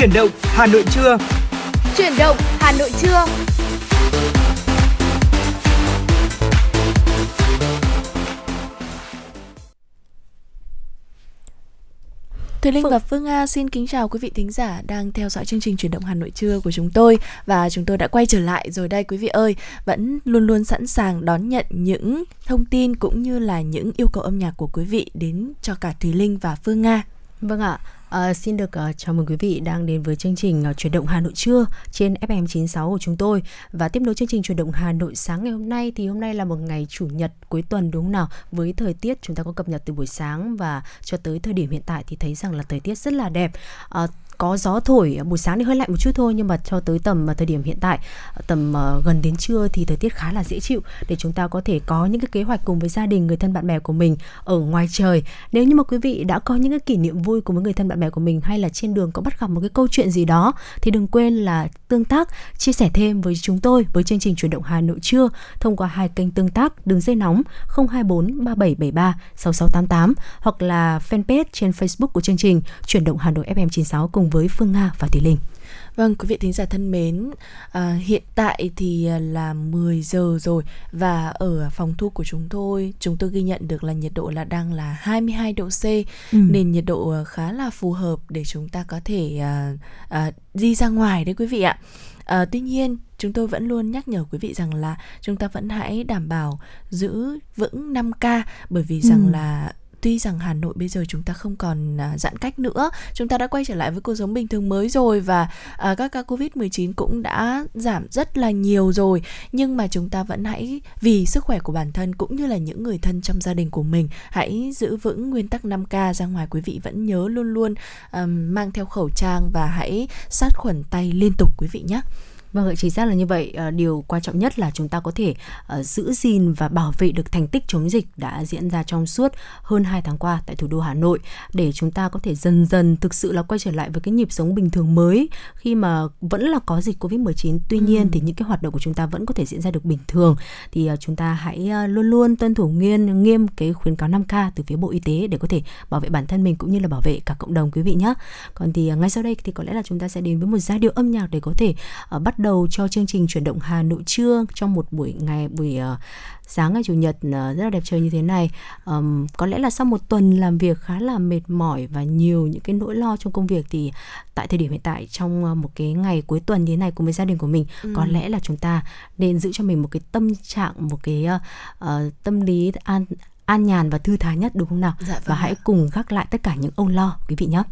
Chuyển động Hà Nội trưa. Chuyển động Hà Nội trưa. Thùy Linh và Phương Nga xin kính chào quý vị thính giả đang theo dõi chương trình chuyển động Hà Nội trưa của chúng tôi và chúng tôi đã quay trở lại rồi đây quý vị ơi, vẫn luôn luôn sẵn sàng đón nhận những thông tin cũng như là những yêu cầu âm nhạc của quý vị đến cho cả Thùy Linh và Phương Nga. Vâng ạ, À, xin được uh, chào mừng quý vị đang đến với chương trình uh, chuyển động Hà Nội trưa trên FM 96 của chúng tôi. Và tiếp nối chương trình chuyển động Hà Nội sáng ngày hôm nay thì hôm nay là một ngày chủ nhật cuối tuần đúng không nào? Với thời tiết chúng ta có cập nhật từ buổi sáng và cho tới thời điểm hiện tại thì thấy rằng là thời tiết rất là đẹp. Uh, có gió thổi buổi sáng thì hơi lạnh một chút thôi, nhưng mà cho tới tầm à, thời điểm hiện tại à, tầm à, gần đến trưa thì thời tiết khá là dễ chịu. Để chúng ta có thể có những cái kế hoạch cùng với gia đình, người thân bạn bè của mình ở ngoài trời. Nếu như mà quý vị đã có những cái kỷ niệm vui cùng với người thân bạn bè của mình hay là trên đường có bắt gặp một cái câu chuyện gì đó, thì đừng quên là tương tác, chia sẻ thêm với chúng tôi với chương trình chuyển động Hà Nội trưa thông qua hai kênh tương tác, đường dây nóng 024 3773 6688 hoặc là fanpage trên Facebook của chương trình chuyển động Hà Nội FM 96 cùng cùng với Phương Nga và Thùy Linh. Vâng, quý vị thính giả thân mến, à, hiện tại thì à, là 10 giờ rồi và ở phòng thu của chúng tôi, chúng tôi ghi nhận được là nhiệt độ là đang là 22 độ C, ừ. nên nhiệt độ à, khá là phù hợp để chúng ta có thể à, à, đi ra ngoài đấy quý vị ạ. À, tuy nhiên chúng tôi vẫn luôn nhắc nhở quý vị rằng là chúng ta vẫn hãy đảm bảo giữ vững 5K bởi vì rằng ừ. là tuy rằng Hà Nội bây giờ chúng ta không còn à, giãn cách nữa, chúng ta đã quay trở lại với cuộc sống bình thường mới rồi và à, các ca Covid-19 cũng đã giảm rất là nhiều rồi, nhưng mà chúng ta vẫn hãy vì sức khỏe của bản thân cũng như là những người thân trong gia đình của mình, hãy giữ vững nguyên tắc 5K ra ngoài quý vị vẫn nhớ luôn luôn um, mang theo khẩu trang và hãy sát khuẩn tay liên tục quý vị nhé. Vâng ạ, chính xác là như vậy. À, điều quan trọng nhất là chúng ta có thể uh, giữ gìn và bảo vệ được thành tích chống dịch đã diễn ra trong suốt hơn 2 tháng qua tại thủ đô Hà Nội để chúng ta có thể dần dần thực sự là quay trở lại với cái nhịp sống bình thường mới khi mà vẫn là có dịch Covid-19. Tuy ừ. nhiên thì những cái hoạt động của chúng ta vẫn có thể diễn ra được bình thường. Thì uh, chúng ta hãy luôn luôn tuân thủ nghiêm nghiêm cái khuyến cáo 5K từ phía Bộ Y tế để có thể bảo vệ bản thân mình cũng như là bảo vệ cả cộng đồng quý vị nhé. Còn thì ngay sau đây thì có lẽ là chúng ta sẽ đến với một giai điệu âm nhạc để có thể bắt đầu cho chương trình chuyển động Hà Nội trưa trong một buổi ngày buổi uh, sáng ngày chủ nhật uh, rất là đẹp trời như thế này. Um, có lẽ là sau một tuần làm việc khá là mệt mỏi và nhiều những cái nỗi lo trong công việc thì tại thời điểm hiện tại trong uh, một cái ngày cuối tuần như thế này cùng với gia đình của mình ừ. có lẽ là chúng ta nên giữ cho mình một cái tâm trạng một cái uh, uh, tâm lý an an nhàn và thư thái nhất đúng không nào? Dạ, vâng và hãy cùng gác lại tất cả những âu lo quý vị nhé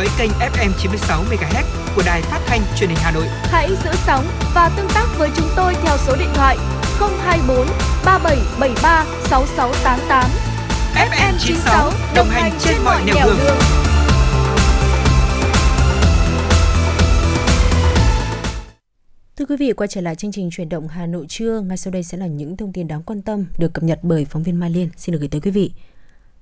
dõi kênh FM 96 MHz của đài phát thanh truyền hình Hà Nội. Hãy giữ sóng và tương tác với chúng tôi theo số điện thoại 024 3773 6688. FM 96 đồng hành trên mọi nẻo đường. Thưa quý vị, quay trở lại chương trình chuyển động Hà Nội trưa. Ngay sau đây sẽ là những thông tin đáng quan tâm được cập nhật bởi phóng viên Mai Liên. Xin được gửi tới quý vị.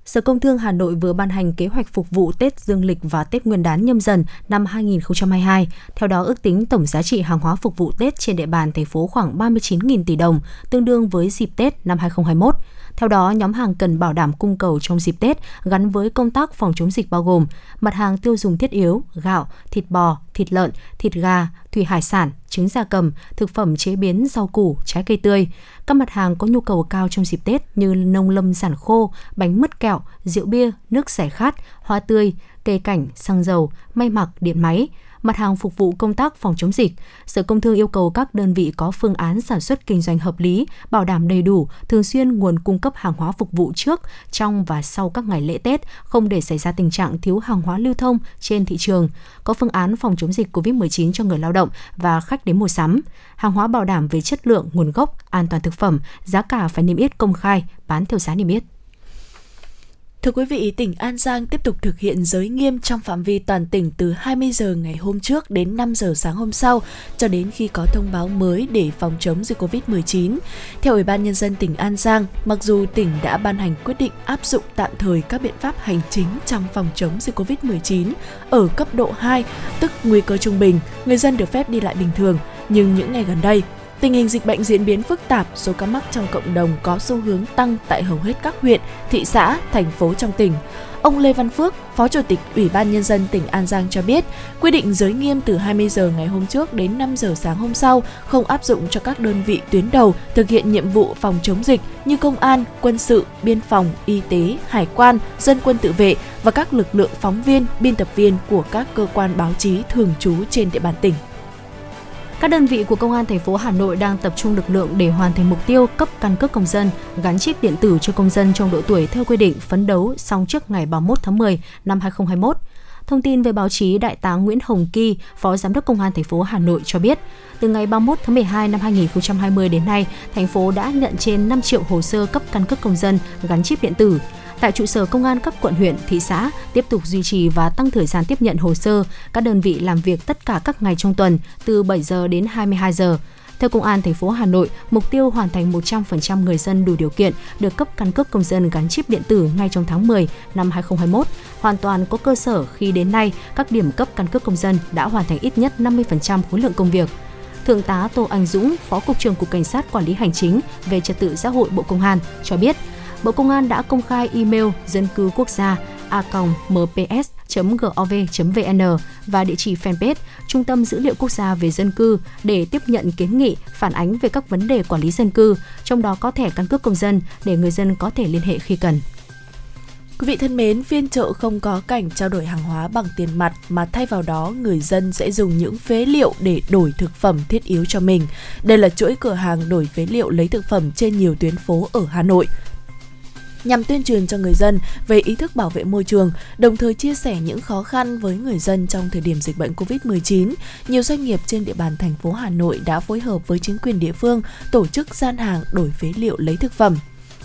Sở Công Thương Hà Nội vừa ban hành kế hoạch phục vụ Tết Dương lịch và Tết Nguyên đán nhâm dần năm 2022. Theo đó, ước tính tổng giá trị hàng hóa phục vụ Tết trên địa bàn thành phố khoảng 39.000 tỷ đồng, tương đương với dịp Tết năm 2021. Theo đó, nhóm hàng cần bảo đảm cung cầu trong dịp Tết gắn với công tác phòng chống dịch bao gồm mặt hàng tiêu dùng thiết yếu, gạo, thịt bò, thịt lợn, thịt gà, thủy hải sản, trứng gia cầm, thực phẩm chế biến rau củ, trái cây tươi. Các mặt hàng có nhu cầu cao trong dịp Tết như nông lâm sản khô, bánh mứt kẹo, rượu bia, nước giải khát, hoa tươi, cây cảnh, xăng dầu, may mặc, điện máy, mặt hàng phục vụ công tác phòng chống dịch. Sở Công Thương yêu cầu các đơn vị có phương án sản xuất kinh doanh hợp lý, bảo đảm đầy đủ, thường xuyên nguồn cung cấp hàng hóa phục vụ trước, trong và sau các ngày lễ Tết, không để xảy ra tình trạng thiếu hàng hóa lưu thông trên thị trường. Có phương án phòng chống dịch COVID-19 cho người lao động và khách đến mua sắm. Hàng hóa bảo đảm về chất lượng, nguồn gốc, an toàn thực phẩm, giá cả phải niêm yết công khai, bán theo giá niêm yết. Thưa quý vị, tỉnh An Giang tiếp tục thực hiện giới nghiêm trong phạm vi toàn tỉnh từ 20 giờ ngày hôm trước đến 5 giờ sáng hôm sau cho đến khi có thông báo mới để phòng chống dịch Covid-19. Theo Ủy ban Nhân dân tỉnh An Giang, mặc dù tỉnh đã ban hành quyết định áp dụng tạm thời các biện pháp hành chính trong phòng chống dịch Covid-19 ở cấp độ 2, tức nguy cơ trung bình, người dân được phép đi lại bình thường, nhưng những ngày gần đây, Tình hình dịch bệnh diễn biến phức tạp, số ca mắc trong cộng đồng có xu hướng tăng tại hầu hết các huyện, thị xã, thành phố trong tỉnh. Ông Lê Văn Phước, Phó Chủ tịch Ủy ban Nhân dân tỉnh An Giang cho biết, quy định giới nghiêm từ 20 giờ ngày hôm trước đến 5 giờ sáng hôm sau không áp dụng cho các đơn vị tuyến đầu thực hiện nhiệm vụ phòng chống dịch như công an, quân sự, biên phòng, y tế, hải quan, dân quân tự vệ và các lực lượng phóng viên, biên tập viên của các cơ quan báo chí thường trú trên địa bàn tỉnh. Các đơn vị của Công an thành phố Hà Nội đang tập trung lực lượng để hoàn thành mục tiêu cấp căn cước công dân gắn chip điện tử cho công dân trong độ tuổi theo quy định phấn đấu xong trước ngày 31 tháng 10 năm 2021. Thông tin về báo chí, Đại tá Nguyễn Hồng Kỳ, Phó Giám đốc Công an thành phố Hà Nội cho biết, từ ngày 31 tháng 12 năm 2020 đến nay, thành phố đã nhận trên 5 triệu hồ sơ cấp căn cước công dân gắn chip điện tử. Tại trụ sở công an các quận huyện, thị xã tiếp tục duy trì và tăng thời gian tiếp nhận hồ sơ. Các đơn vị làm việc tất cả các ngày trong tuần từ 7 giờ đến 22 giờ. Theo Công an thành phố Hà Nội, mục tiêu hoàn thành 100% người dân đủ điều kiện được cấp căn cước công dân gắn chip điện tử ngay trong tháng 10 năm 2021. Hoàn toàn có cơ sở khi đến nay các điểm cấp căn cước công dân đã hoàn thành ít nhất 50% khối lượng công việc. Thượng tá Tô Anh Dũng, Phó Cục trưởng Cục Cảnh sát Quản lý Hành chính về Trật tự xã hội Bộ Công an cho biết, Bộ Công an đã công khai email dân cư quốc gia a.mps.gov.vn và địa chỉ fanpage Trung tâm Dữ liệu Quốc gia về dân cư để tiếp nhận kiến nghị, phản ánh về các vấn đề quản lý dân cư, trong đó có thẻ căn cước công dân để người dân có thể liên hệ khi cần. Quý vị thân mến, phiên chợ không có cảnh trao đổi hàng hóa bằng tiền mặt mà thay vào đó người dân sẽ dùng những phế liệu để đổi thực phẩm thiết yếu cho mình. Đây là chuỗi cửa hàng đổi phế liệu lấy thực phẩm trên nhiều tuyến phố ở Hà Nội nhằm tuyên truyền cho người dân về ý thức bảo vệ môi trường, đồng thời chia sẻ những khó khăn với người dân trong thời điểm dịch bệnh Covid-19. Nhiều doanh nghiệp trên địa bàn thành phố Hà Nội đã phối hợp với chính quyền địa phương tổ chức gian hàng đổi phế liệu lấy thực phẩm.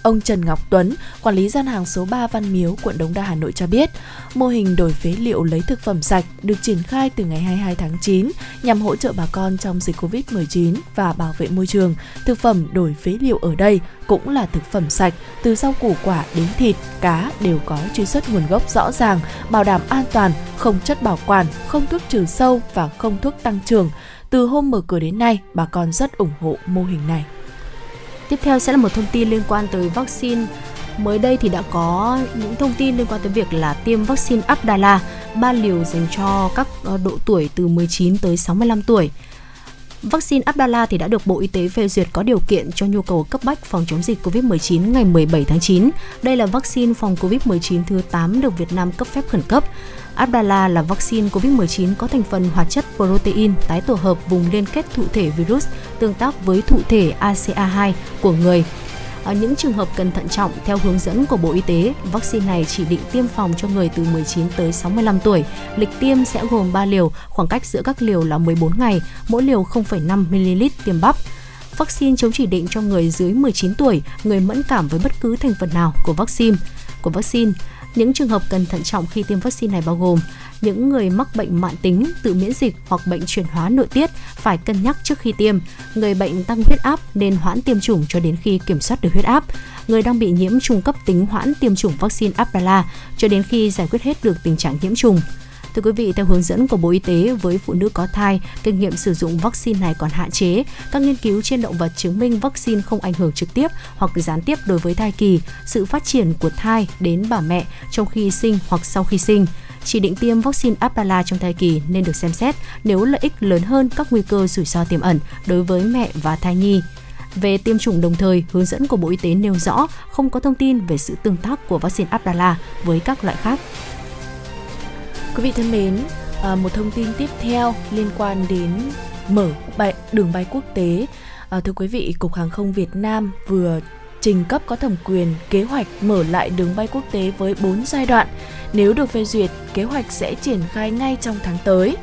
Ông Trần Ngọc Tuấn, quản lý gian hàng số 3 Văn Miếu, quận Đống Đa, Hà Nội cho biết, mô hình đổi phế liệu lấy thực phẩm sạch được triển khai từ ngày 22 tháng 9 nhằm hỗ trợ bà con trong dịch Covid-19 và bảo vệ môi trường. Thực phẩm đổi phế liệu ở đây cũng là thực phẩm sạch, từ rau củ quả đến thịt, cá đều có truy xuất nguồn gốc rõ ràng, bảo đảm an toàn, không chất bảo quản, không thuốc trừ sâu và không thuốc tăng trưởng. Từ hôm mở cửa đến nay, bà con rất ủng hộ mô hình này. Tiếp theo sẽ là một thông tin liên quan tới vaccine. Mới đây thì đã có những thông tin liên quan tới việc là tiêm vaccine Abdala, ba liều dành cho các ờ, độ tuổi từ 19 tới 65 tuổi. Vaccine Abdala thì đã được Bộ Y tế phê duyệt có điều kiện cho nhu cầu cấp bách phòng chống dịch COVID-19 ngày 17 tháng 9. Đây là vaccine phòng COVID-19 thứ 8 được Việt Nam cấp phép khẩn cấp. Abdala là vaccine COVID-19 có thành phần hoạt chất protein tái tổ hợp vùng liên kết thụ thể virus tương tác với thụ thể ACA2 của người. Ở những trường hợp cần thận trọng theo hướng dẫn của Bộ Y tế, vaccine này chỉ định tiêm phòng cho người từ 19 tới 65 tuổi. Lịch tiêm sẽ gồm 3 liều, khoảng cách giữa các liều là 14 ngày, mỗi liều 0,5 ml tiêm bắp vaccine chống chỉ định cho người dưới 19 tuổi, người mẫn cảm với bất cứ thành phần nào của vaccine. Của vaccine, những trường hợp cần thận trọng khi tiêm vaccine này bao gồm những người mắc bệnh mãn tính, tự miễn dịch hoặc bệnh chuyển hóa nội tiết phải cân nhắc trước khi tiêm. Người bệnh tăng huyết áp nên hoãn tiêm chủng cho đến khi kiểm soát được huyết áp. Người đang bị nhiễm trùng cấp tính hoãn tiêm chủng vaccine Abdala cho đến khi giải quyết hết được tình trạng nhiễm trùng. Thưa quý vị, theo hướng dẫn của Bộ Y tế, với phụ nữ có thai, kinh nghiệm sử dụng vaccine này còn hạn chế. Các nghiên cứu trên động vật chứng minh vaccine không ảnh hưởng trực tiếp hoặc gián tiếp đối với thai kỳ, sự phát triển của thai đến bà mẹ trong khi sinh hoặc sau khi sinh chỉ định tiêm vaccine Abdala trong thai kỳ nên được xem xét nếu lợi ích lớn hơn các nguy cơ rủi ro tiềm ẩn đối với mẹ và thai nhi. Về tiêm chủng đồng thời, hướng dẫn của Bộ Y tế nêu rõ không có thông tin về sự tương tác của vaccine Abdala với các loại khác. Quý vị thân mến, à, một thông tin tiếp theo liên quan đến mở bay, đường bay quốc tế. À, thưa quý vị, Cục Hàng không Việt Nam vừa trình cấp có thẩm quyền kế hoạch mở lại đường bay quốc tế với 4 giai đoạn. Nếu được phê duyệt, kế hoạch sẽ triển khai ngay trong tháng tới.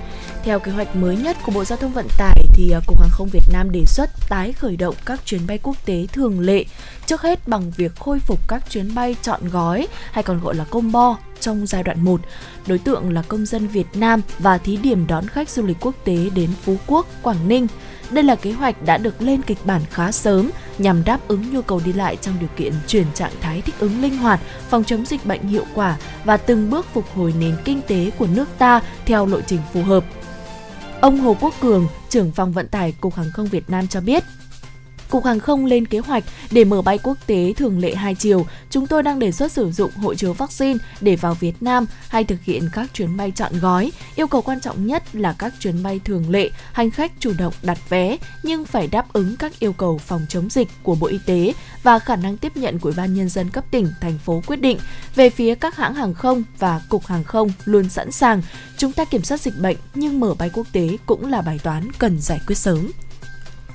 Theo kế hoạch mới nhất của Bộ Giao thông Vận tải thì à, Cục Hàng không Việt Nam đề xuất tái khởi động các chuyến bay quốc tế thường lệ, trước hết bằng việc khôi phục các chuyến bay chọn gói hay còn gọi là combo trong giai đoạn 1. Đối tượng là công dân Việt Nam và thí điểm đón khách du lịch quốc tế đến Phú Quốc, Quảng Ninh. Đây là kế hoạch đã được lên kịch bản khá sớm nhằm đáp ứng nhu cầu đi lại trong điều kiện chuyển trạng thái thích ứng linh hoạt, phòng chống dịch bệnh hiệu quả và từng bước phục hồi nền kinh tế của nước ta theo lộ trình phù hợp. Ông Hồ Quốc Cường, trưởng phòng vận tải Cục Hàng không Việt Nam cho biết, Cục Hàng không lên kế hoạch để mở bay quốc tế thường lệ hai chiều. Chúng tôi đang đề xuất sử dụng hộ chiếu vaccine để vào Việt Nam hay thực hiện các chuyến bay chọn gói. Yêu cầu quan trọng nhất là các chuyến bay thường lệ, hành khách chủ động đặt vé nhưng phải đáp ứng các yêu cầu phòng chống dịch của Bộ Y tế và khả năng tiếp nhận của Ủy ban nhân dân cấp tỉnh, thành phố quyết định. Về phía các hãng hàng không và cục hàng không luôn sẵn sàng, chúng ta kiểm soát dịch bệnh nhưng mở bay quốc tế cũng là bài toán cần giải quyết sớm.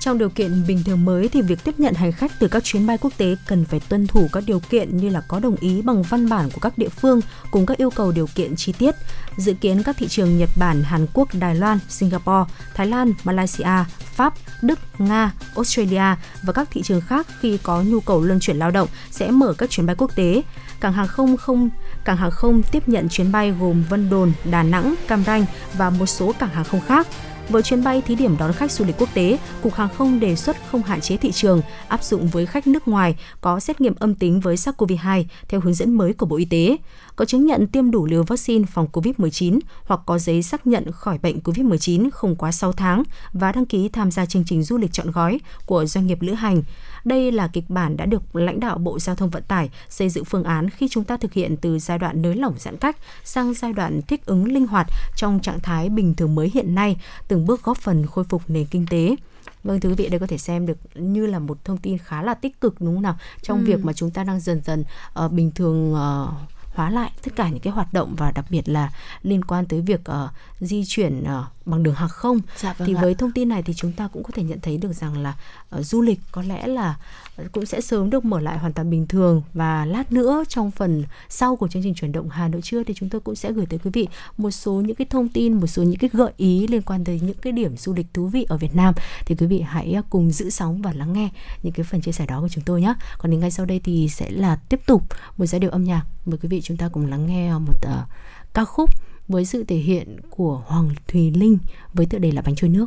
Trong điều kiện bình thường mới thì việc tiếp nhận hành khách từ các chuyến bay quốc tế cần phải tuân thủ các điều kiện như là có đồng ý bằng văn bản của các địa phương cùng các yêu cầu điều kiện chi tiết. Dự kiến các thị trường Nhật Bản, Hàn Quốc, Đài Loan, Singapore, Thái Lan, Malaysia, Pháp, Đức, Nga, Australia và các thị trường khác khi có nhu cầu luân chuyển lao động sẽ mở các chuyến bay quốc tế. Cảng hàng không không cảng hàng không tiếp nhận chuyến bay gồm Vân Đồn, Đà Nẵng, Cam Ranh và một số cảng hàng không khác. Với chuyến bay thí điểm đón khách du lịch quốc tế, Cục Hàng không đề xuất không hạn chế thị trường, áp dụng với khách nước ngoài có xét nghiệm âm tính với SARS-CoV-2 theo hướng dẫn mới của Bộ Y tế, có chứng nhận tiêm đủ liều vaccine phòng COVID-19 hoặc có giấy xác nhận khỏi bệnh COVID-19 không quá 6 tháng và đăng ký tham gia chương trình du lịch chọn gói của doanh nghiệp lữ hành. Đây là kịch bản đã được lãnh đạo Bộ Giao thông Vận tải xây dựng phương án khi chúng ta thực hiện từ giai đoạn nới lỏng giãn cách sang giai đoạn thích ứng linh hoạt trong trạng thái bình thường mới hiện nay, từng bước góp phần khôi phục nền kinh tế. Vâng thưa quý vị đây có thể xem được như là một thông tin khá là tích cực đúng không nào trong Ừ. việc mà chúng ta đang dần dần uh, bình thường uh, hóa lại tất cả những cái hoạt động và đặc biệt là liên quan tới việc uh, di chuyển uh, bằng đường hàng không Dạ vâng thì ạ. với thông tin này thì chúng ta cũng có thể nhận thấy được rằng là uh, du lịch có lẽ là uh, cũng sẽ sớm được mở lại hoàn toàn bình thường và lát nữa trong phần sau của chương trình chuyển động Hà Nội trưa thì chúng tôi cũng sẽ gửi tới quý vị một số những cái thông tin, một số những cái gợi ý liên quan tới những cái điểm du lịch thú vị ở Việt Nam thì quý vị hãy cùng giữ sóng và lắng nghe những cái phần chia sẻ đó của chúng tôi nhé. Còn đến ngay sau đây thì sẽ là tiếp tục một giai điệu âm nhạc mời quý vị chúng ta cùng lắng nghe một uh, ca khúc với sự thể hiện của Hoàng Thùy Linh với tựa đề là bánh trôi nước.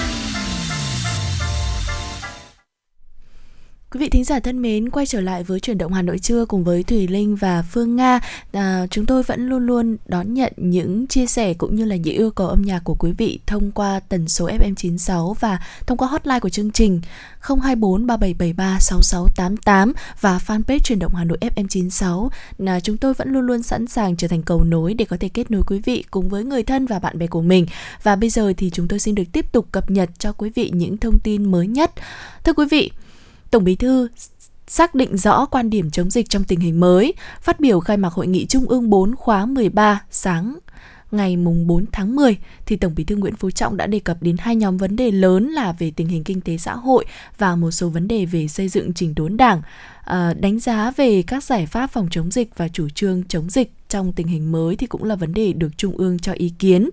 Thính giả thân mến, quay trở lại với chuyển động Hà Nội trưa cùng với Thùy Linh và Phương Nga. À, chúng tôi vẫn luôn luôn đón nhận những chia sẻ cũng như là những yêu cầu âm nhạc của quý vị thông qua tần số FM 96 và thông qua hotline của chương trình 024 3773 6688 và fanpage chuyển động Hà Nội FM 96. À, chúng tôi vẫn luôn luôn sẵn sàng trở thành cầu nối để có thể kết nối quý vị cùng với người thân và bạn bè của mình. Và bây giờ thì chúng tôi xin được tiếp tục cập nhật cho quý vị những thông tin mới nhất. Thưa quý vị, Tổng Bí thư xác định rõ quan điểm chống dịch trong tình hình mới, phát biểu khai mạc hội nghị Trung ương 4 khóa 13 sáng ngày mùng 4 tháng 10 thì Tổng Bí thư Nguyễn Phú Trọng đã đề cập đến hai nhóm vấn đề lớn là về tình hình kinh tế xã hội và một số vấn đề về xây dựng chỉnh đốn Đảng, à, đánh giá về các giải pháp phòng chống dịch và chủ trương chống dịch trong tình hình mới thì cũng là vấn đề được Trung ương cho ý kiến.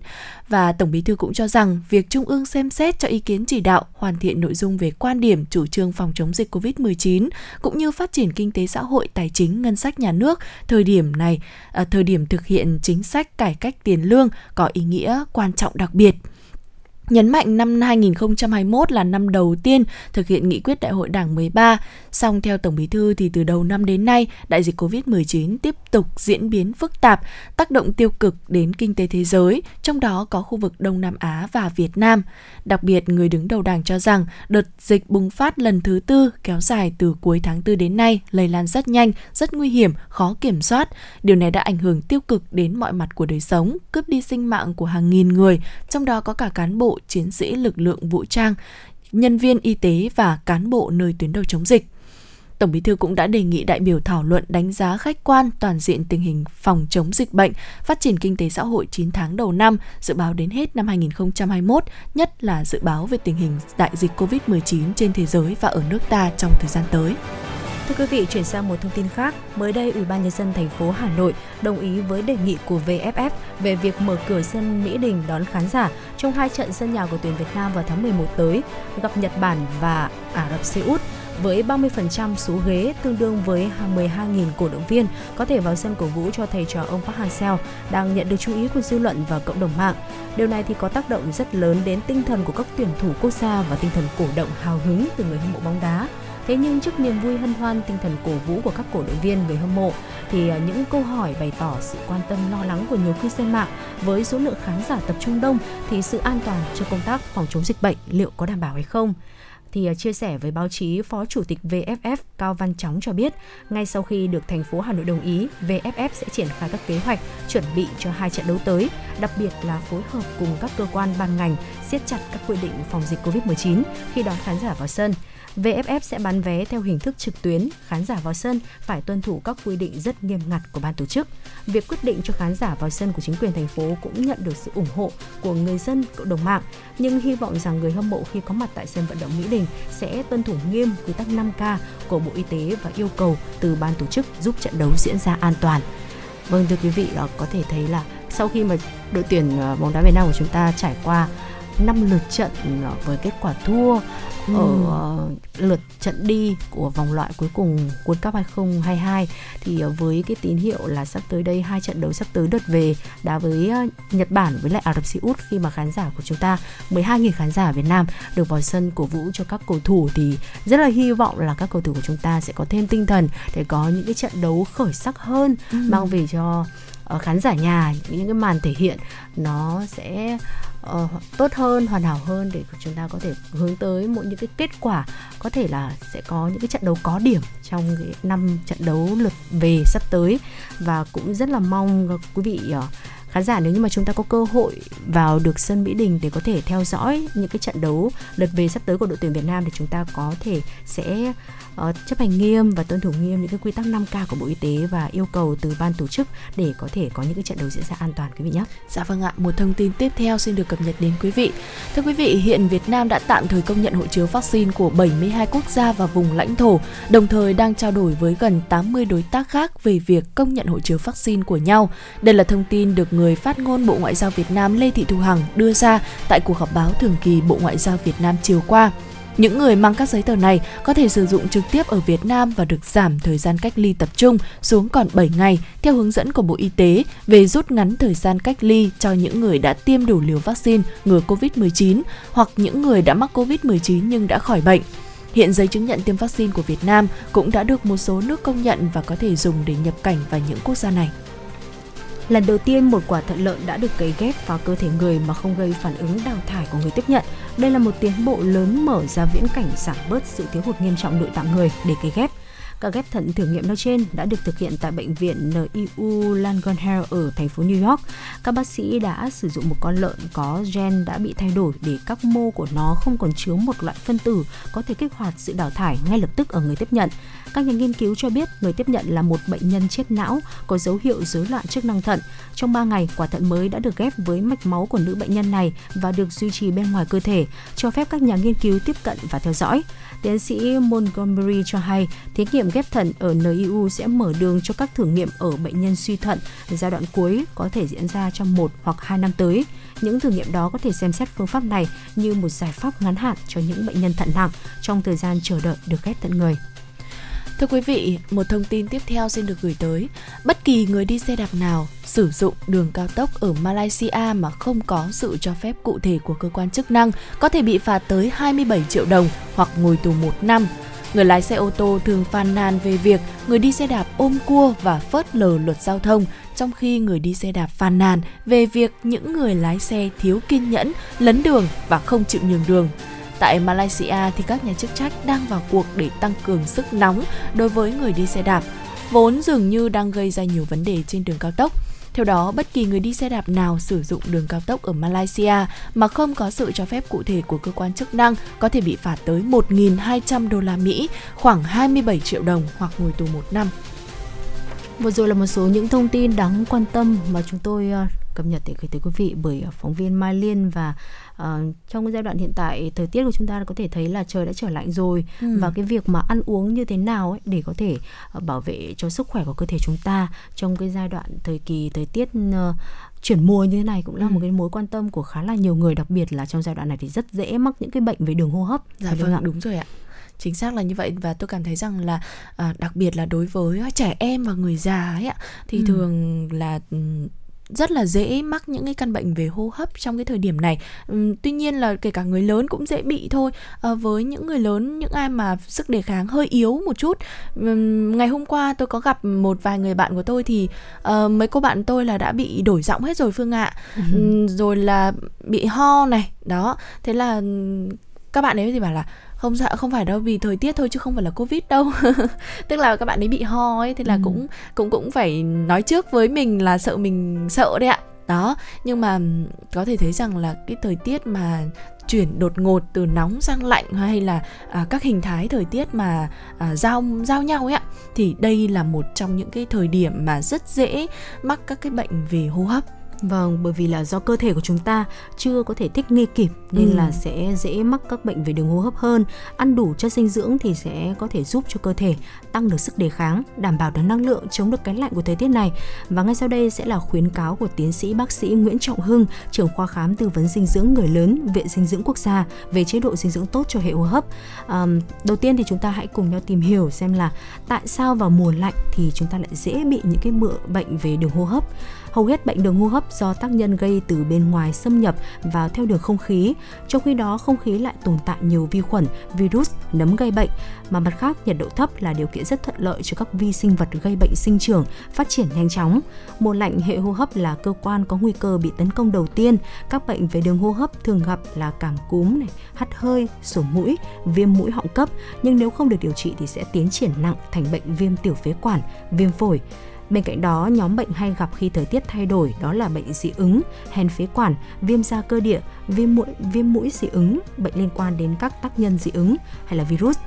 Và Tổng Bí thư cũng cho rằng việc Trung ương xem xét cho ý kiến chỉ đạo hoàn thiện nội dung về quan điểm chủ trương phòng chống dịch COVID-19 cũng như phát triển kinh tế xã hội, tài chính, ngân sách nhà nước thời điểm này, à, thời điểm thực hiện chính sách cải cách tiền lương có ý nghĩa quan trọng đặc biệt. Nhấn mạnh năm 2021 là năm đầu tiên thực hiện nghị quyết đại hội đảng 13, song theo Tổng Bí thư thì từ đầu năm đến nay, đại dịch Covid-19 tiếp tục diễn biến phức tạp, tác động tiêu cực đến kinh tế thế giới, trong đó có khu vực Đông Nam Á và Việt Nam. Đặc biệt, người đứng đầu đảng cho rằng đợt dịch bùng phát lần thứ tư kéo dài từ cuối tháng 4 đến nay lây lan rất nhanh, rất nguy hiểm, khó kiểm soát. Điều này đã ảnh hưởng tiêu cực đến mọi mặt của đời sống, cướp đi sinh mạng của hàng nghìn người, trong đó có cả cán bộ, chiến sĩ lực lượng vũ trang, nhân viên y tế và cán bộ nơi tuyến đầu chống dịch. Tổng Bí thư cũng đã đề nghị đại biểu thảo luận đánh giá khách quan toàn diện tình hình phòng chống dịch bệnh, phát triển kinh tế xã hội 9 tháng đầu năm, dự báo đến hết năm 2021, nhất là dự báo về tình hình đại dịch COVID-19 trên thế giới và ở nước ta trong thời gian tới. Thưa quý vị, chuyển sang một thông tin khác. Mới đây, Ủy ban nhân dân thành phố Hà Nội đồng ý với đề nghị của VFF về việc mở cửa sân Mỹ Đình đón khán giả trong hai trận sân nhà của tuyển Việt Nam vào tháng 11 tới, gặp Nhật Bản và Ả Rập Xê Út với 30% số ghế tương đương với 12.000 cổ động viên có thể vào sân cổ vũ cho thầy trò ông Park Hang-seo đang nhận được chú ý của dư luận và cộng đồng mạng. Điều này thì có tác động rất lớn đến tinh thần của các tuyển thủ quốc gia và tinh thần cổ động hào hứng từ người hâm mộ bóng đá. Thế nhưng trước niềm vui hân hoan tinh thần cổ vũ của các cổ động viên người hâm mộ thì à, những câu hỏi bày tỏ sự quan tâm lo lắng của nhiều cư dân mạng với số lượng khán giả tập trung đông thì sự an toàn cho công tác phòng chống dịch bệnh liệu có đảm bảo hay không? thì à, chia sẻ với báo chí, Phó Chủ tịch VFF Cao Văn Chóng cho biết, ngay sau khi được thành phố Hà Nội đồng ý, VFF sẽ triển khai các kế hoạch chuẩn bị cho hai trận đấu tới, đặc biệt là phối hợp cùng các cơ quan ban ngành siết chặt các quy định phòng dịch Covid-19 khi đón khán giả vào sân. VFF sẽ bán vé theo hình thức trực tuyến, khán giả vào sân phải tuân thủ các quy định rất nghiêm ngặt của ban tổ chức. Việc quyết định cho khán giả vào sân của chính quyền thành phố cũng nhận được sự ủng hộ của người dân, cộng đồng mạng, nhưng hy vọng rằng người hâm mộ khi có mặt tại sân vận động Mỹ Đình sẽ tuân thủ nghiêm quy tắc 5K của Bộ Y tế và yêu cầu từ ban tổ chức giúp trận đấu diễn ra an toàn. Vâng thưa quý vị, ờ, có thể thấy là sau khi mà đội tuyển ờ, bóng đá Việt Nam của chúng ta trải qua 5 lượt trận ờ, với kết quả thua ừ. ở lượt trận đi của vòng loại cuối cùng World Cup 2022 thì ờ, với cái tín hiệu là sắp tới đây hai trận đấu sắp tới đợt về đá với ờ, Nhật Bản với lại Ả Rập Xê Út khi mà khán giả của chúng ta 12.000 khán giả Việt Nam được vào sân cổ vũ cho các cầu thủ thì rất là hy vọng là các cầu thủ của chúng ta sẽ có thêm tinh thần để có những cái trận đấu khởi sắc hơn ừ. mang về cho khán giả nhà những cái màn thể hiện nó sẽ uh, tốt hơn hoàn hảo hơn để chúng ta có thể hướng tới một những cái kết quả có thể là sẽ có những cái trận đấu có điểm trong cái năm trận đấu lượt về sắp tới. Và cũng rất là mong quý vị uh, khán giả nếu như mà chúng ta có cơ hội vào được sân Mỹ Đình để có thể theo dõi những cái trận đấu lượt về sắp tới của đội tuyển Việt Nam thì chúng ta có thể sẽ uh, chấp hành nghiêm và tuân thủ nghiêm những cái quy tắc 5K của Bộ Y tế và yêu cầu từ ban tổ chức để có thể có những cái trận đấu diễn ra an toàn quý vị nhé. Dạ vâng ạ, một thông tin tiếp theo xin được cập nhật đến quý vị. Thưa quý vị, hiện Việt Nam đã tạm thời công nhận hộ chiếu vaccine của 72 quốc gia và vùng lãnh thổ, đồng thời đang trao đổi với gần 80 đối tác khác về việc công nhận hộ chiếu vaccine của nhau. Đây là thông tin được người phát ngôn Bộ Ngoại giao Việt Nam Lê Thị Thu Hằng đưa ra tại cuộc họp báo thường kỳ Bộ Ngoại giao Việt Nam chiều qua. Những người mang các giấy tờ này có thể sử dụng trực tiếp ở Việt Nam và được giảm thời gian cách ly tập trung xuống còn 7 ngày, theo hướng dẫn của Bộ Y tế, về rút ngắn thời gian cách ly cho những người đã tiêm đủ liều vaccine ngừa COVID-19 hoặc những người đã mắc COVID-19 nhưng đã khỏi bệnh. Hiện giấy chứng nhận tiêm vaccine của Việt Nam cũng đã được một số nước công nhận và có thể dùng để nhập cảnh vào những quốc gia này. Lần đầu tiên một quả thận lợn đã được cấy ghép vào cơ thể người mà không gây phản ứng đào thải của người tiếp nhận. Đây là một tiến bộ lớn mở ra viễn cảnh giảm bớt sự thiếu hụt nghiêm trọng nội tạng người để cấy ghép. Ca ghép thận thử nghiệm nói trên đã được thực hiện tại bệnh viện NIU Langone Health ở thành phố New York. Các bác sĩ đã sử dụng một con lợn có gen đã bị thay đổi để các mô của nó không còn chứa một loại phân tử có thể kích hoạt sự đào thải ngay lập tức ở người tiếp nhận. Các nhà nghiên cứu cho biết người tiếp nhận là một bệnh nhân chết não có dấu hiệu rối loạn chức năng thận. Trong 3 ngày, quả thận mới đã được ghép với mạch máu của nữ bệnh nhân này và được duy trì bên ngoài cơ thể, cho phép các nhà nghiên cứu tiếp cận và theo dõi. Tiến sĩ Montgomery cho hay, thí nghiệm ghép thận ở NIU sẽ mở đường cho các thử nghiệm ở bệnh nhân suy thận giai đoạn cuối có thể diễn ra trong một hoặc hai năm tới. Những thử nghiệm đó có thể xem xét phương pháp này như một giải pháp ngắn hạn cho những bệnh nhân thận nặng trong thời gian chờ đợi được ghép thận người. Thưa quý vị, một thông tin tiếp theo xin được gửi tới. Bất kỳ người đi xe đạp nào sử dụng đường cao tốc ở Malaysia mà không có sự cho phép cụ thể của cơ quan chức năng có thể bị phạt tới 27 triệu đồng hoặc ngồi tù một năm. Người lái xe ô tô thường phàn nàn về việc người đi xe đạp ôm cua và phớt lờ luật giao thông, trong khi người đi xe đạp phàn nàn về việc những người lái xe thiếu kiên nhẫn, lấn đường và không chịu nhường đường. Tại Malaysia thì các nhà chức trách đang vào cuộc để tăng cường sức nóng đối với người đi xe đạp, vốn dường như đang gây ra nhiều vấn đề trên đường cao tốc. Theo đó, bất kỳ người đi xe đạp nào sử dụng đường cao tốc ở Malaysia mà không có sự cho phép cụ thể của cơ quan chức năng có thể bị phạt tới 1.200 đô la Mỹ, khoảng 27 triệu đồng hoặc ngồi tù một năm. Vừa rồi là một số những thông tin đáng quan tâm mà chúng tôi ờ, cập nhật để gửi tới quý vị bởi phóng viên Mai Liên và uh, trong cái giai đoạn hiện tại thời tiết của chúng ta có thể thấy là trời đã trở lạnh rồi Ừ. và cái việc mà ăn uống như thế nào ấy để có thể uh, bảo vệ cho sức khỏe của cơ thể chúng ta trong cái giai đoạn thời kỳ thời tiết uh, chuyển mùa như thế này cũng là Ừ. một cái mối quan tâm của khá là nhiều người đặc biệt là trong giai đoạn này thì rất dễ mắc những cái bệnh về đường hô hấp Dạ vâng, ạ? đúng rồi ạ. Chính xác là như vậy và tôi cảm thấy rằng là à, đặc biệt là đối với trẻ em và người già ấy ạ thì Ừ. thường là ừm, rất là dễ mắc những cái căn bệnh về hô hấp trong cái thời điểm này. Ừm, tuy nhiên là kể cả người lớn cũng dễ bị thôi. Ờ, với những người lớn, những ai mà sức đề kháng hơi yếu một chút. Ừm, ngày hôm qua tôi có gặp một vài người bạn của tôi thì ờ, mấy cô bạn tôi là đã bị đổi giọng hết rồi Phương ạ. Ừm, rồi là bị ho này, đó. Thế là các bạn ấy thì bảo là không dạ không phải đâu vì thời tiết thôi chứ không phải là covid đâu. Tức là các bạn ấy bị ho ấy thế là Ừ. cũng cũng cũng phải nói trước với mình là sợ mình sợ đấy ạ. Đó nhưng mà có thể thấy rằng là cái thời tiết mà chuyển đột ngột từ nóng sang lạnh hay là à, các hình thái thời tiết mà à, giao giao nhau ấy ạ thì đây là một trong những cái thời điểm mà rất dễ mắc các cái bệnh về hô hấp Vâng, bởi vì là do cơ thể của chúng ta chưa có thể thích nghi kịp nên Ừ. là sẽ dễ mắc các bệnh về đường hô hấp hơn. Ăn đủ chất dinh dưỡng thì sẽ có thể giúp cho cơ thể tăng được sức đề kháng, đảm bảo được năng lượng chống được cái lạnh của thời tiết này. Và ngay sau đây sẽ là khuyến cáo của tiến sĩ bác sĩ Nguyễn Trọng Hưng, trưởng khoa khám tư vấn dinh dưỡng người lớn, Viện Dinh dưỡng Quốc gia về chế độ dinh dưỡng tốt cho hệ hô hấp. Ờm, đầu tiên thì chúng ta hãy cùng nhau tìm hiểu xem là tại sao vào mùa lạnh thì chúng ta lại dễ bị những cái bệnh về đường hô hấp hầu hết bệnh đường hô hấp do tác nhân gây từ bên ngoài xâm nhập vào theo đường không khí. Trong khi đó, không khí lại tồn tại nhiều vi khuẩn, virus nấm gây bệnh. Mà mặt khác, nhiệt độ thấp là điều kiện rất thuận lợi cho các vi sinh vật gây bệnh sinh trưởng, phát triển nhanh chóng. Mùa lạnh hệ hô hấp là cơ quan có nguy cơ bị tấn công đầu tiên. Các bệnh về đường hô hấp thường gặp là cảm cúm này, hắt hơi, sổ mũi, viêm mũi họng cấp. Nhưng nếu không được điều trị thì sẽ tiến triển nặng thành bệnh viêm tiểu phế quản, viêm phổi. Bên cạnh đó, nhóm bệnh hay gặp khi thời tiết thay đổi đó là bệnh dị ứng, hen phế quản, viêm da cơ địa, viêm mũi, viêm mũi dị ứng, bệnh liên quan đến các tác nhân dị ứng hay là virus.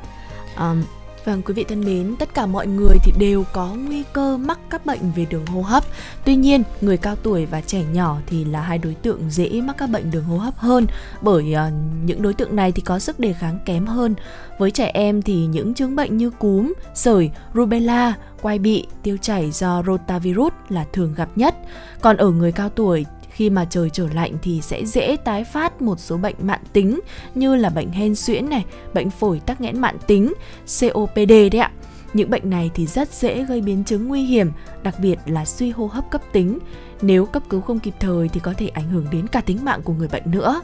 Um, Vâng quý vị thân mến, tất cả mọi người thì đều có nguy cơ mắc các bệnh về đường hô hấp. Tuy nhiên, người cao tuổi và trẻ nhỏ thì là hai đối tượng dễ mắc các bệnh đường hô hấp hơn bởi uh, những đối tượng này thì có sức đề kháng kém hơn. Với trẻ em thì những chứng bệnh như cúm, sởi, rubella, quai bị, tiêu chảy do rotavirus là thường gặp nhất. Còn ở người cao tuổi khi mà trời trở lạnh thì sẽ dễ tái phát một số bệnh mạng tính như là bệnh hen suyễn này, bệnh phổi tắc nghẽn mạng tính, COPD đấy ạ. Những bệnh này thì rất dễ gây biến chứng nguy hiểm, đặc biệt là suy hô hấp cấp tính. Nếu cấp cứu không kịp thời thì có thể ảnh hưởng đến cả tính mạng của người bệnh nữa.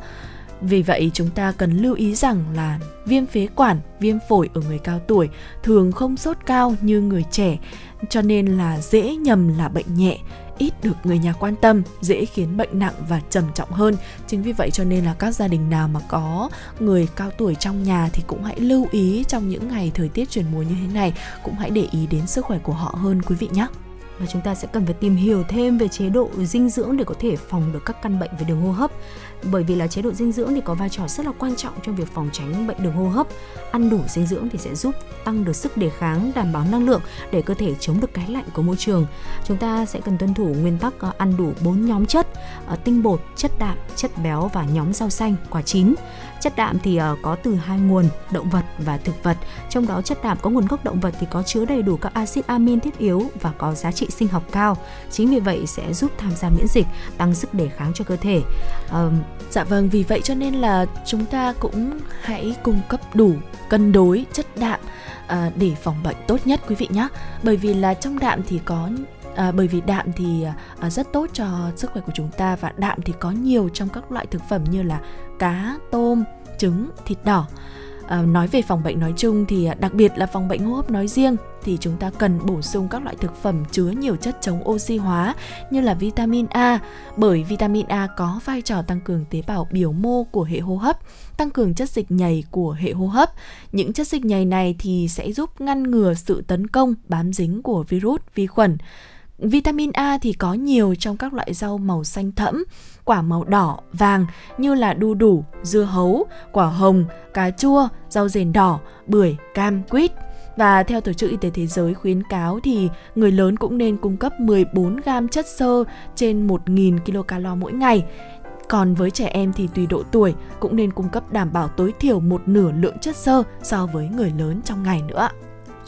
Vì vậy chúng ta cần lưu ý rằng là viêm phế quản, viêm phổi ở người cao tuổi thường không sốt cao như người trẻ, cho nên là dễ nhầm là bệnh nhẹ ít được người nhà quan tâm, dễ khiến bệnh nặng và trầm trọng hơn. Chính vì vậy cho nên là các gia đình nào mà có người cao tuổi trong nhà thì cũng hãy lưu ý trong những ngày thời tiết chuyển mùa như thế này, cũng hãy để ý đến sức khỏe của họ hơn quý vị nhé. và chúng ta sẽ cần phải tìm hiểu thêm về chế độ dinh dưỡng để có thể phòng được các căn bệnh về đường hô hấp bởi vì là chế độ dinh dưỡng thì có vai trò rất là quan trọng trong việc phòng tránh bệnh đường hô hấp. Ăn đủ dinh dưỡng thì sẽ giúp tăng được sức đề kháng, đảm bảo năng lượng để cơ thể chống được cái lạnh của môi trường. Chúng ta sẽ cần tuân thủ nguyên tắc ờ, ăn đủ bốn nhóm chất ờ, tinh bột, chất đạm, chất béo và nhóm rau xanh, quả chín chất đạm thì ờ, có từ hai nguồn động vật và thực vật. Trong đó chất đạm có nguồn gốc động vật thì có chứa đầy đủ các axit amin thiết yếu và có giá trị sinh học cao. Chính vì vậy sẽ giúp tham gia miễn dịch tăng sức đề kháng cho cơ thể. Ờm, Dạ vâng, vì vậy cho nên là chúng ta cũng hãy cung cấp đủ cân đối chất đạm à, để phòng bệnh tốt nhất quý vị nhé. Bởi vì là trong đạm thì có à, bởi vì đạm thì à, rất tốt cho sức khỏe của chúng ta và đạm thì có nhiều trong các loại thực phẩm như là cá, tôm, trứng, thịt đỏ. À, nói về phòng bệnh nói chung thì à, đặc biệt là phòng bệnh hô hấp nói riêng thì chúng ta cần bổ sung các loại thực phẩm chứa nhiều chất chống oxy hóa như là vitamin A bởi vitamin A có vai trò tăng cường tế bào biểu mô của hệ hô hấp, tăng cường chất dịch nhầy của hệ hô hấp. Những chất dịch nhầy này thì sẽ giúp ngăn ngừa sự tấn công bám dính của virus, vi khuẩn. Vitamin A thì có nhiều trong các loại rau màu xanh thẫm, quả màu đỏ, vàng như là đu đủ, dưa hấu, quả hồng, cà chua, rau rền đỏ, bưởi, cam, quýt. Và theo Tổ chức Y tế Thế giới khuyến cáo thì người lớn cũng nên cung cấp 14 gram chất xơ trên 1.000 kcal mỗi ngày. Còn với trẻ em thì tùy độ tuổi cũng nên cung cấp đảm bảo tối thiểu một nửa lượng chất xơ so với người lớn trong ngày nữa.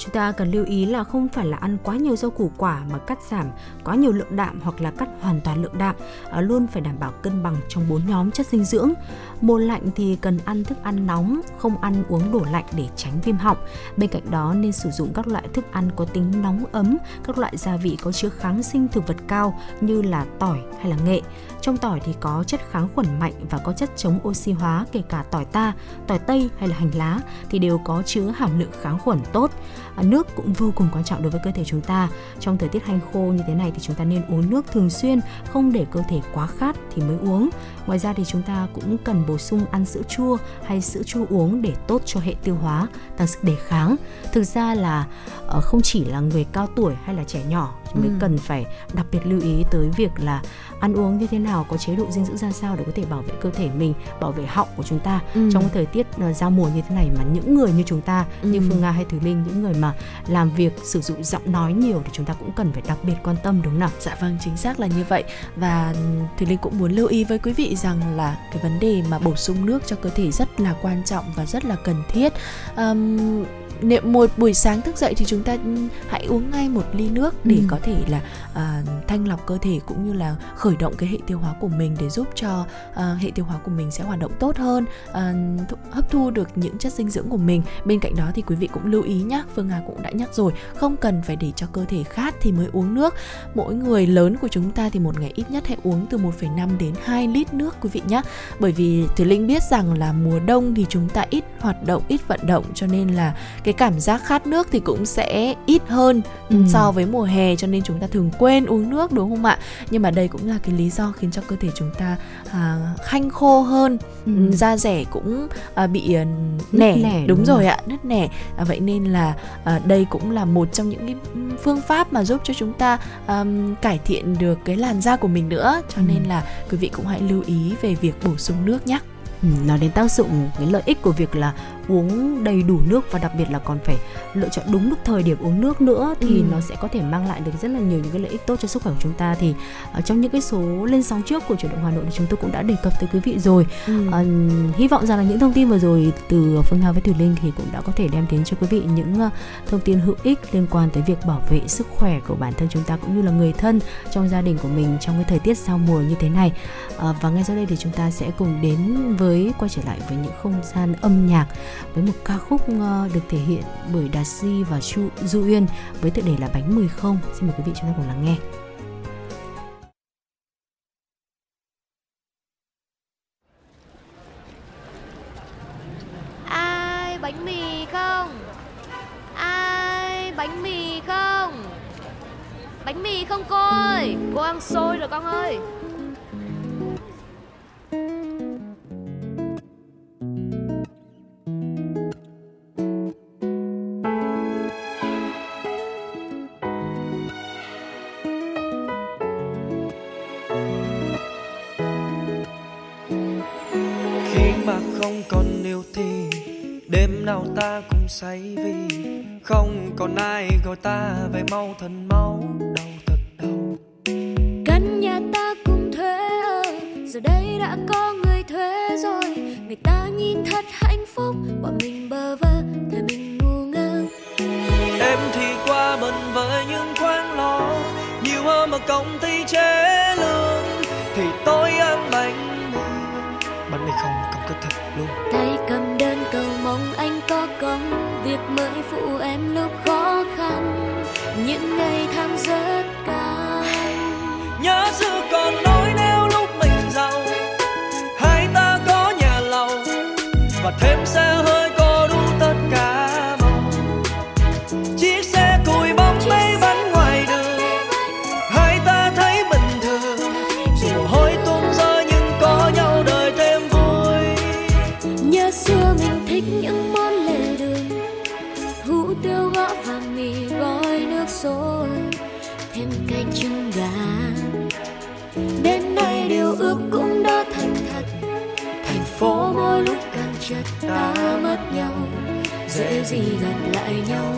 Chúng ta cần lưu ý là không phải là ăn quá nhiều rau củ quả mà cắt giảm quá nhiều lượng đạm hoặc là cắt hoàn toàn lượng đạm, à, luôn phải đảm bảo cân bằng trong bốn nhóm chất dinh dưỡng. Mùa lạnh thì cần ăn thức ăn nóng, không ăn uống đổ lạnh để tránh viêm họng. Bên cạnh đó nên sử dụng các loại thức ăn có tính nóng ấm, các loại gia vị có chứa kháng sinh thực vật cao như là tỏi hay là nghệ. Trong tỏi thì có chất kháng khuẩn mạnh và có chất chống oxy hóa kể cả tỏi ta, tỏi tây hay là hành lá thì đều có chứa hàm lượng kháng khuẩn tốt. À, nước cũng vô cùng quan trọng đối với cơ thể chúng ta. Trong thời tiết hanh khô như thế này thì chúng ta nên uống nước thường xuyên, không để cơ thể quá khát thì mới uống. Ngoài ra thì chúng ta cũng cần bổ sung ăn sữa chua hay sữa chua uống để tốt cho hệ tiêu hóa, tăng sức đề kháng. Thực ra là ờ, không chỉ là người cao tuổi hay là trẻ nhỏ Ừ. cần phải đặc biệt lưu ý tới việc là ăn uống như thế nào, có chế độ dinh dưỡng ra sao để có thể bảo vệ cơ thể mình, bảo vệ họng của chúng ta Ừ. trong thời tiết ờ, giao mùa như thế này mà những người như chúng ta như Ừ. Phương Nga hay Thùy Linh những người mà làm việc sử dụng giọng nói nhiều thì chúng ta cũng cần phải đặc biệt quan tâm đúng không nào? Dạ vâng, chính xác là như vậy Và Thùy Linh cũng muốn lưu ý với quý vị rằng là cái vấn đề mà bổ sung nước cho cơ thể rất là quan trọng và rất là cần thiết Ờm, nếu một buổi sáng thức dậy thì chúng ta hãy uống ngay một ly nước để Ừ. có thể là à, thanh lọc cơ thể cũng như là khởi động cái hệ tiêu hóa của mình để giúp cho à, hệ tiêu hóa của mình sẽ hoạt động tốt hơn à, hấp thu được những chất dinh dưỡng của mình. Bên cạnh đó thì quý vị cũng lưu ý nhé Phương Hà cũng đã nhắc rồi không cần phải để cho cơ thể khát thì mới uống nước. Mỗi người lớn của chúng ta thì một ngày ít nhất hãy uống từ 1,5 đến 2 lít nước quý vị nhé bởi vì Thùy Linh biết rằng là mùa đông thì chúng ta ít hoạt động ít vận động cho nên là cái cảm giác khát nước thì cũng sẽ ít hơn Ừ. so với mùa hè cho nên chúng ta thường quên uống nước đúng không ạ nhưng mà đây cũng là cái lý do khiến cho cơ thể chúng ta à, khanh khô hơn Ừ. da rẻ cũng à, bị à, nẻ, nẻ, đúng, đúng rồi rồi. ạ nứt nẻ à, vậy nên là à, đây cũng là một trong những cái phương pháp mà giúp cho chúng ta ừm, cải thiện được cái làn da của mình nữa cho Ừ. nên là quý vị cũng hãy lưu ý về việc bổ sung nước nhé Ừ, nói đến tác dụng cái lợi ích của việc là uống đầy đủ nước và đặc biệt là còn phải lựa chọn đúng lúc thời điểm uống nước nữa thì Ừ. nó sẽ có thể mang lại được rất là nhiều những cái lợi ích tốt cho sức khỏe của chúng ta. Thì ở trong những cái số lên sóng trước của chuyển động Hà Nội thì chúng tôi cũng đã đề cập tới quý vị rồi. Ờ, hy vọng rằng là những thông tin vừa rồi từ Phương Nga với Thùy Linh thì cũng đã có thể đem đến cho quý vị những ờ, thông tin hữu ích liên quan tới việc bảo vệ sức khỏe của bản thân chúng ta cũng như là người thân trong gia đình của mình trong cái thời tiết giao mùa như thế này. Ờ, và ngay sau đây thì chúng ta sẽ cùng đến với quay trở lại với những không gian âm nhạc với một ca khúc ờ, được thể hiện bởi Đạt Si và Chu Du Uyên với tựa đề là Bánh Mười Không. Xin mời quý vị chúng ta cùng lắng nghe. Ai bánh mì không? Ai bánh mì không? Bánh mì không cô ơi, cô ăn xôi rồi con ơi. Không còn yêu thì đêm nào ta cũng say vì không còn ai gọi ta về mau thành máu đau thật đau. Căn nhà ta cùng thuê ở giờ đây đã có người thuê rồi. Người ta nhìn thật hạnh phúc bọn mình bơ vơ thời mình ngu ngơ. Em thì qua bần với những khoáng lo nhiều hơn mà công ty chế lương. Thì tôi ăn bánh mì bánh mì không không có việc mới phụ em lúc khó khăn. Những ngày tháng rất cao nhớ giữ còn nói dễ gì gặp lại nhau.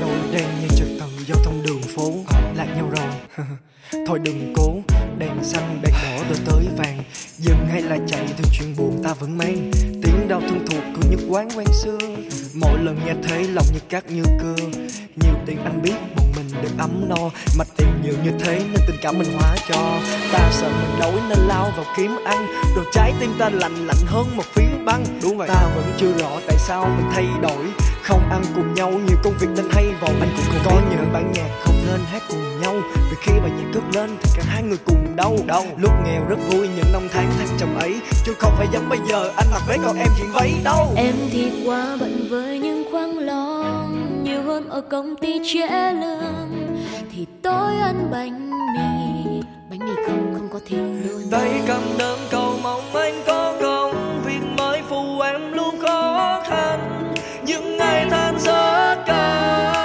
Nỗi đen như trật tự giao thông đường phố lạc nhau rồi. Thôi đừng cố, đèn xanh đèn đỏ rồi tới vàng. Dừng hay là chạy thì chuyện buồn ta vẫn mang. Tiếng đau thân thuộc của những quán quen xưa. Mỗi lần nghe thấy lòng như cát như cưa. Nhiều tiền anh biết bọn mình được ấm no. Mạch nhiều như thế nên tình cảm mình hóa cho. Ta sợ mình đói nên lao vào kiếm ăn. Rồi trái tim ta lạnh lạnh hơn một phiến băng. Đúng vậy. Ta vẫn chưa rõ tại sao mình thay đổi. Không ăn cùng nhau nhiều công việc nên hay vào anh cũng không có những bản nhạc không nên hát cùng nhau. Vì khi bài nhạc cất lên thì cả hai người cùng đau. Đau. Lúc nghèo rất vui những năm tháng thăng trầm ấy. Chứ không phải giống bây giờ anh mặc váy còn em chuyện váy đâu. Em thì quá bận với những khoáng lo nhiều hơn ở công ty trễ lương thì tôi ăn bánh mì. Bánh mì không không có thịt luôn. Tay cầm đơn cầu mong anh có công. Việc mới phụ em luôn khó khăn. Những ngày than rất cao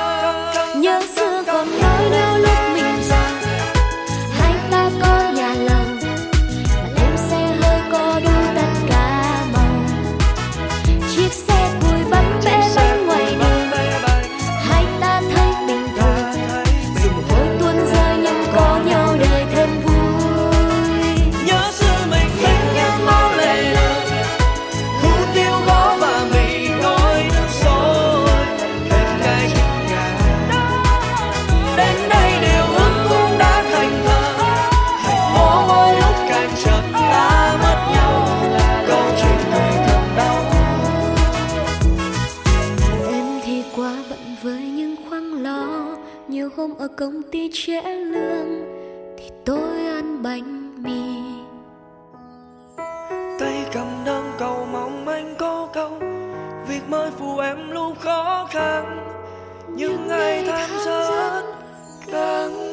trễ lương thì tôi ăn bánh mì. Tay cầm đơn cầu mong anh có câu việc mới phụ em lúc khó khăn những ngày tháng rất căng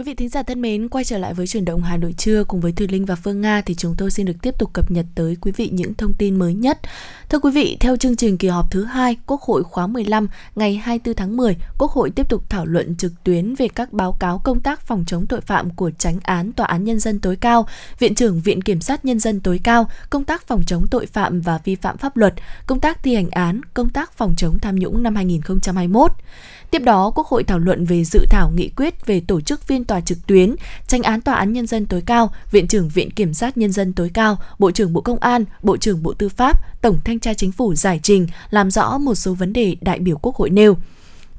Quý vị thính giả thân mến, quay trở lại với chuyển động Hà Nội trưa cùng với Thùy Linh và Phương Nga thì chúng tôi xin được tiếp tục cập nhật tới quý vị những thông tin mới nhất. Thưa quý vị, theo chương trình kỳ họp thứ hai Quốc hội khóa 15 ngày 24 tháng 10, Quốc hội tiếp tục thảo luận trực tuyến về các báo cáo công tác phòng chống tội phạm của Tránh án Tòa án Nhân dân tối cao, Viện trưởng Viện Kiểm sát Nhân dân tối cao, công tác phòng chống tội phạm và vi phạm pháp luật, công tác thi hành án, công tác phòng chống tham nhũng năm 2021. Tiếp đó, Quốc hội thảo luận về dự thảo nghị quyết về tổ chức phiên tòa trực tuyến, tranh án Tòa án Nhân dân tối cao, Viện trưởng Viện Kiểm sát Nhân dân tối cao, Bộ trưởng Bộ Công an, Bộ trưởng Bộ Tư pháp, Tổng Thanh tra Chính phủ giải trình, làm rõ một số vấn đề đại biểu Quốc hội nêu.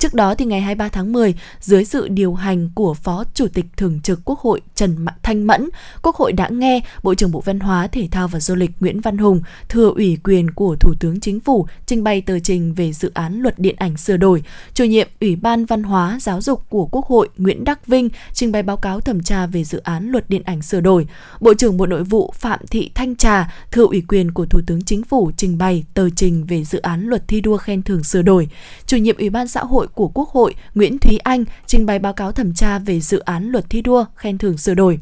Trước đó thì ngày 23 tháng 10, dưới sự điều hành của Phó Chủ tịch Thường trực Quốc hội Trần mạnh Thanh Mẫn, Quốc hội đã nghe Bộ trưởng Bộ Văn hóa, Thể thao và Du lịch Nguyễn Văn Hùng thừa ủy quyền của Thủ tướng Chính phủ trình bày tờ trình về dự án luật điện ảnh sửa đổi. Chủ nhiệm Ủy ban Văn hóa Giáo dục của Quốc hội Nguyễn Đắc Vinh trình bày báo cáo thẩm tra về dự án luật điện ảnh sửa đổi. Bộ trưởng Bộ Nội vụ Phạm Thị Thanh Trà thừa ủy quyền của Thủ tướng Chính phủ trình bày tờ trình về dự án luật thi đua khen thưởng sửa đổi. Chủ nhiệm Ủy ban xã hội của Quốc hội Nguyễn Thúy Anh trình bày báo cáo thẩm tra về dự án luật thi đua khen thưởng sửa đổi.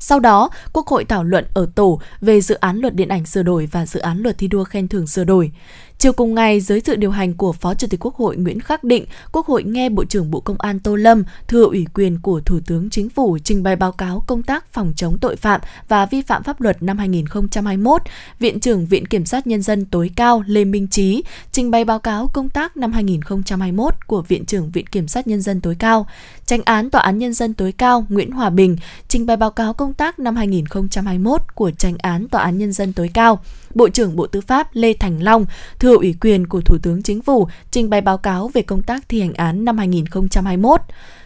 Sau đó, Quốc hội thảo luận ở tổ về dự án luật điện ảnh sửa đổi và dự án luật thi đua khen thưởng sửa đổi. Chiều cùng ngày, dưới sự điều hành của Phó Chủ tịch Quốc hội Nguyễn Khắc Định, Quốc hội nghe Bộ trưởng Bộ Công an Tô Lâm thừa ủy quyền của Thủ tướng Chính phủ trình bày báo cáo công tác phòng chống tội phạm và vi phạm pháp luật năm 2021. Viện trưởng Viện Kiểm sát Nhân dân tối cao Lê Minh Trí trình bày báo cáo công tác năm 2021 của Viện trưởng Viện Kiểm sát Nhân dân tối cao. Tranh án Tòa án Nhân dân tối cao Nguyễn Hòa Bình trình bày báo cáo công tác năm 2021 của Tranh án Tòa án Nhân dân tối cao. Bộ trưởng Bộ Tư pháp Lê Thành Long thừa ủy quyền của Thủ tướng Chính phủ trình bày báo cáo về công tác thi hành án năm 2021.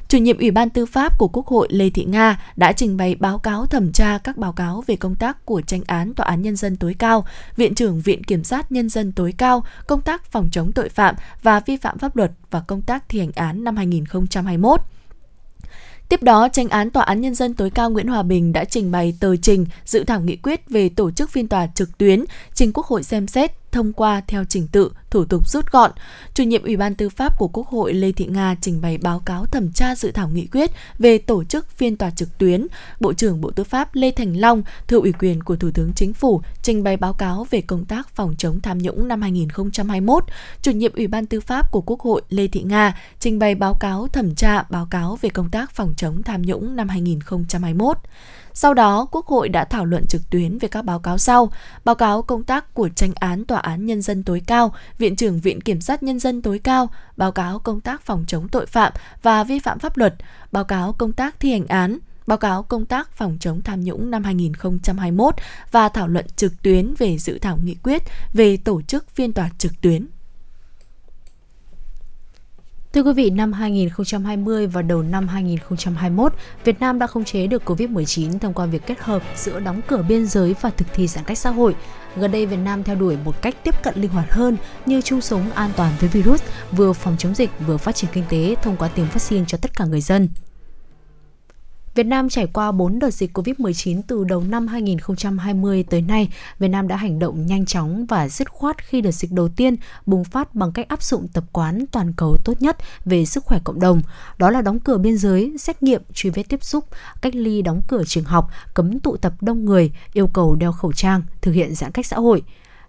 Chủ nhiệm Ủy ban Tư pháp của Quốc hội Lê Thị Nga đã trình bày báo cáo thẩm tra các báo cáo về công tác của tranh án Tòa án Nhân dân tối cao, Viện trưởng Viện Kiểm sát Nhân dân tối cao, công tác phòng chống tội phạm và vi phạm pháp luật và công tác thi hành án năm 2021. Tiếp đó, tranh án Tòa án Nhân dân tối cao Nguyễn Hòa Bình đã trình bày tờ trình dự thảo nghị quyết về tổ chức phiên tòa trực tuyến, trình Quốc hội xem xét thông qua theo trình tự, thủ tục rút gọn. Chủ nhiệm Ủy ban Tư pháp của Quốc hội Lê Thị Nga trình bày báo cáo thẩm tra dự thảo nghị quyết về tổ chức phiên tòa trực tuyến. Bộ trưởng Bộ Tư pháp Lê Thành Long thừa ủy quyền của Thủ tướng Chính phủ trình bày báo cáo về công tác phòng chống tham nhũng năm 2021. Chủ nhiệm Ủy ban Tư pháp của Quốc hội Lê Thị Nga trình bày báo cáo thẩm tra báo cáo về công tác phòng chống tham nhũng năm 2021. Sau đó, Quốc hội đã thảo luận trực tuyến về các báo cáo sau. Báo cáo công tác của tranh án Tòa án Nhân dân tối cao, Viện trưởng Viện Kiểm sát Nhân dân tối cao, báo cáo công tác phòng chống tội phạm và vi phạm pháp luật, báo cáo công tác thi hành án, báo cáo công tác phòng chống tham nhũng năm 2021 và thảo luận trực tuyến về dự thảo nghị quyết về tổ chức phiên tòa trực tuyến. Thưa quý vị, năm 2020 và đầu năm 2021, Việt Nam đã khống chế được Covid-19 thông qua việc kết hợp giữa đóng cửa biên giới và thực thi giãn cách xã hội. Gần đây, Việt Nam theo đuổi một cách tiếp cận linh hoạt hơn như chung sống an toàn với virus, vừa phòng chống dịch vừa phát triển kinh tế thông qua tiêm vaccine cho tất cả người dân. Việt Nam trải qua 4 đợt dịch Covid-19 từ đầu năm 2020 tới nay, Việt Nam đã hành động nhanh chóng và dứt khoát khi đợt dịch đầu tiên bùng phát bằng cách áp dụng tập quán toàn cầu tốt nhất về sức khỏe cộng đồng. Đó là đóng cửa biên giới, xét nghiệm, truy vết tiếp xúc, cách ly đóng cửa trường học, cấm tụ tập đông người, yêu cầu đeo khẩu trang, thực hiện giãn cách xã hội.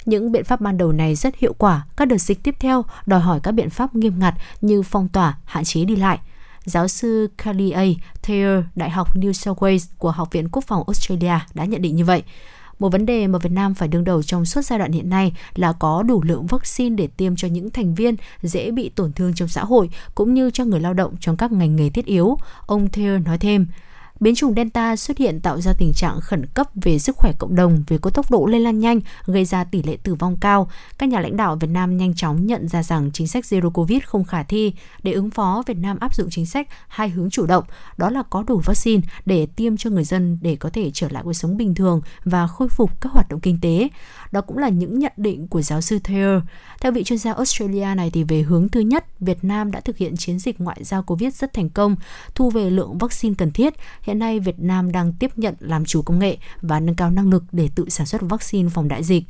Những biện pháp ban đầu này rất hiệu quả, các đợt dịch tiếp theo đòi hỏi các biện pháp nghiêm ngặt như phong tỏa, hạn chế đi lại. Giáo sư Carly A. Thayer, Đại học New South Wales của Học viện Quốc phòng Australia đã nhận định như vậy. Một vấn đề mà Việt Nam phải đương đầu trong suốt giai đoạn hiện nay là có đủ lượng vaccine để tiêm cho những thành viên dễ bị tổn thương trong xã hội cũng như cho người lao động trong các ngành nghề thiết yếu. Ông Thayer nói thêm, biến chủng Delta xuất hiện tạo ra tình trạng khẩn cấp về sức khỏe cộng đồng vì có tốc độ lây lan nhanh, gây ra tỷ lệ tử vong cao. Các nhà lãnh đạo Việt Nam nhanh chóng nhận ra rằng chính sách Zero Covid không khả thi. Để ứng phó, Việt Nam áp dụng chính sách hai hướng chủ động, đó là có đủ vaccine để tiêm cho người dân để có thể trở lại cuộc sống bình thường và khôi phục các hoạt động kinh tế. Đó cũng là những nhận định của giáo sư Thayer. Theo vị chuyên gia Australia này thì về hướng thứ nhất, Việt Nam đã thực hiện chiến dịch ngoại giao Covid rất thành công, thu về lượng vaccine cần thiết. Hiện nay Việt Nam đang tiếp nhận làm chủ công nghệ và nâng cao năng lực để tự sản xuất vaccine phòng đại dịch.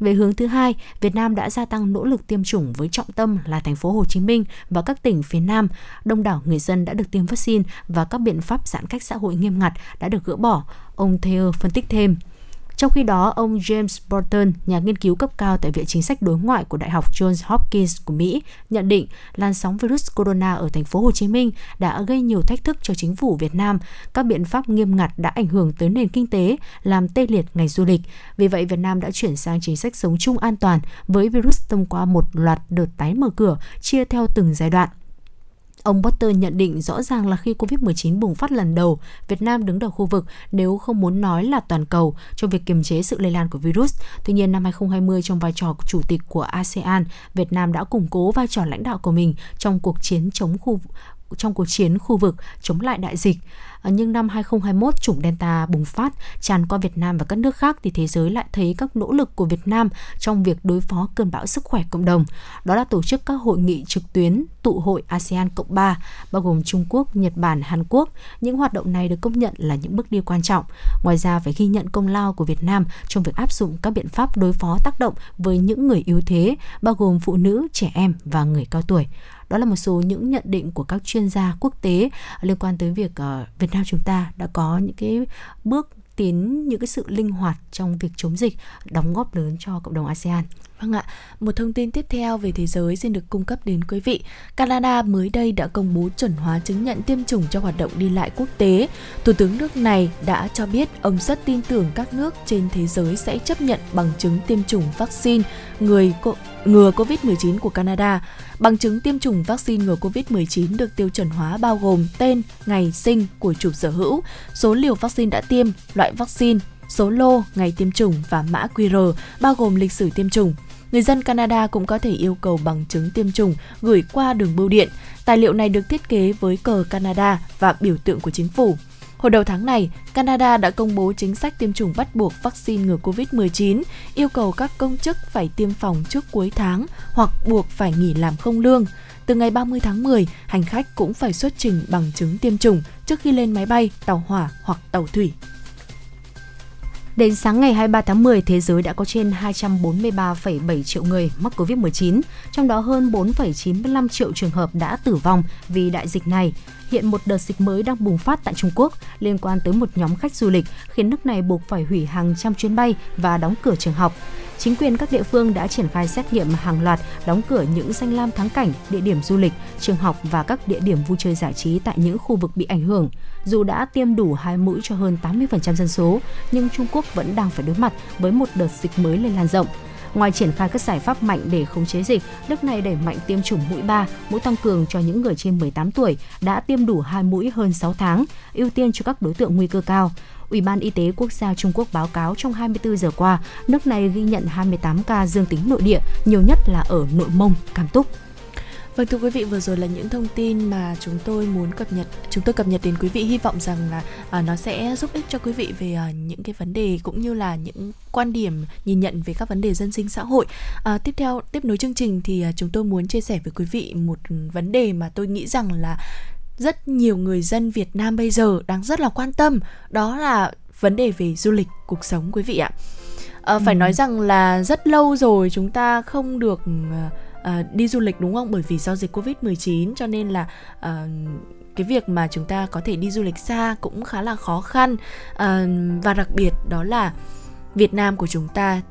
Về hướng thứ hai, Việt Nam đã gia tăng nỗ lực tiêm chủng với trọng tâm là thành phố Hồ Chí Minh và các tỉnh phía Nam. Đông đảo người dân đã được tiêm vaccine và các biện pháp giãn cách xã hội nghiêm ngặt đã được gỡ bỏ. Ông Theo phân tích thêm. Trong khi đó, ông James Burton, nhà nghiên cứu cấp cao tại Viện Chính sách Đối ngoại của Đại học Johns Hopkins của Mỹ, nhận định làn sóng virus corona ở thành phố Hồ Chí Minh đã gây nhiều thách thức cho chính phủ Việt Nam. Các biện pháp nghiêm ngặt đã ảnh hưởng tới nền kinh tế, làm tê liệt ngành du lịch. Vì vậy, Việt Nam đã chuyển sang chính sách sống chung an toàn với virus thông qua một loạt đợt tái mở cửa chia theo từng giai đoạn. Ông Potter nhận định rõ ràng là khi Covid-19 bùng phát lần đầu, Việt Nam đứng đầu khu vực nếu không muốn nói là toàn cầu trong việc kiềm chế sự lây lan của virus. Tuy nhiên, năm 2020 trong vai trò chủ tịch của ASEAN, Việt Nam đã củng cố vai trò lãnh đạo của mình trong cuộc chiến chống khu trong cuộc chiến khu vực chống lại đại dịch. À, nhưng năm 2021 chủng Delta bùng phát tràn qua Việt Nam và các nước khác thì thế giới lại thấy các nỗ lực của Việt Nam trong việc đối phó cơn bão sức khỏe cộng đồng. Đó là tổ chức các hội nghị trực tuyến tụ hội ASEAN Cộng 3 bao gồm Trung Quốc, Nhật Bản, Hàn Quốc. Những hoạt động này được công nhận là những bước đi quan trọng. Ngoài ra phải ghi nhận công lao của Việt Nam trong việc áp dụng các biện pháp đối phó tác động với những người yếu thế bao gồm phụ nữ, trẻ em và người cao tuổi. Đó là một số những nhận định của các chuyên gia quốc tế liên quan tới việc ờ, Việt Nam chúng ta đã có những cái bước tiến, những cái sự linh hoạt trong việc chống dịch, đóng góp lớn cho cộng đồng ASEAN. Vâng ạ, một thông tin tiếp theo về thế giới xin được cung cấp đến quý vị. Canada mới đây đã công bố chuẩn hóa chứng nhận tiêm chủng cho hoạt động đi lại quốc tế. Thủ tướng nước này đã cho biết ông rất tin tưởng các nước trên thế giới sẽ chấp nhận bằng chứng tiêm chủng vaccine người co- ngừa COVID-19 của Canada. Bằng chứng tiêm chủng vaccine ngừa COVID-19 được tiêu chuẩn hóa bao gồm tên, ngày sinh của chủ sở hữu, số liều vaccine đã tiêm, loại vaccine, số lô, ngày tiêm chủng và mã QR bao gồm lịch sử tiêm chủng. Người dân Canada cũng có thể yêu cầu bằng chứng tiêm chủng gửi qua đường bưu điện. Tài liệu này được thiết kế với cờ Canada và biểu tượng của chính phủ. Hồi đầu tháng này, Canada đã công bố chính sách tiêm chủng bắt buộc vaccine ngừa COVID-19, yêu cầu các công chức phải tiêm phòng trước cuối tháng hoặc buộc phải nghỉ làm không lương. Từ ngày 30 tháng 10, hành khách cũng phải xuất trình bằng chứng tiêm chủng trước khi lên máy bay, tàu hỏa hoặc tàu thủy. Đến sáng ngày 23 tháng 10, thế giới đã có trên 243,7 triệu người mắc COVID-19, trong đó hơn 4,95 triệu trường hợp đã tử vong vì đại dịch này. Hiện một đợt dịch mới đang bùng phát tại Trung Quốc liên quan tới một nhóm khách du lịch, khiến nước này buộc phải hủy hàng trăm chuyến bay và đóng cửa trường học. Chính quyền các địa phương đã triển khai xét nghiệm hàng loạt, đóng cửa những danh lam thắng cảnh, địa điểm du lịch, trường học và các địa điểm vui chơi giải trí tại những khu vực bị ảnh hưởng. Dù đã tiêm đủ hai mũi cho hơn 80% dân số, nhưng Trung Quốc vẫn đang phải đối mặt với một đợt dịch mới lây lan rộng. Ngoài triển khai các giải pháp mạnh để khống chế dịch, nước này đẩy mạnh tiêm chủng mũi 3, mũi tăng cường cho những người trên 18 tuổi đã tiêm đủ 2 mũi hơn 6 tháng, ưu tiên cho các đối tượng nguy cơ cao. Ủy ban Y tế Quốc gia Trung Quốc báo cáo trong 24 giờ qua, nước này ghi nhận 28 ca dương tính nội địa, nhiều nhất là ở Nội Mông, Cam Túc. Vâng thưa quý vị, vừa rồi là những thông tin mà chúng tôi muốn cập nhật, chúng tôi cập nhật đến quý vị hy vọng rằng là à, nó sẽ giúp ích cho quý vị về à, những cái vấn đề cũng như là những quan điểm nhìn nhận về các vấn đề dân sinh xã hội. À, tiếp theo tiếp nối chương trình thì à, chúng tôi muốn chia sẻ với quý vị một vấn đề mà tôi nghĩ rằng là rất nhiều người dân Việt Nam bây giờ đang rất là quan tâm, đó là vấn đề về du lịch cuộc sống quý vị ạ. À, phải Ừ. nói rằng là rất lâu rồi chúng ta không được à, Ờ, đi du lịch đúng không? Bởi vì do dịch Covid-19 cho nên là uh, cái việc mà chúng ta có thể đi du lịch xa cũng khá là khó khăn uh, và đặc biệt đó là Việt Nam của chúng ta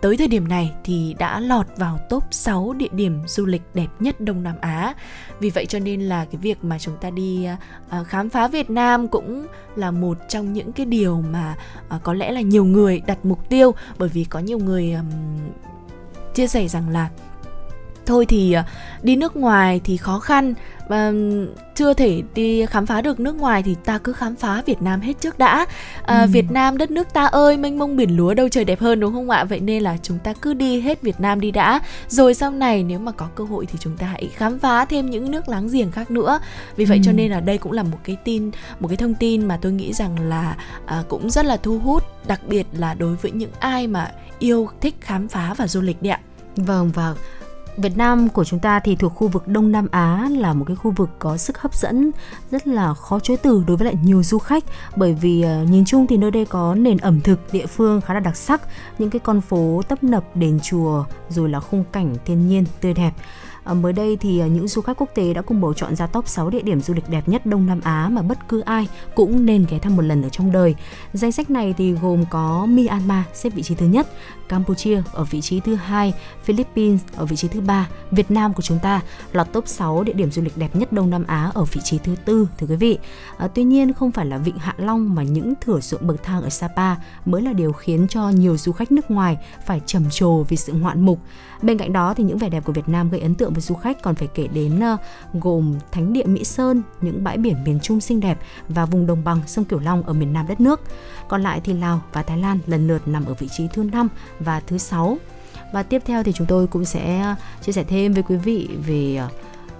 tới thời điểm này thì đã lọt vào top 6 địa điểm du lịch đẹp nhất Đông Nam Á. Vì vậy cho nên là cái việc mà chúng ta đi khám phá Việt Nam cũng là một trong những cái điều mà có lẽ là nhiều người đặt mục tiêu bởi vì có nhiều người chia sẻ rằng là thôi thì à, đi nước ngoài thì khó khăn. Và chưa thể đi khám phá được nước ngoài thì ta cứ khám phá Việt Nam hết trước đã. À, Ừ. Việt Nam đất nước ta ơi mênh mông biển lúa đâu trời đẹp hơn đúng không ạ? Vậy nên là chúng ta cứ đi hết Việt Nam đi đã. Rồi sau này nếu mà có cơ hội thì chúng ta hãy khám phá thêm những nước láng giềng khác nữa. Vì vậy Ừ. cho nên là đây cũng là một cái tin một cái thông tin mà tôi nghĩ rằng là à, cũng rất là thu hút đặc biệt là đối với những ai mà yêu thích khám phá và du lịch đấy ạ. Vâng và Việt Nam của chúng ta thì thuộc khu vực Đông Nam Á là một cái khu vực có sức hấp dẫn rất là khó chối từ đối với lại nhiều du khách bởi vì ờ, nhìn chung thì nơi đây có nền ẩm thực địa phương khá là đặc sắc, những cái con phố tấp nập đền chùa rồi là khung cảnh thiên nhiên tươi đẹp. À, mới đây thì ờ, những du khách quốc tế đã cùng bầu chọn ra top 6 địa điểm du lịch đẹp nhất Đông Nam Á mà bất cứ ai cũng nên ghé thăm một lần ở trong đời. Danh sách này thì gồm có Myanmar xếp vị trí thứ nhất, Campuchia ở vị trí thứ hai, Philippines ở vị trí thứ ba, Việt Nam của chúng ta lọt top 6 địa điểm du lịch đẹp nhất Đông Nam Á ở vị trí thứ tư thưa quý vị. À, tuy nhiên không phải là Vịnh Hạ Long mà những thửa ruộng bậc thang ở Sapa mới là điều khiến cho nhiều du khách nước ngoài phải trầm trồ vì sự ngoạn mục. Bên cạnh đó thì những vẻ đẹp của Việt Nam gây ấn tượng với du khách còn phải kể đến ờ, gồm Thánh địa Mỹ Sơn, những bãi biển miền Trung xinh đẹp và vùng đồng bằng sông Cửu Long ở miền Nam đất nước. Còn lại thì Lào và Thái Lan lần lượt nằm ở vị trí thứ 5 và thứ 6. Và tiếp theo thì chúng tôi cũng sẽ chia sẻ thêm với quý vị về ờ,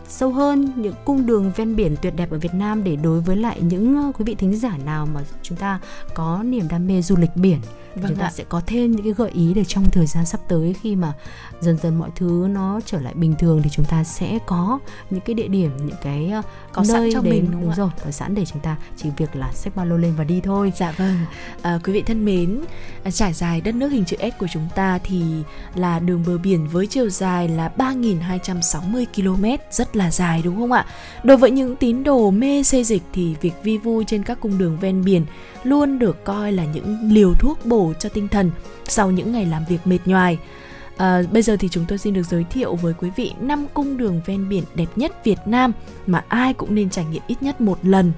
sâu hơn những cung đường ven biển tuyệt đẹp ở Việt Nam để đối với lại những ờ, quý vị thính giả nào mà chúng ta có niềm đam mê du lịch biển Vâng chúng ta ạ. sẽ có thêm những cái gợi ý để trong thời gian sắp tới khi mà dần dần mọi thứ nó trở lại bình thường thì chúng ta sẽ có những cái địa điểm những cái ờ, Có sẵn nơi cho đến mình, đúng rồi có sẵn để chúng ta chỉ việc là xách ba lô lên và đi thôi Dạ vâng, à, quý vị thân mến, à, trải dài đất nước hình chữ S của chúng ta thì là đường bờ biển với chiều dài là 3.260 km, rất là dài đúng không ạ? Đối với những tín đồ mê xê dịch thì việc vi vu trên các cung đường ven biển luôn được coi là những liều thuốc bổ cho tinh thần sau những ngày làm việc mệt nhoài. À, bây giờ thì chúng tôi xin được giới thiệu với quý vị năm cung đường ven biển đẹp nhất Việt Nam mà ai cũng nên trải nghiệm ít nhất một lần.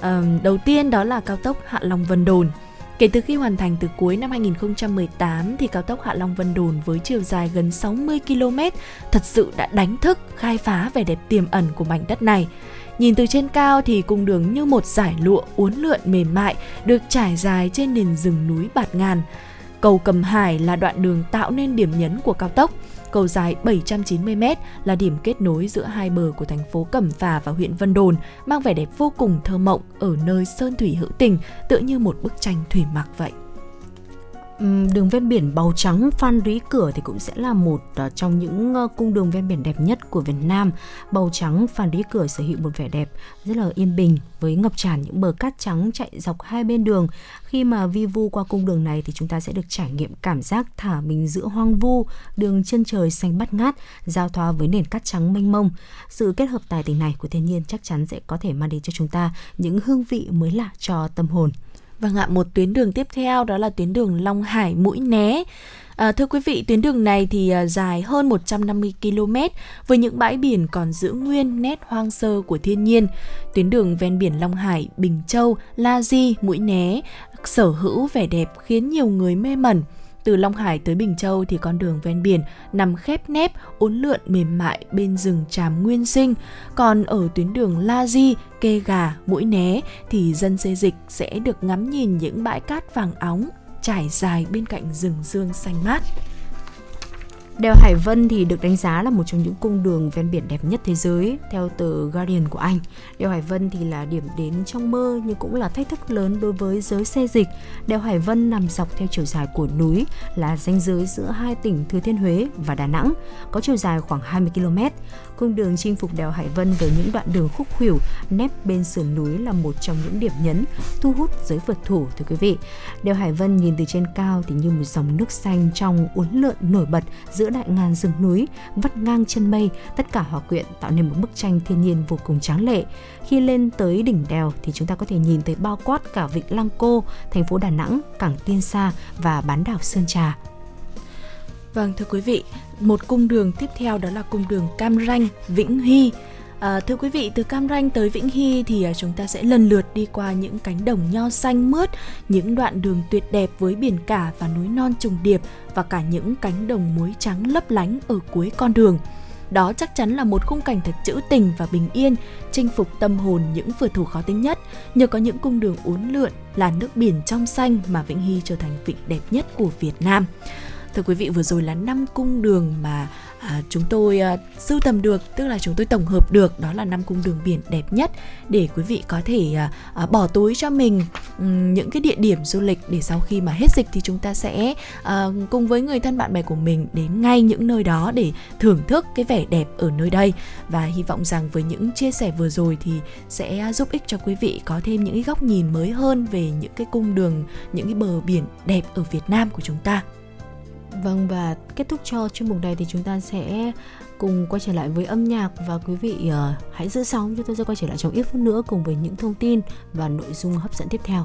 À, đầu tiên đó là cao tốc Hạ Long Vân Đồn. Kể từ khi hoàn thành từ cuối năm 2018 thì cao tốc Hạ Long Vân Đồn với chiều dài gần 60 km thật sự đã đánh thức khai phá vẻ đẹp tiềm ẩn của mảnh đất này. Nhìn từ trên cao thì cung đường như một giải lụa uốn lượn mềm mại được trải dài trên nền rừng núi bạt ngàn. Cầu Cầm Hải là đoạn đường tạo nên điểm nhấn của cao tốc. Cầu dài 790m là điểm kết nối giữa hai bờ của thành phố Cẩm Phả và huyện Vân Đồn, mang vẻ đẹp vô cùng thơ mộng ở nơi sơn thủy hữu tình, tựa như một bức tranh thủy mặc vậy. Đường ven biển Bầu Trắng Phan Rí Cửa thì cũng sẽ là một à, trong những ờ, cung đường ven biển đẹp nhất của Việt Nam. Bầu Trắng Phan Rí Cửa sở hữu một vẻ đẹp rất là yên bình với ngập tràn những bờ cát trắng chạy dọc hai bên đường. Khi mà vi vu qua cung đường này thì chúng ta sẽ được trải nghiệm cảm giác thả mình giữa hoang vu, đường chân trời xanh bát ngát, giao thoa với nền cát trắng mênh mông. Sự kết hợp tài tình này của thiên nhiên chắc chắn sẽ có thể mang đến cho chúng ta những hương vị mới lạ cho tâm hồn. Vâng ạ, một tuyến đường tiếp theo đó là tuyến đường Long Hải Mũi Né. À, thưa quý vị, tuyến đường này thì à, dài hơn 150 km với những bãi biển còn giữ nguyên nét hoang sơ của thiên nhiên. Tuyến đường ven biển Long Hải, Bình Châu, La Di, Mũi Né sở hữu vẻ đẹp khiến nhiều người mê mẩn. Từ Long Hải tới Bình Châu thì con đường ven biển nằm khép nép, uốn lượn mềm mại bên rừng tràm nguyên sinh. Còn ở tuyến đường La Di, Kê Gà, Mũi Né thì dân xê dịch sẽ được ngắm nhìn những bãi cát vàng óng trải dài bên cạnh rừng dương xanh mát. Đèo Hải Vân thì được đánh giá là một trong những cung đường ven biển đẹp nhất thế giới theo tờ Guardian của Anh. Đèo Hải Vân thì là điểm đến trong mơ nhưng cũng là thách thức lớn đối với giới xe dịch. Đèo Hải Vân nằm dọc theo chiều dài của núi là ranh giới giữa hai tỉnh Thừa Thiên Huế và Đà Nẵng, có chiều dài khoảng 20 km. Cung đường chinh phục đèo Hải Vân với những đoạn đường khúc khuỷu nép bên sườn núi là một trong những điểm nhấn thu hút giới phượt thủ thưa quý vị. Đèo Hải Vân nhìn từ trên cao thì như một dòng nước xanh trong uốn lượn nổi bật giữa đại ngàn rừng núi vắt ngang chân mây, tất cả hòa quyện tạo nên một bức tranh thiên nhiên vô cùng tráng lệ. Khi lên tới đỉnh đèo thì chúng ta có thể nhìn thấy bao quát cả vịnh Lăng Cô, thành phố Đà Nẵng, cảng Tiên Sa và bán đảo Sơn Trà. Vâng thưa quý vị, một cung đường tiếp theo đó là cung đường Cam Ranh, Vĩnh Hy. À, thưa quý vị, từ Cam Ranh tới Vĩnh Hy thì à, chúng ta sẽ lần lượt đi qua những cánh đồng nho xanh mướt, những đoạn đường tuyệt đẹp với biển cả và núi non trùng điệp và cả những cánh đồng muối trắng lấp lánh ở cuối con đường. Đó chắc chắn là một khung cảnh thật trữ tình và bình yên, chinh phục tâm hồn những phượt thủ khó tính nhất. Nhờ có những cung đường uốn lượn, là nước biển trong xanh mà Vĩnh Hy trở thành vịnh đẹp nhất của Việt Nam. Thưa quý vị, vừa rồi là năm cung đường mà à, chúng tôi à, sưu tầm được, tức là chúng tôi tổng hợp được, đó là năm cung đường biển đẹp nhất để quý vị có thể à, à, bỏ túi cho mình um, những cái địa điểm du lịch để sau khi mà hết dịch thì chúng ta sẽ à, cùng với người thân bạn bè của mình đến ngay những nơi đó để thưởng thức cái vẻ đẹp ở nơi đây và hy vọng rằng với những chia sẻ vừa rồi thì sẽ giúp ích cho quý vị có thêm những cái góc nhìn mới hơn về những cái cung đường, những cái bờ biển đẹp ở Việt Nam của chúng ta. Vâng và kết thúc cho chuyên mục này thì chúng ta sẽ cùng quay trở lại với âm nhạc và quý vị uh, hãy giữ sóng chúng tôi sẽ quay trở lại trong ít phút nữa cùng với những thông tin và nội dung hấp dẫn tiếp theo.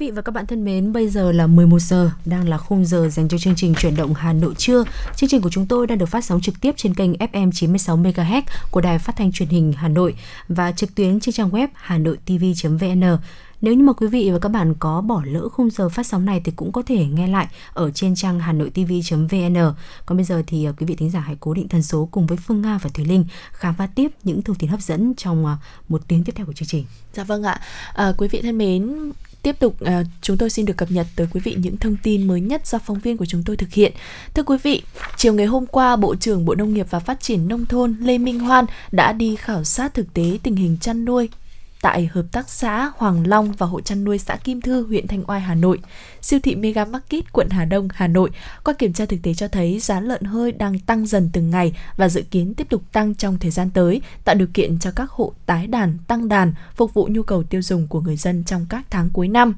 Vị và các bạn thân mến, bây giờ là 11 giờ, đang là khung giờ dành cho chương trình chuyển động Hà Nội trưa. Chương trình của chúng tôi đang được phát sóng trực tiếp trên kênh FM 96 MHz của Đài Phát thanh Truyền hình Hà Nội và trực tuyến trên trang web hanoitv.vn. Nếu như mà quý vị và các bạn có bỏ lỡ khung giờ phát sóng này thì cũng có thể nghe lại ở trên trang hanoitv.vn. Còn bây giờ thì à, quý vị thính giả hãy cố định tần số cùng với Phương Nga và Thùy Linh khám phá tiếp những thông tin hấp dẫn trong à, một tiếng tiếp theo của chương trình. Dạ vâng ạ. À, quý vị thân mến, tiếp tục ờ, chúng tôi xin được cập nhật tới quý vị những thông tin mới nhất do phóng viên của chúng tôi thực hiện. Thưa quý vị, chiều ngày hôm qua, Bộ trưởng Bộ Nông nghiệp và Phát triển Nông thôn Lê Minh Hoan đã đi khảo sát thực tế tình hình chăn nuôi tại Hợp tác xã Hoàng Long và hộ chăn nuôi xã Kim Thư, huyện Thanh Oai, Hà Nội. Siêu thị Mega Market, quận Hà Đông, Hà Nội. Qua kiểm tra thực tế cho thấy giá lợn hơi đang tăng dần từng ngày và dự kiến tiếp tục tăng trong thời gian tới, tạo điều kiện cho các hộ tái đàn, tăng đàn, phục vụ nhu cầu tiêu dùng của người dân trong các tháng cuối năm.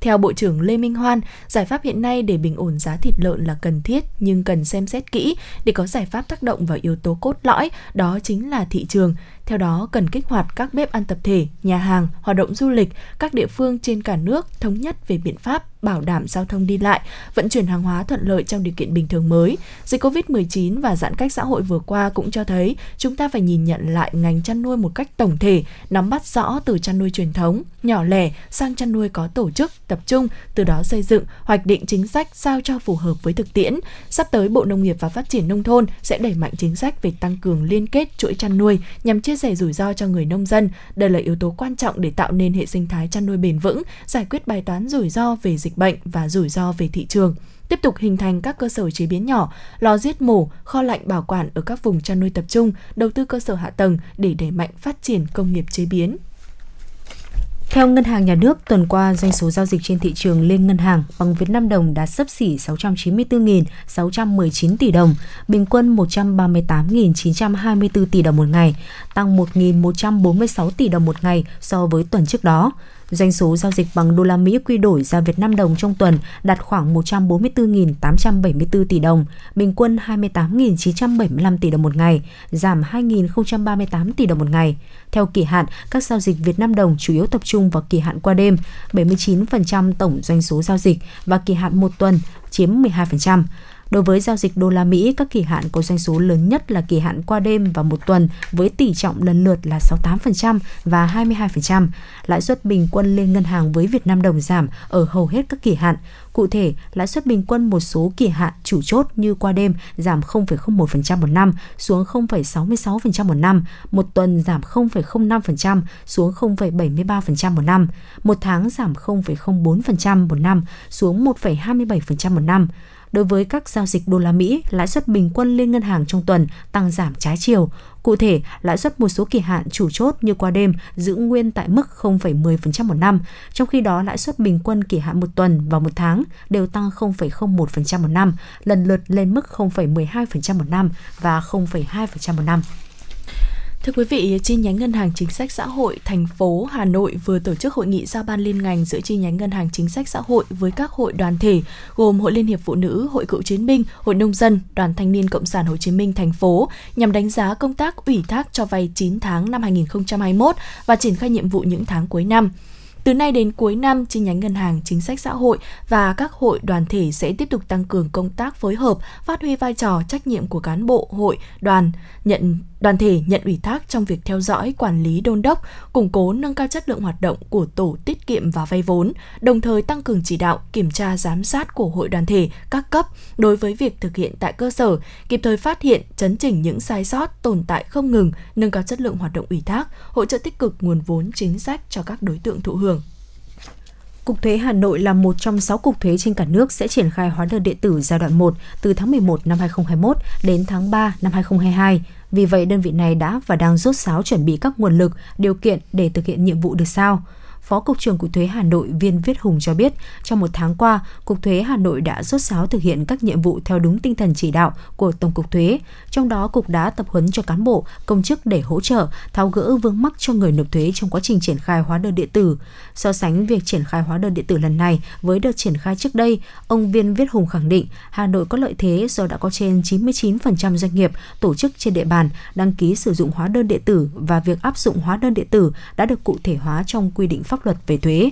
Theo Bộ trưởng Lê Minh Hoan, giải pháp hiện nay để bình ổn giá thịt lợn là cần thiết nhưng cần xem xét kỹ để có giải pháp tác động vào yếu tố cốt lõi, đó chính là thị trường. Theo đó, cần kích hoạt các bếp ăn tập thể, nhà hàng, hoạt động du lịch, các địa phương trên cả nước thống nhất về biện pháp bảo đảm giao thông đi lại, vận chuyển hàng hóa thuận lợi trong điều kiện bình thường mới. Dịch Covid-19 và giãn cách xã hội vừa qua cũng cho thấy chúng ta phải nhìn nhận lại ngành chăn nuôi một cách tổng thể, nắm bắt rõ từ chăn nuôi truyền thống, nhỏ lẻ sang chăn nuôi có tổ chức, tập trung, từ đó xây dựng, hoạch định chính sách sao cho phù hợp với thực tiễn. Sắp tới Bộ Nông nghiệp và Phát triển Nông thôn sẽ đẩy mạnh chính sách về tăng cường liên kết chuỗi chăn nuôi nhằm chia sẻ rủi ro cho người nông dân. Đây là yếu tố quan trọng để tạo nên hệ sinh thái chăn nuôi bền vững, giải quyết bài toán rủi ro về dịch bệnh và rủi ro về thị trường tiếp tục hình thành các cơ sở chế biến nhỏ, lò giết mổ, kho lạnh bảo quản ở các vùng chăn nuôi tập trung, đầu tư cơ sở hạ tầng để đẩy mạnh phát triển công nghiệp chế biến. Theo Ngân hàng Nhà nước, tuần qua doanh số giao dịch trên thị trường liên ngân hàng bằng Việt Nam đồng đã sấp xỉ 694.619 tỷ đồng, bình quân 138.924 tỷ đồng một ngày, tăng 1.146 tỷ đồng một ngày so với tuần trước đó. Doanh số giao dịch bằng đô la Mỹ quy đổi ra Việt Nam đồng trong tuần đạt khoảng 144.874 tỷ đồng, bình quân 28.975 tỷ đồng một ngày, giảm 2.038 tỷ đồng một ngày. Theo kỳ hạn, các giao dịch Việt Nam đồng chủ yếu tập trung vào kỳ hạn qua đêm, 79% tổng doanh số giao dịch và kỳ hạn một tuần chiếm 12%. Đối với giao dịch đô la Mỹ, các kỳ hạn có doanh số lớn nhất là kỳ hạn qua đêm và một tuần với tỷ trọng lần lượt là 68% và 22%. Lãi suất bình quân lên ngân hàng với Việt Nam đồng giảm ở hầu hết các kỳ hạn. Cụ thể, lãi suất bình quân một số kỳ hạn chủ chốt như qua đêm giảm 0,01% một năm xuống 0,66% một năm, một tuần giảm 0,05% xuống 0,73% một năm, một tháng giảm 0,04% một năm xuống 1,27% một năm. Đối với các giao dịch đô la Mỹ, lãi suất bình quân liên ngân hàng trong tuần tăng giảm trái chiều. Cụ thể, lãi suất một số kỳ hạn chủ chốt như qua đêm giữ nguyên tại mức 0,10% một năm, trong khi đó lãi suất bình quân kỳ hạn một tuần và một tháng đều tăng 0,01% một năm, lần lượt lên mức 0,12% một năm và 0,2% một năm. Thưa quý vị, chi nhánh Ngân hàng Chính sách Xã hội thành phố Hà Nội vừa tổ chức hội nghị giao ban liên ngành giữa chi nhánh Ngân hàng Chính sách Xã hội với các hội đoàn thể gồm Hội Liên hiệp Phụ nữ, Hội Cựu chiến binh, Hội Nông dân, Đoàn Thanh niên Cộng sản Hồ Chí Minh thành phố nhằm đánh giá công tác ủy thác cho vay 9 tháng năm 2021 và triển khai nhiệm vụ những tháng cuối năm. Từ nay đến cuối năm, chi nhánh ngân hàng chính sách xã hội và các hội đoàn thể sẽ tiếp tục tăng cường công tác phối hợp, phát huy vai trò trách nhiệm của cán bộ hội, đoàn, nhận đoàn thể nhận ủy thác trong việc theo dõi, quản lý đôn đốc, củng cố nâng cao chất lượng hoạt động của tổ tiết kiệm và vay vốn, đồng thời tăng cường chỉ đạo, kiểm tra giám sát của hội đoàn thể các cấp đối với việc thực hiện tại cơ sở, kịp thời phát hiện, chấn chỉnh những sai sót, tồn tại không ngừng, nâng cao chất lượng hoạt động ủy thác, hỗ trợ tích cực nguồn vốn chính sách cho các đối tượng thụ hưởng. Cục Thuế Hà Nội là một trong 6 cục thuế trên cả nước sẽ triển khai hóa đơn điện tử giai đoạn 1 từ tháng 11 năm 2021 đến tháng 3 năm 2022. Vì vậy, đơn vị này đã và đang rốt sáo chuẩn bị các nguồn lực, điều kiện để thực hiện nhiệm vụ được sao. Phó Cục trưởng Cục Thuế Hà Nội Viên Viết Hùng cho biết, trong một tháng qua, Cục Thuế Hà Nội đã rốt sáo thực hiện các nhiệm vụ theo đúng tinh thần chỉ đạo của Tổng cục Thuế. Trong đó, Cục đã tập huấn cho cán bộ, công chức để hỗ trợ, tháo gỡ vướng mắc cho người nộp thuế trong quá trình triển khai hóa đơn điện tử. So sánh việc triển khai hóa đơn điện tử lần này với đợt triển khai trước đây, ông Viên Viết Hùng khẳng định Hà Nội có lợi thế do đã có trên 99% doanh nghiệp, tổ chức trên địa bàn đăng ký sử dụng hóa đơn điện tử và việc áp dụng hóa đơn điện tử đã được cụ thể hóa trong quy định pháp luật về thuế.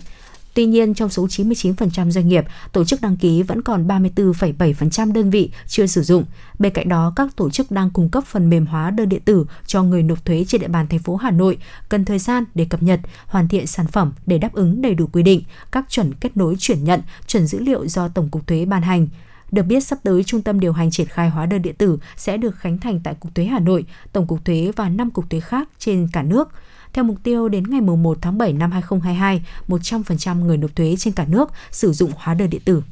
Tuy nhiên, trong số 99% doanh nghiệp, tổ chức đăng ký vẫn còn 34,7% đơn vị chưa sử dụng. Bên cạnh đó, các tổ chức đang cung cấp phần mềm hóa đơn điện tử cho người nộp thuế trên địa bàn thành phố Hà Nội cần thời gian để cập nhật, hoàn thiện sản phẩm để đáp ứng đầy đủ quy định, các chuẩn kết nối chuyển nhận, chuẩn dữ liệu do Tổng cục Thuế ban hành. Được biết sắp tới trung tâm điều hành triển khai hóa đơn điện tử sẽ được khánh thành tại Cục Thuế Hà Nội, Tổng cục Thuế và 5 cục thuế khác trên cả nước. Theo mục tiêu đến ngày 1 tháng 7 năm 2022, 100% người nộp thuế trên cả nước sử dụng hóa đơn điện tử.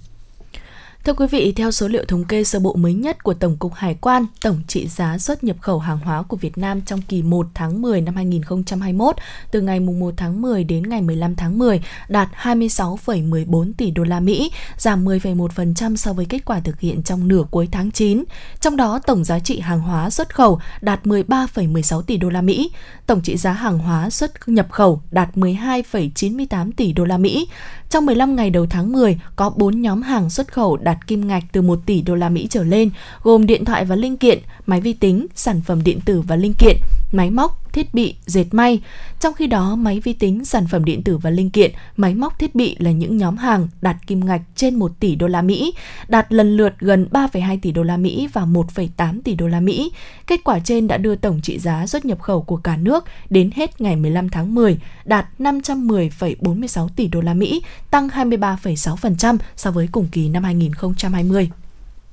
Thưa quý vị, theo số liệu thống kê sơ bộ mới nhất của Tổng cục Hải quan, tổng trị giá xuất nhập khẩu hàng hóa của Việt Nam trong kỳ 1 tháng 10 năm 2021 từ ngày 1 tháng 10 đến ngày 15 tháng 10 đạt 26,14 tỷ đô la Mỹ, giảm 10,1% so với kết quả thực hiện trong nửa cuối tháng 9. Trong đó, tổng giá trị hàng hóa xuất khẩu đạt 13,16 tỷ đô la Mỹ, tổng trị giá hàng hóa xuất nhập khẩu đạt 12,98 tỷ đô la Mỹ. Trong 15 ngày đầu tháng 10, có 4 nhóm hàng xuất khẩu đạt kim ngạch từ 1 tỷ đô la Mỹ trở lên, gồm điện thoại và linh kiện, máy vi tính, sản phẩm điện tử và linh kiện, máy móc, thiết bị, dệt may. Trong khi đó, máy vi tính, sản phẩm điện tử và linh kiện, máy móc thiết bị là những nhóm hàng đạt kim ngạch trên 1 tỷ đô la Mỹ, đạt lần lượt gần 3,2 tỷ đô la Mỹ và 1,8 tỷ đô la Mỹ. Kết quả trên đã đưa tổng trị giá xuất nhập khẩu của cả nước đến hết ngày 15 tháng 10 đạt 510,46 tỷ đô la Mỹ, tăng 23,6% so với cùng kỳ năm 2020.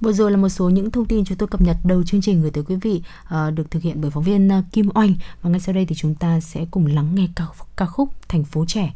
Vừa rồi là một số những thông tin chúng tôi cập nhật đầu chương trình gửi tới quý vị uh, được thực hiện bởi phóng viên ờ, Kim Oanh và ngay sau đây thì chúng ta sẽ cùng lắng nghe ca, ca khúc Thành phố trẻ.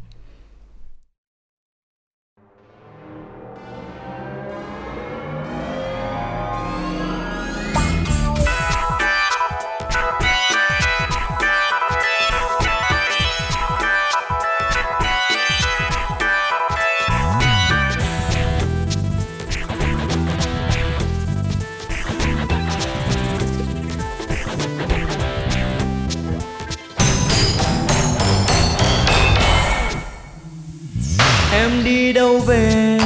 Đi đâu về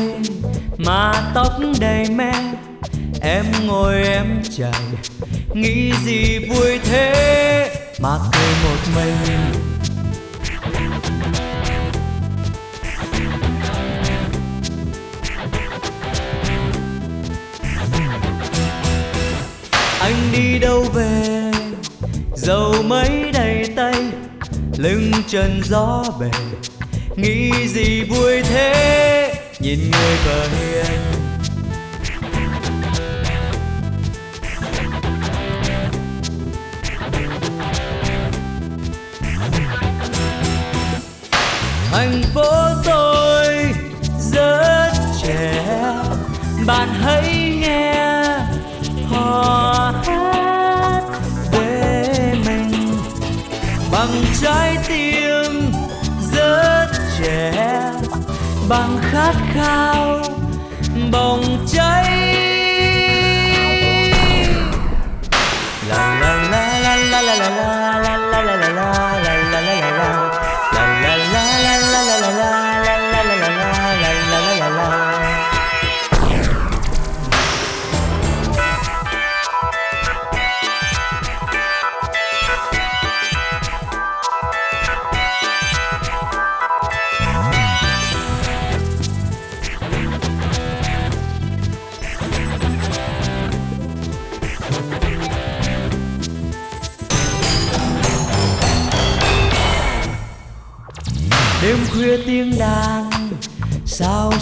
mà tóc đầy me. Em ngồi em chạy nghĩ gì vui thế mà cười một mình. Anh đi đâu về? Dầu mấy đầy tay, lưng trần gió bể nghĩ gì vui thế? Nhìn người vợ hiền. Thành phố tôi rất trẻ. Bạn hãy nghe họ hát về mình. Bằng trái tim trẻ. Bằng khát khao bồng cháy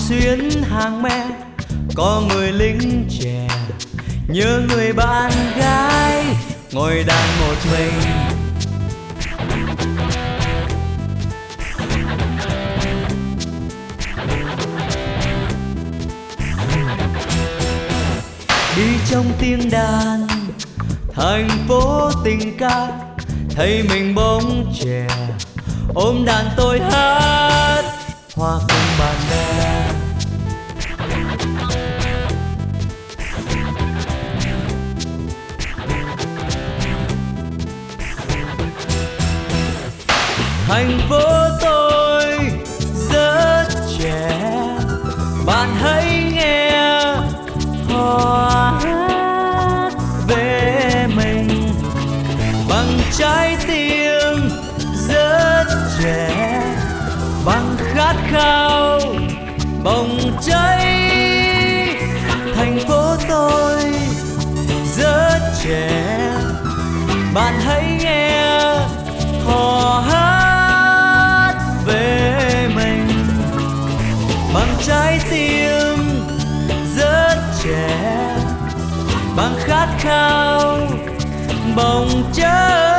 xuyến hàng me có người lính trẻ, nhớ người bạn gái, ngồi đàn một mình. Đi trong tiếng đàn, thành phố tình ca, thấy mình bóng trẻ, ôm đàn tôi hát, hoa cùng khao bồng cháy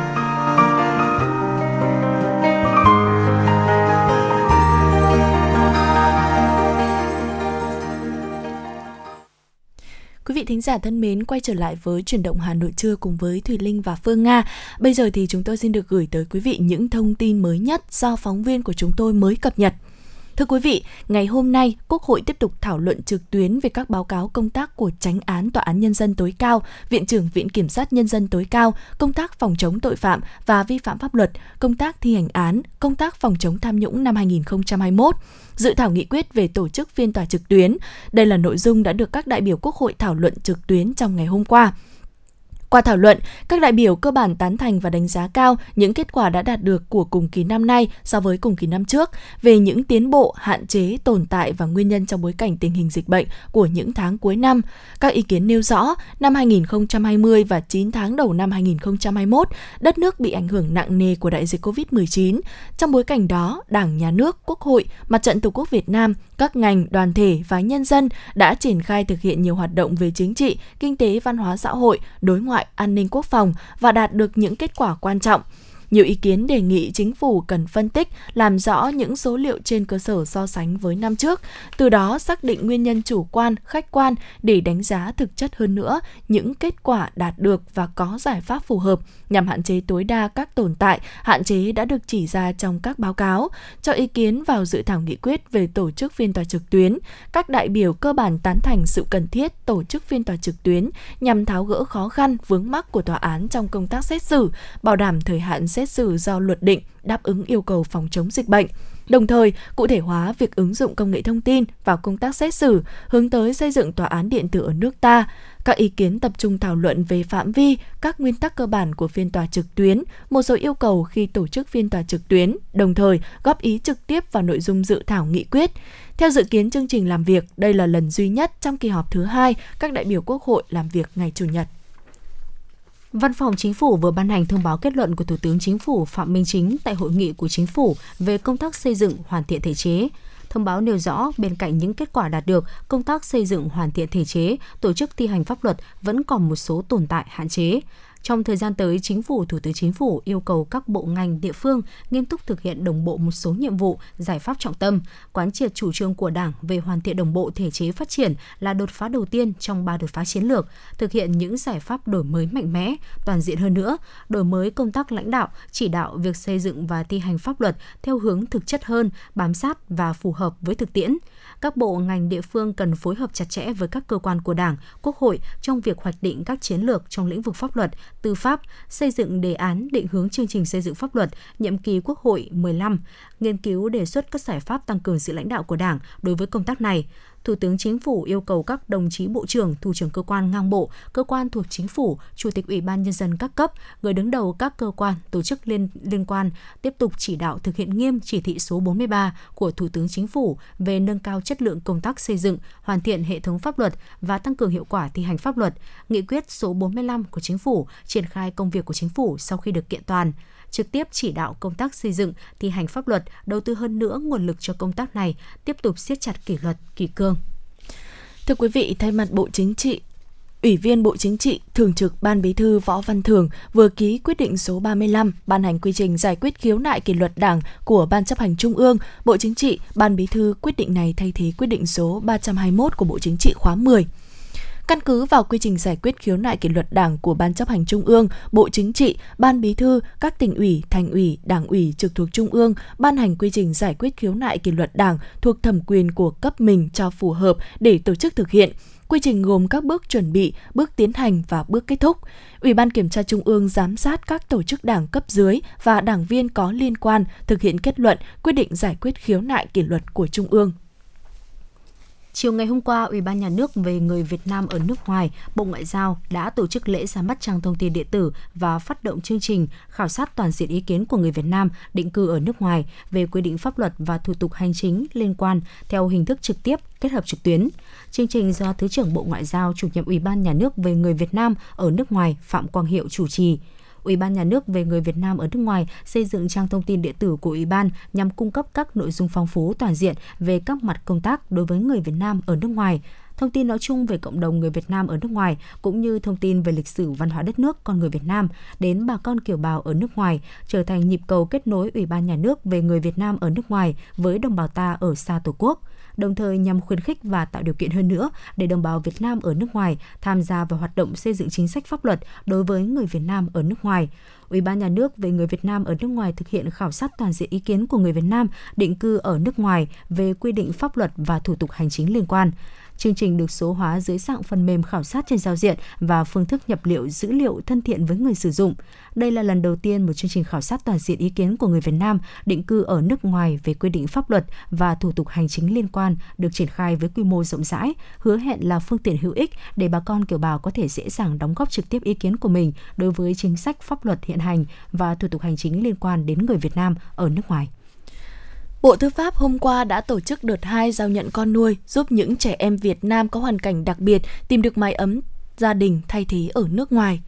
thính giả thân mến, quay trở lại với chuyển động Hà Nội trưa cùng với Thùy Linh và Phương Nga. Bây giờ thì chúng tôi xin được gửi tới quý vị những thông tin mới nhất do phóng viên của chúng tôi mới cập nhật. Thưa quý vị, ngày hôm nay, Quốc hội tiếp tục thảo luận trực tuyến về các báo cáo công tác của Tránh án Tòa án Nhân dân tối cao, Viện trưởng Viện Kiểm sát Nhân dân tối cao, công tác phòng chống tội phạm và vi phạm pháp luật, công tác thi hành án, công tác phòng chống tham nhũng năm 2021 dự thảo nghị quyết về tổ chức phiên tòa trực tuyến. Đây là nội dung đã được các đại biểu Quốc hội thảo luận trực tuyến trong ngày hôm qua. Qua thảo luận, các đại biểu cơ bản tán thành và đánh giá cao những kết quả đã đạt được của cùng kỳ năm nay so với cùng kỳ năm trước về những tiến bộ, hạn chế, tồn tại và nguyên nhân trong bối cảnh tình hình dịch bệnh của những tháng cuối năm. Các ý kiến nêu rõ, năm 2020 và 9 tháng đầu năm 2021, đất nước bị ảnh hưởng nặng nề của đại dịch COVID-19. Trong bối cảnh đó, Đảng, Nhà nước, Quốc hội, Mặt trận Tổ quốc Việt Nam, các ngành, đoàn thể và nhân dân đã triển khai thực hiện nhiều hoạt động về chính trị, kinh tế, văn hóa xã hội, đối ngoại, an ninh quốc phòng và đạt được những kết quả quan trọng. Nhiều ý kiến đề nghị chính phủ cần phân tích, làm rõ những số liệu trên cơ sở so sánh với năm trước, từ đó xác định nguyên nhân chủ quan, khách quan để đánh giá thực chất hơn nữa những kết quả đạt được và có giải pháp phù hợp nhằm hạn chế tối đa các tồn tại, hạn chế đã được chỉ ra trong các báo cáo. Cho ý kiến vào dự thảo nghị quyết về tổ chức phiên tòa trực tuyến, các đại biểu cơ bản tán thành sự cần thiết tổ chức phiên tòa trực tuyến nhằm tháo gỡ khó khăn vướng mắc của tòa án trong công tác xét xử, bảo đảm thời hạn xét xét xử do luật định đáp ứng yêu cầu phòng chống dịch bệnh đồng thời cụ thể hóa việc ứng dụng công nghệ thông tin vào công tác xét xử, hướng tới xây dựng tòa án điện tử ở nước ta. Các ý kiến tập trung thảo luận về phạm vi, các nguyên tắc cơ bản của phiên tòa trực tuyến, một số yêu cầu khi tổ chức phiên tòa trực tuyến, đồng thời góp ý trực tiếp vào nội dung dự thảo nghị quyết. Theo dự kiến chương trình làm việc, đây là lần duy nhất trong kỳ họp thứ hai các đại biểu Quốc hội làm việc ngày Chủ nhật. Văn phòng Chính phủ vừa ban hành thông báo kết luận của Thủ tướng Chính phủ Phạm Minh Chính tại hội nghị của Chính phủ về công tác xây dựng hoàn thiện thể chế. Thông báo nêu rõ bên cạnh những kết quả đạt được, công tác xây dựng hoàn thiện thể chế, tổ chức thi hành pháp luật vẫn còn một số tồn tại hạn chế. Trong thời gian tới, Chính phủ, Thủ tướng Chính phủ yêu cầu các bộ ngành địa phương nghiêm túc thực hiện đồng bộ một số nhiệm vụ, giải pháp trọng tâm, quán triệt chủ trương của Đảng về hoàn thiện đồng bộ thể chế phát triển là đột phá đầu tiên trong ba đột phá chiến lược, thực hiện những giải pháp đổi mới mạnh mẽ, toàn diện hơn nữa, đổi mới công tác lãnh đạo, chỉ đạo việc xây dựng và thi hành pháp luật theo hướng thực chất hơn, bám sát và phù hợp với thực tiễn các bộ ngành địa phương cần phối hợp chặt chẽ với các cơ quan của Đảng, Quốc hội trong việc hoạch định các chiến lược trong lĩnh vực pháp luật, tư pháp, xây dựng đề án định hướng chương trình xây dựng pháp luật nhiệm kỳ Quốc hội 15, nghiên cứu đề xuất các giải pháp tăng cường sự lãnh đạo của Đảng đối với công tác này, Thủ tướng Chính phủ yêu cầu các đồng chí bộ trưởng, thủ trưởng cơ quan ngang bộ, cơ quan thuộc chính phủ, chủ tịch Ủy ban nhân dân các cấp, người đứng đầu các cơ quan, tổ chức liên liên quan tiếp tục chỉ đạo thực hiện nghiêm chỉ thị số 43 của Thủ tướng Chính phủ về nâng cao chất lượng công tác xây dựng, hoàn thiện hệ thống pháp luật và tăng cường hiệu quả thi hành pháp luật, nghị quyết số 45 của Chính phủ triển khai công việc của Chính phủ sau khi được kiện toàn trực tiếp chỉ đạo công tác xây dựng, thi hành pháp luật, đầu tư hơn nữa nguồn lực cho công tác này, tiếp tục siết chặt kỷ luật, kỷ cương. Thưa quý vị, thay mặt Bộ Chính trị, Ủy viên Bộ Chính trị, Thường trực Ban Bí thư Võ Văn Thường vừa ký quyết định số 35 ban hành quy trình giải quyết khiếu nại kỷ luật Đảng của Ban chấp hành Trung ương. Bộ Chính trị, Ban Bí thư quyết định này thay thế quyết định số 321 của Bộ Chính trị khóa 10. Căn cứ vào quy trình giải quyết khiếu nại kỷ luật Đảng của Ban chấp hành Trung ương, Bộ Chính trị, Ban Bí thư, các tỉnh ủy, thành ủy, đảng ủy trực thuộc Trung ương ban hành quy trình giải quyết khiếu nại kỷ luật Đảng thuộc thẩm quyền của cấp mình cho phù hợp để tổ chức thực hiện. Quy trình gồm các bước chuẩn bị, bước tiến hành và bước kết thúc. Ủy ban Kiểm tra Trung ương giám sát các tổ chức đảng cấp dưới và đảng viên có liên quan thực hiện kết luận quyết định giải quyết khiếu nại kỷ luật của Trung ương. Chiều ngày hôm qua, Ủy ban Nhà nước về người Việt Nam ở nước ngoài, Bộ Ngoại giao đã tổ chức lễ ra mắt trang thông tin điện tử và phát động chương trình khảo sát toàn diện ý kiến của người Việt Nam định cư ở nước ngoài về quy định pháp luật và thủ tục hành chính liên quan theo hình thức trực tiếp kết hợp trực tuyến. Chương trình do Thứ trưởng Bộ Ngoại giao, chủ nhiệm Ủy ban Nhà nước về người Việt Nam ở nước ngoài Phạm Quang Hiệu chủ trì. Ủy ban Nhà nước về người Việt Nam ở nước ngoài xây dựng trang thông tin điện tử của Ủy ban nhằm cung cấp các nội dung phong phú toàn diện về các mặt công tác đối với người Việt Nam ở nước ngoài, thông tin nói chung về cộng đồng người Việt Nam ở nước ngoài cũng như thông tin về lịch sử văn hóa đất nước con người Việt Nam đến bà con kiều bào ở nước ngoài trở thành nhịp cầu kết nối Ủy ban Nhà nước về người Việt Nam ở nước ngoài với đồng bào ta ở xa Tổ quốc đồng thời nhằm khuyến khích và tạo điều kiện hơn nữa để đồng bào Việt Nam ở nước ngoài tham gia vào hoạt động xây dựng chính sách pháp luật đối với người Việt Nam ở nước ngoài. Ủy ban Nhà nước về người Việt Nam ở nước ngoài thực hiện khảo sát toàn diện ý kiến của người Việt Nam định cư ở nước ngoài về quy định pháp luật và thủ tục hành chính liên quan. Chương trình được số hóa dưới dạng phần mềm khảo sát trên giao diện và phương thức nhập liệu dữ liệu thân thiện với người sử dụng. Đây là lần đầu tiên một chương trình khảo sát toàn diện ý kiến của người Việt Nam định cư ở nước ngoài về quy định pháp luật và thủ tục hành chính liên quan được triển khai với quy mô rộng rãi, hứa hẹn là phương tiện hữu ích để bà con kiều bào có thể dễ dàng đóng góp trực tiếp ý kiến của mình đối với chính sách pháp luật hiện hành và thủ tục hành chính liên quan đến người Việt Nam ở nước ngoài. Bộ Tư pháp hôm qua đã tổ chức đợt 2 giao nhận con nuôi, giúp những trẻ em Việt Nam có hoàn cảnh đặc biệt tìm được mái ấm gia đình thay thế ở nước ngoài.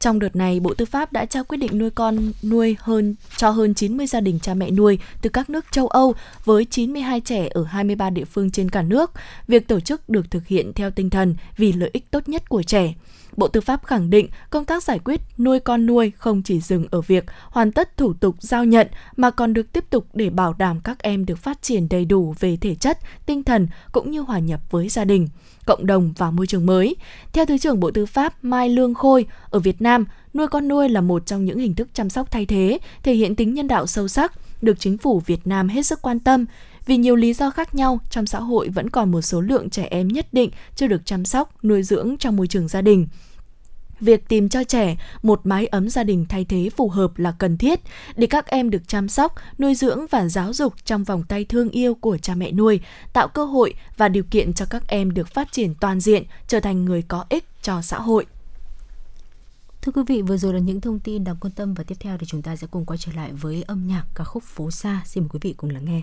Trong đợt này, Bộ Tư pháp đã trao quyết định nuôi con nuôi hơn cho hơn 90 gia đình cha mẹ nuôi từ các nước châu Âu với 92 trẻ ở 23 địa phương trên cả nước. Việc tổ chức được thực hiện theo tinh thần vì lợi ích tốt nhất của trẻ. Bộ Tư pháp khẳng định công tác giải quyết nuôi con nuôi không chỉ dừng ở việc hoàn tất thủ tục giao nhận mà còn được tiếp tục để bảo đảm các em được phát triển đầy đủ về thể chất, tinh thần cũng như hòa nhập với gia đình, cộng đồng và môi trường mới. Theo Thứ trưởng Bộ Tư pháp Mai Lương Khôi, ở Việt Nam, nuôi con nuôi là một trong những hình thức chăm sóc thay thế, thể hiện tính nhân đạo sâu sắc, được chính phủ Việt Nam hết sức quan tâm. Vì nhiều lý do khác nhau, trong xã hội vẫn còn một số lượng trẻ em nhất định chưa được chăm sóc, nuôi dưỡng trong môi trường gia đình. Việc tìm cho trẻ một mái ấm gia đình thay thế phù hợp là cần thiết để các em được chăm sóc, nuôi dưỡng và giáo dục trong vòng tay thương yêu của cha mẹ nuôi, tạo cơ hội và điều kiện cho các em được phát triển toàn diện, trở thành người có ích cho xã hội. Thưa quý vị, vừa rồi là những thông tin đáng quan tâm và tiếp theo thì chúng ta sẽ cùng quay trở lại với âm nhạc ca khúc Phố xa. Xin mời quý vị cùng lắng nghe.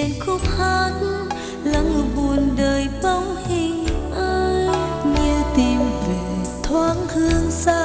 Trên khúc hát lắng buồn đời bóng hình ai như tìm về thoáng hương xa.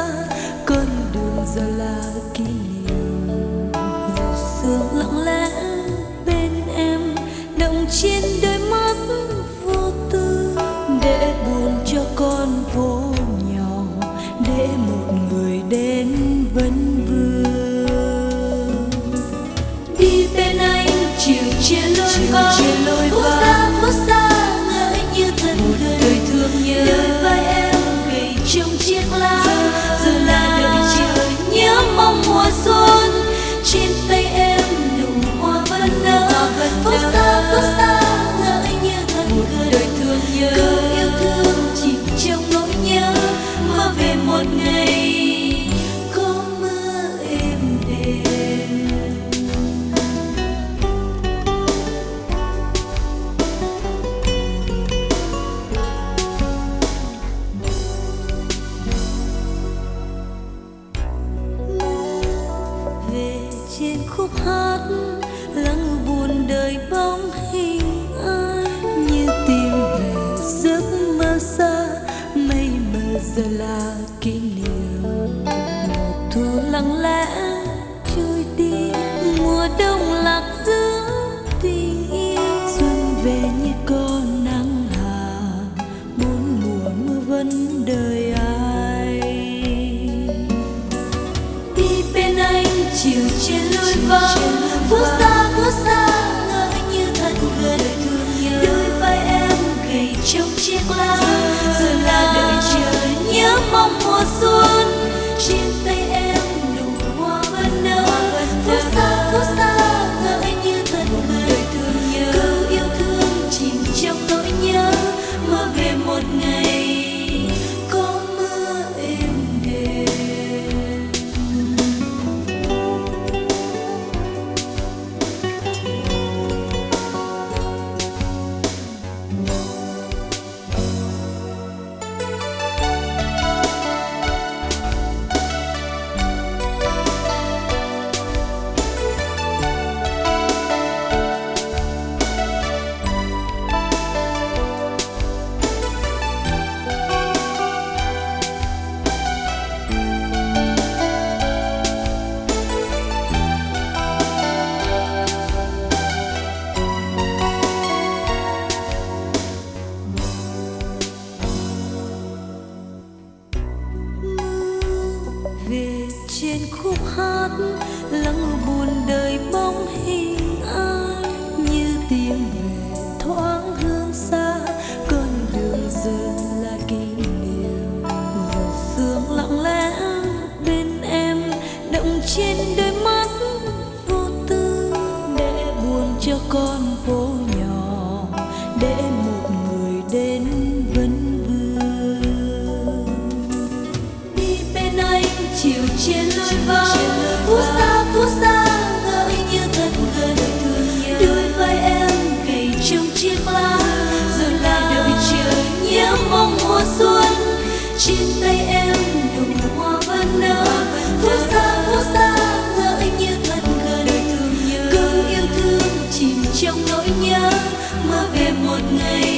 Một ngày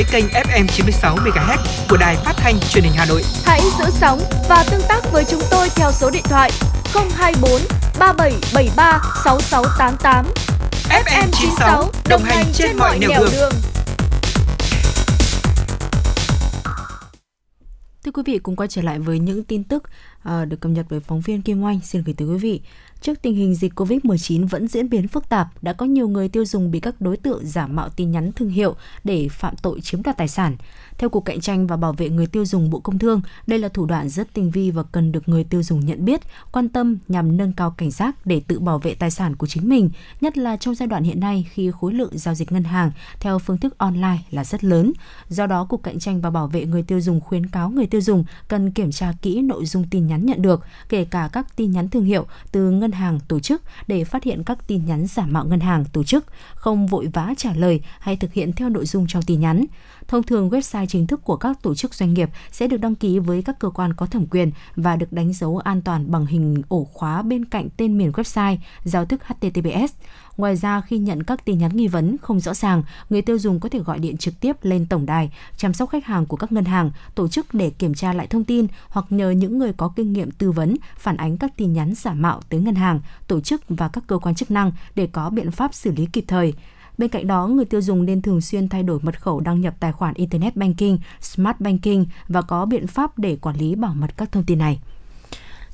dõi kênh FM 96 MHz của đài phát thanh truyền hình Hà Nội. Hãy giữ sóng và tương tác với chúng tôi theo số điện thoại 024 3773 6688. FM 96 đồng hành trên mọi nẻo đường. Thưa quý vị, cùng quay trở lại với những tin tức à, được cập nhật bởi phóng viên Kim Oanh xin gửi tới quý vị. Trước tình hình dịch Covid-19 vẫn diễn biến phức tạp, đã có nhiều người tiêu dùng bị các đối tượng giả mạo tin nhắn thương hiệu để phạm tội chiếm đoạt tài sản. Theo Cục Cạnh tranh và Bảo vệ người tiêu dùng Bộ Công Thương, đây là thủ đoạn rất tinh vi và cần được người tiêu dùng nhận biết, quan tâm nhằm nâng cao cảnh giác để tự bảo vệ tài sản của chính mình, nhất là trong giai đoạn hiện nay khi khối lượng giao dịch ngân hàng theo phương thức online là rất lớn. Do đó, Cục Cạnh tranh và Bảo vệ người tiêu dùng khuyến cáo người tiêu dùng cần kiểm tra kỹ nội dung tin nhắn nhận được, kể cả các tin nhắn thương hiệu từ ngân hàng tổ chức để phát hiện các tin nhắn giả mạo ngân hàng tổ chức, không vội vã trả lời hay thực hiện theo nội dung trong tin nhắn. Thông thường website chính thức của các tổ chức doanh nghiệp sẽ được đăng ký với các cơ quan có thẩm quyền và được đánh dấu an toàn bằng hình ổ khóa bên cạnh tên miền website, giao thức HTTPS. Ngoài ra, khi nhận các tin nhắn nghi vấn không rõ ràng, người tiêu dùng có thể gọi điện trực tiếp lên tổng đài chăm sóc khách hàng của các ngân hàng, tổ chức để kiểm tra lại thông tin hoặc nhờ những người có kinh nghiệm tư vấn phản ánh các tin nhắn giả mạo tới ngân hàng, tổ chức và các cơ quan chức năng để có biện pháp xử lý kịp thời. Bên cạnh đó, người tiêu dùng nên thường xuyên thay đổi mật khẩu đăng nhập tài khoản Internet Banking, Smart Banking và có biện pháp để quản lý bảo mật các thông tin này.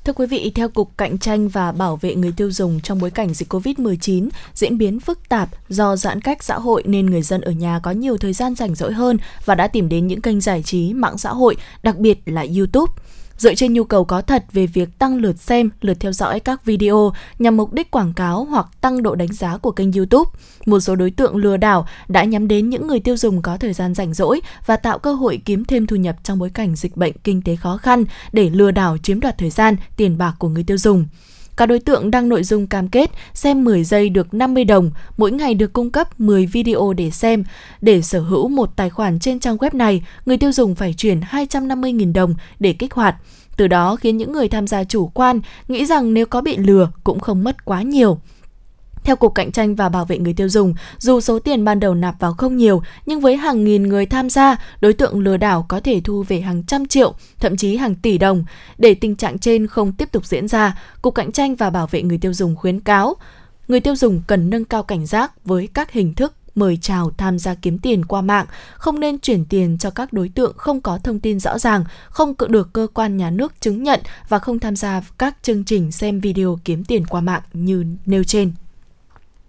Thưa quý vị, theo Cục Cạnh tranh và Bảo vệ người tiêu dùng trong bối cảnh dịch COVID-19 diễn biến phức tạp do giãn cách xã hội nên người dân ở nhà có nhiều thời gian rảnh rỗi hơn và đã tìm đến những kênh giải trí, mạng xã hội, đặc biệt là YouTube. Dựa trên nhu cầu có thật về việc tăng lượt xem, lượt theo dõi các video nhằm mục đích quảng cáo hoặc tăng độ đánh giá của kênh YouTube, một số đối tượng lừa đảo đã nhắm đến những người tiêu dùng có thời gian rảnh rỗi và tạo cơ hội kiếm thêm thu nhập trong bối cảnh dịch bệnh kinh tế khó khăn để lừa đảo chiếm đoạt thời gian, tiền bạc của người tiêu dùng. Các đối tượng đăng nội dung cam kết xem 10 giây được 50 đồng, mỗi ngày được cung cấp 10 video để xem. Để sở hữu một tài khoản trên trang web này, người tiêu dùng phải chuyển 250.000 đồng để kích hoạt. Từ đó khiến những người tham gia chủ quan nghĩ rằng nếu có bị lừa cũng không mất quá nhiều. Theo Cục Cạnh tranh và Bảo vệ người tiêu dùng, dù số tiền ban đầu nạp vào không nhiều, nhưng với hàng nghìn người tham gia, đối tượng lừa đảo có thể thu về hàng trăm triệu, thậm chí hàng tỷ đồng. Để tình trạng trên không tiếp tục diễn ra, Cục Cạnh tranh và Bảo vệ người tiêu dùng khuyến cáo người tiêu dùng cần nâng cao cảnh giác với các hình thức mời chào tham gia kiếm tiền qua mạng, không nên chuyển tiền cho các đối tượng không có thông tin rõ ràng, không được cơ quan nhà nước chứng nhận và không tham gia các chương trình xem video kiếm tiền qua mạng như nêu trên.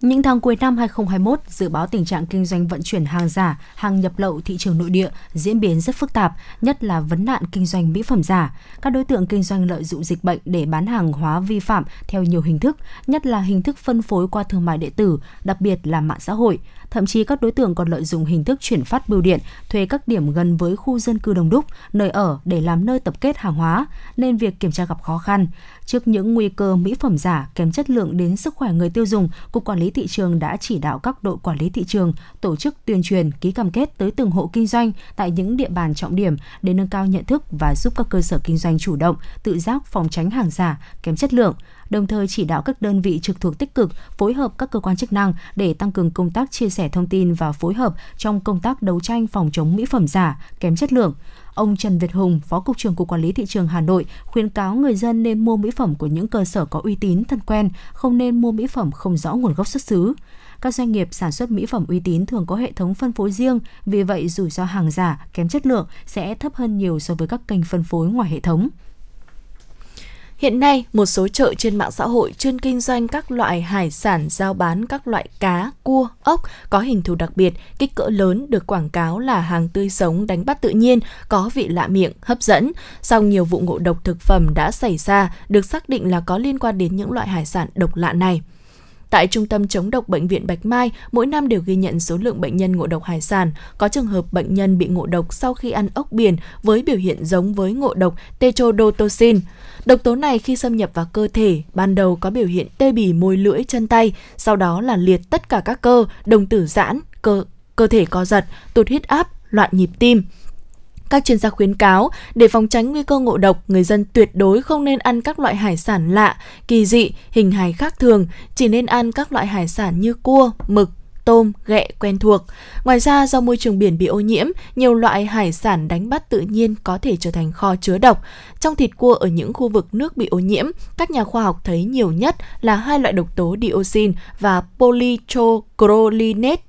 Những tháng cuối năm 2021, dự báo tình trạng kinh doanh vận chuyển hàng giả, hàng nhập lậu thị trường nội địa diễn biến rất phức tạp, nhất là vấn nạn kinh doanh mỹ phẩm giả. Các đối tượng kinh doanh lợi dụng dịch bệnh để bán hàng hóa vi phạm theo nhiều hình thức, nhất là hình thức phân phối qua thương mại điện tử, đặc biệt là mạng xã hội. Thậm chí các đối tượng còn lợi dụng hình thức chuyển phát bưu điện, thuê các điểm gần với khu dân cư đông đúc, nơi ở để làm nơi tập kết hàng hóa, nên việc kiểm tra gặp khó khăn. Trước những nguy cơ mỹ phẩm giả kém chất lượng đến sức khỏe người tiêu dùng, Cục Quản lý thị trường đã chỉ đạo các đội quản lý thị trường tổ chức tuyên truyền, ký cam kết tới từng hộ kinh doanh tại những địa bàn trọng điểm để nâng cao nhận thức và giúp các cơ sở kinh doanh chủ động, tự giác phòng tránh hàng giả kém chất lượng đồng thời chỉ đạo các đơn vị trực thuộc tích cực phối hợp các cơ quan chức năng để tăng cường công tác chia sẻ thông tin và phối hợp trong công tác đấu tranh phòng chống mỹ phẩm giả, kém chất lượng. Ông Trần Việt Hùng, Phó Cục trưởng Cục Quản lý Thị trường Hà Nội, khuyến cáo người dân nên mua mỹ phẩm của những cơ sở có uy tín, thân quen, không nên mua mỹ phẩm không rõ nguồn gốc xuất xứ. Các doanh nghiệp sản xuất mỹ phẩm uy tín thường có hệ thống phân phối riêng, vì vậy rủi ro hàng giả, kém chất lượng sẽ thấp hơn nhiều so với các kênh phân phối ngoài hệ thống. Hiện nay, một số chợ trên mạng xã hội chuyên kinh doanh các loại hải sản giao bán các loại cá, cua, ốc có hình thù đặc biệt, kích cỡ lớn được quảng cáo là hàng tươi sống đánh bắt tự nhiên, có vị lạ miệng, hấp dẫn. Song nhiều vụ ngộ độc thực phẩm đã xảy ra, được xác định là có liên quan đến những loại hải sản độc lạ này. Tại Trung tâm chống độc Bệnh viện Bạch Mai, mỗi năm đều ghi nhận số lượng bệnh nhân ngộ độc hải sản. Có trường hợp bệnh nhân bị ngộ độc sau khi ăn ốc biển với biểu hiện giống với ngộ độc tetrodotoxin. Độc tố này khi xâm nhập vào cơ thể, ban đầu có biểu hiện tê bì môi lưỡi chân tay, sau đó là liệt tất cả các cơ, đồng tử giãn, cơ, cơ thể co giật, tụt huyết áp, loạn nhịp tim. Các chuyên gia khuyến cáo, để phòng tránh nguy cơ ngộ độc, người dân tuyệt đối không nên ăn các loại hải sản lạ, kỳ dị, hình hài khác thường, chỉ nên ăn các loại hải sản như cua, mực, tôm, ghẹ quen thuộc. Ngoài ra, do môi trường biển bị ô nhiễm, nhiều loại hải sản đánh bắt tự nhiên có thể trở thành kho chứa độc. Trong thịt cua ở những khu vực nước bị ô nhiễm, các nhà khoa học thấy nhiều nhất là hai loại độc tố dioxin và polychocrolinate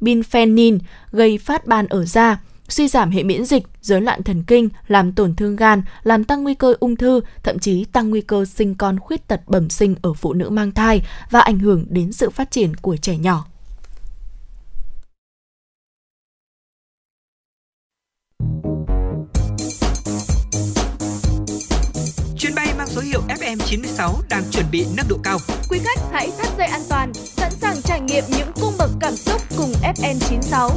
binphenin gây phát ban ở da suy giảm hệ miễn dịch, rối loạn thần kinh, làm tổn thương gan, làm tăng nguy cơ ung thư, thậm chí tăng nguy cơ sinh con khuyết tật bẩm sinh ở phụ nữ mang thai và ảnh hưởng đến sự phát triển của trẻ nhỏ. Chuyến bay mang số hiệu FM96 đang chuẩn bị nâng độ cao. Quý khách hãy thắt dây an toàn, sẵn sàng trải nghiệm những cung bậc cảm xúc cùng FN96.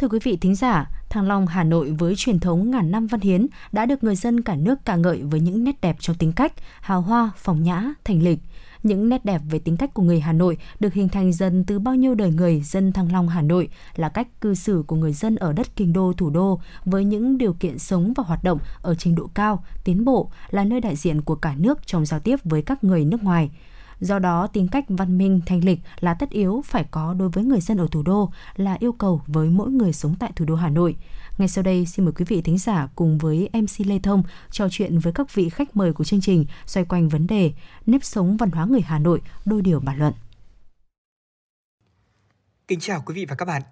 Thưa quý vị thính giả, Thăng Long Hà Nội với truyền thống ngàn năm văn hiến đã được người dân cả nước ca ngợi với những nét đẹp trong tính cách, hào hoa, phong nhã, thành lịch. Những nét đẹp về tính cách của người Hà Nội được hình thành dần từ bao nhiêu đời người dân Thăng Long Hà Nội là cách cư xử của người dân ở đất kinh đô thủ đô với những điều kiện sống và hoạt động ở trình độ cao, tiến bộ là nơi đại diện của cả nước trong giao tiếp với các người nước ngoài. Do đó, tính cách văn minh, thanh lịch là tất yếu phải có đối với người dân ở thủ đô, là yêu cầu với mỗi người sống tại thủ đô Hà Nội. Ngay sau đây, xin mời quý vị thính giả cùng với MC Lê Thông trò chuyện với các vị khách mời của chương trình xoay quanh vấn đề nếp sống văn hóa người Hà Nội, đôi điều bàn luận. Kính chào quý vị và các bạn.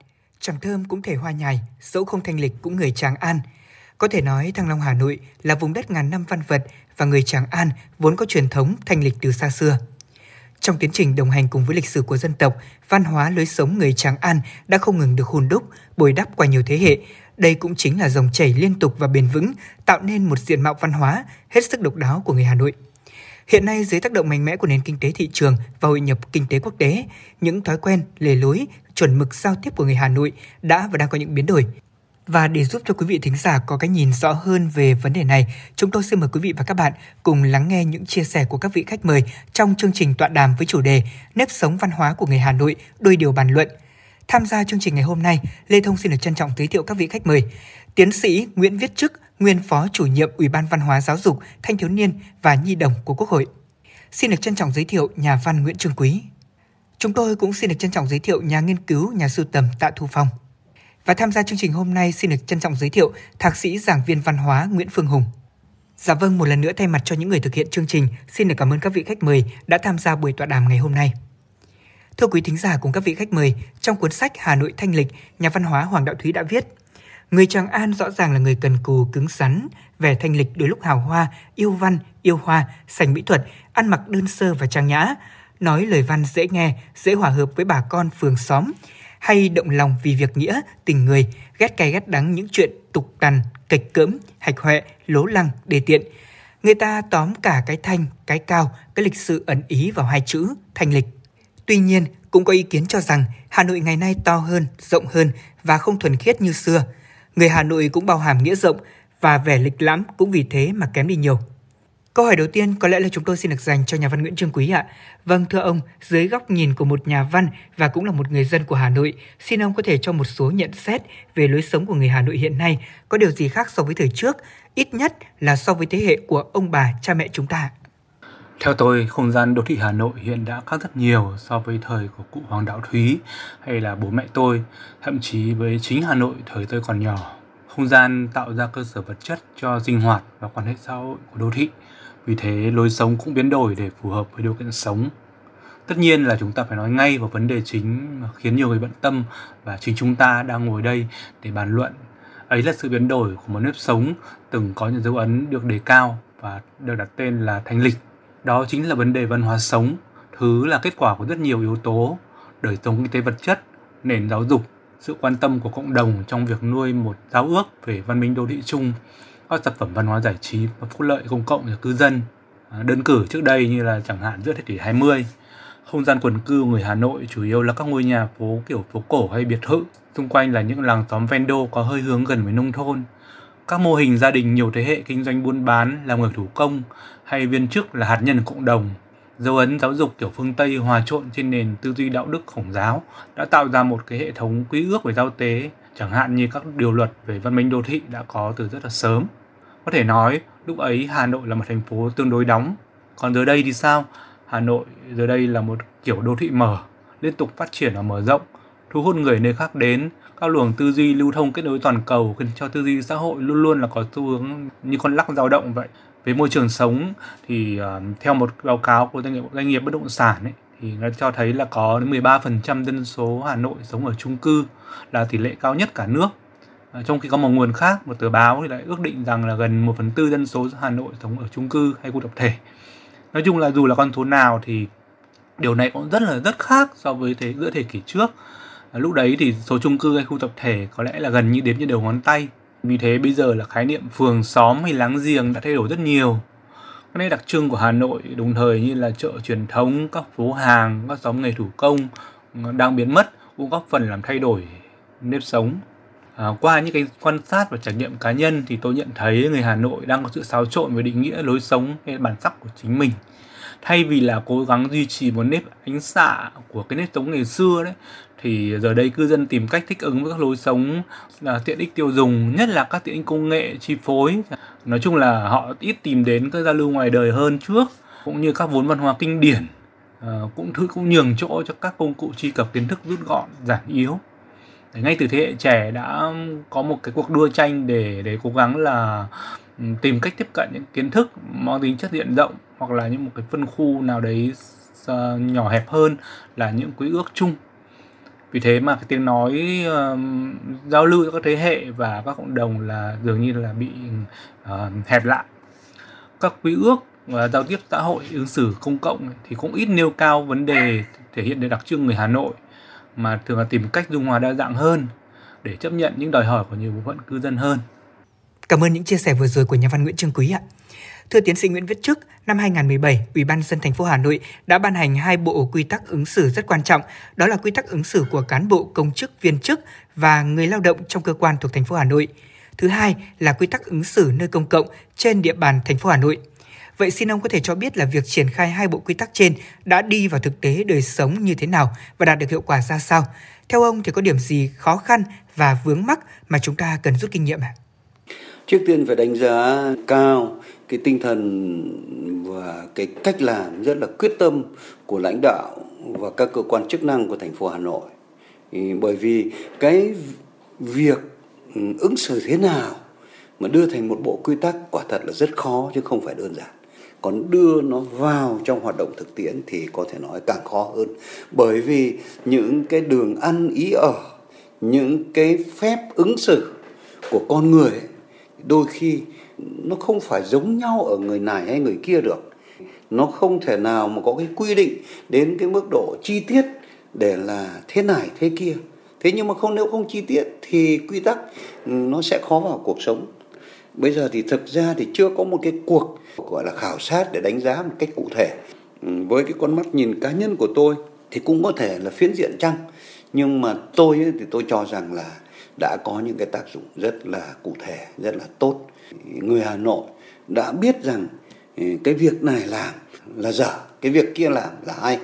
chẳng thơm cũng thể hoa nhài, dẫu không thanh lịch cũng người Tràng An. Có thể nói Thăng Long Hà Nội là vùng đất ngàn năm văn vật và người Tràng An vốn có truyền thống thanh lịch từ xa xưa. Trong tiến trình đồng hành cùng với lịch sử của dân tộc, văn hóa lối sống người Tràng An đã không ngừng được hùn đúc, bồi đắp qua nhiều thế hệ. Đây cũng chính là dòng chảy liên tục và bền vững, tạo nên một diện mạo văn hóa hết sức độc đáo của người Hà Nội. Hiện nay dưới tác động mạnh mẽ của nền kinh tế thị trường và hội nhập kinh tế quốc tế, những thói quen, lề lối, chuẩn mực giao tiếp của người Hà Nội đã và đang có những biến đổi. Và để giúp cho quý vị thính giả có cái nhìn rõ hơn về vấn đề này, chúng tôi xin mời quý vị và các bạn cùng lắng nghe những chia sẻ của các vị khách mời trong chương trình tọa đàm với chủ đề Nếp sống văn hóa của người Hà Nội, đôi điều bàn luận. Tham gia chương trình ngày hôm nay, Lê Thông xin được trân trọng giới thiệu các vị khách mời. Tiến sĩ Nguyễn Viết Trức, nguyên phó chủ nhiệm Ủy ban Văn hóa Giáo dục, Thanh thiếu niên và Nhi đồng của Quốc hội. Xin được trân trọng giới thiệu nhà văn Nguyễn Trường Quý. Chúng tôi cũng xin được trân trọng giới thiệu nhà nghiên cứu, nhà sưu tầm Tạ Thu Phong. Và tham gia chương trình hôm nay xin được trân trọng giới thiệu Thạc sĩ giảng viên văn hóa Nguyễn Phương Hùng. Dạ vâng, một lần nữa thay mặt cho những người thực hiện chương trình, xin được cảm ơn các vị khách mời đã tham gia buổi tọa đàm ngày hôm nay. Thưa quý thính giả cùng các vị khách mời, trong cuốn sách Hà Nội Thanh Lịch, nhà văn hóa Hoàng Đạo Thúy đã viết Người Tràng An rõ ràng là người cần cù, cứng rắn, vẻ thanh lịch đôi lúc hào hoa, yêu văn, yêu hoa, sành mỹ thuật, ăn mặc đơn sơ và trang nhã, nói lời văn dễ nghe, dễ hòa hợp với bà con phường xóm, hay động lòng vì việc nghĩa, tình người, ghét cay ghét đắng những chuyện tục tằn, kịch cỡm, hạch hoẹ, lố lăng, đề tiện. Người ta tóm cả cái thanh, cái cao, cái lịch sự ẩn ý vào hai chữ thanh lịch. Tuy nhiên, cũng có ý kiến cho rằng Hà Nội ngày nay to hơn, rộng hơn và không thuần khiết như xưa. Người Hà Nội cũng bao hàm nghĩa rộng và vẻ lịch lãm cũng vì thế mà kém đi nhiều. Câu hỏi đầu tiên có lẽ là chúng tôi xin được dành cho nhà văn Nguyễn Trương Quý ạ. Vâng thưa ông, dưới góc nhìn của một nhà văn và cũng là một người dân của Hà Nội, xin ông có thể cho một số nhận xét về lối sống của người Hà Nội hiện nay có điều gì khác so với thời trước, ít nhất là so với thế hệ của ông bà cha mẹ chúng ta. Theo tôi, không gian đô thị Hà Nội hiện đã khác rất nhiều so với thời của cụ Hoàng Đạo Thúy hay là bố mẹ tôi, thậm chí với chính Hà Nội thời tôi còn nhỏ. Không gian tạo ra cơ sở vật chất cho sinh hoạt và quan hệ xã hội của đô thị. Vì thế, lối sống cũng biến đổi để phù hợp với điều kiện sống. Tất nhiên là chúng ta phải nói ngay vào vấn đề chính mà khiến nhiều người bận tâm và chính chúng ta đang ngồi đây để bàn luận. Ấy là sự biến đổi của một nếp sống từng có những dấu ấn được đề cao và được đặt tên là thanh lịch đó chính là vấn đề văn hóa sống, thứ là kết quả của rất nhiều yếu tố, đời sống kinh tế vật chất, nền giáo dục, sự quan tâm của cộng đồng trong việc nuôi một giáo ước về văn minh đô thị chung, các sản phẩm văn hóa giải trí và phúc lợi công cộng cho cư dân. À, Đơn cử trước đây như là chẳng hạn giữa thế kỷ 20, không gian quần cư người Hà Nội chủ yếu là các ngôi nhà phố kiểu phố cổ hay biệt thự, xung quanh là những làng xóm ven đô có hơi hướng gần với nông thôn. Các mô hình gia đình nhiều thế hệ kinh doanh buôn bán, làm người thủ công hay viên chức là hạt nhân cộng đồng. Dấu ấn giáo dục kiểu phương Tây hòa trộn trên nền tư duy đạo đức khổng giáo đã tạo ra một cái hệ thống quy ước về giao tế, chẳng hạn như các điều luật về văn minh đô thị đã có từ rất là sớm. Có thể nói, lúc ấy Hà Nội là một thành phố tương đối đóng. Còn giờ đây thì sao? Hà Nội giờ đây là một kiểu đô thị mở, liên tục phát triển và mở rộng, thu hút người nơi khác đến, các luồng tư duy lưu thông kết nối toàn cầu khiến cho tư duy xã hội luôn luôn là có xu hướng như con lắc dao động vậy với môi trường sống thì uh, theo một báo cáo của doanh nghiệp doanh nghiệp bất động sản ấy, thì nó cho thấy là có đến 13% dân số Hà Nội sống ở chung cư là tỷ lệ cao nhất cả nước. À, trong khi có một nguồn khác, một tờ báo thì lại ước định rằng là gần 1 phần tư dân số Hà Nội sống ở chung cư hay khu tập thể. Nói chung là dù là con số nào thì điều này cũng rất là rất khác so với thế giữa thế kỷ trước. À, lúc đấy thì số chung cư hay khu tập thể có lẽ là gần như đếm như đầu ngón tay vì thế bây giờ là khái niệm phường xóm hay láng giềng đã thay đổi rất nhiều. Các nét đặc trưng của Hà Nội đồng thời như là chợ truyền thống, các phố hàng, các xóm nghề thủ công đang biến mất cũng góp phần làm thay đổi nếp sống. À, qua những cái quan sát và trải nghiệm cá nhân thì tôi nhận thấy người Hà Nội đang có sự xáo trộn với định nghĩa lối sống hay bản sắc của chính mình thay vì là cố gắng duy trì một nếp ánh xạ của cái nếp sống ngày xưa đấy thì giờ đây cư dân tìm cách thích ứng với các lối sống là tiện ích tiêu dùng nhất là các tiện ích công nghệ chi phối nói chung là họ ít tìm đến các giao lưu ngoài đời hơn trước cũng như các vốn văn hóa kinh điển uh, cũng thứ cũng nhường chỗ cho các công cụ truy cập kiến thức rút gọn giản yếu. Để ngay từ thế hệ trẻ đã có một cái cuộc đua tranh để để cố gắng là ừ, tìm cách tiếp cận những kiến thức mang tính chất diện rộng hoặc là những một cái phân khu nào đấy uh, nhỏ hẹp hơn là những quy ước chung vì thế mà cái tiếng nói uh, giao lưu giữa các thế hệ và các cộng đồng là dường như là bị uh, hẹp lại các quy ước và giao tiếp xã hội ứng xử công cộng thì cũng ít nêu cao vấn đề thể hiện được đặc trưng người Hà Nội mà thường là tìm cách dung hòa đa dạng hơn để chấp nhận những đòi hỏi của nhiều bộ phận cư dân hơn. Cảm ơn những chia sẻ vừa rồi của nhà văn Nguyễn Trương Quý ạ. Thưa tiến sĩ Nguyễn Viết Trức, năm 2017, Ủy ban dân thành phố Hà Nội đã ban hành hai bộ quy tắc ứng xử rất quan trọng, đó là quy tắc ứng xử của cán bộ, công chức, viên chức và người lao động trong cơ quan thuộc thành phố Hà Nội. Thứ hai là quy tắc ứng xử nơi công cộng trên địa bàn thành phố Hà Nội. Vậy xin ông có thể cho biết là việc triển khai hai bộ quy tắc trên đã đi vào thực tế đời sống như thế nào và đạt được hiệu quả ra sao? Theo ông thì có điểm gì khó khăn và vướng mắc mà chúng ta cần rút kinh nghiệm ạ? Trước tiên phải đánh giá cao cái tinh thần và cái cách làm rất là quyết tâm của lãnh đạo và các cơ quan chức năng của thành phố Hà Nội. Bởi vì cái việc ừ, ứng xử thế nào mà đưa thành một bộ quy tắc quả thật là rất khó chứ không phải đơn giản còn đưa nó vào trong hoạt động thực tiễn thì có thể nói càng khó hơn bởi vì những cái đường ăn ý ở những cái phép ứng xử của con người ấy, đôi khi nó không phải giống nhau ở người này hay người kia được. Nó không thể nào mà có cái quy định đến cái mức độ chi tiết để là thế này thế kia. Thế nhưng mà không nếu không chi tiết thì quy tắc ừ, nó sẽ khó vào cuộc sống. Bây giờ thì thực ra thì chưa có một cái cuộc gọi là khảo sát để đánh giá một cách cụ thể. Ừ, với cái con mắt nhìn cá nhân của tôi thì cũng có thể là phiến diện chăng. Nhưng mà tôi ấy, thì tôi cho rằng là đã có những cái tác dụng rất là cụ thể, rất là tốt. Người hà nội đã biết rằng ừ, cái việc này làm là dở, cái việc kia làm là hay.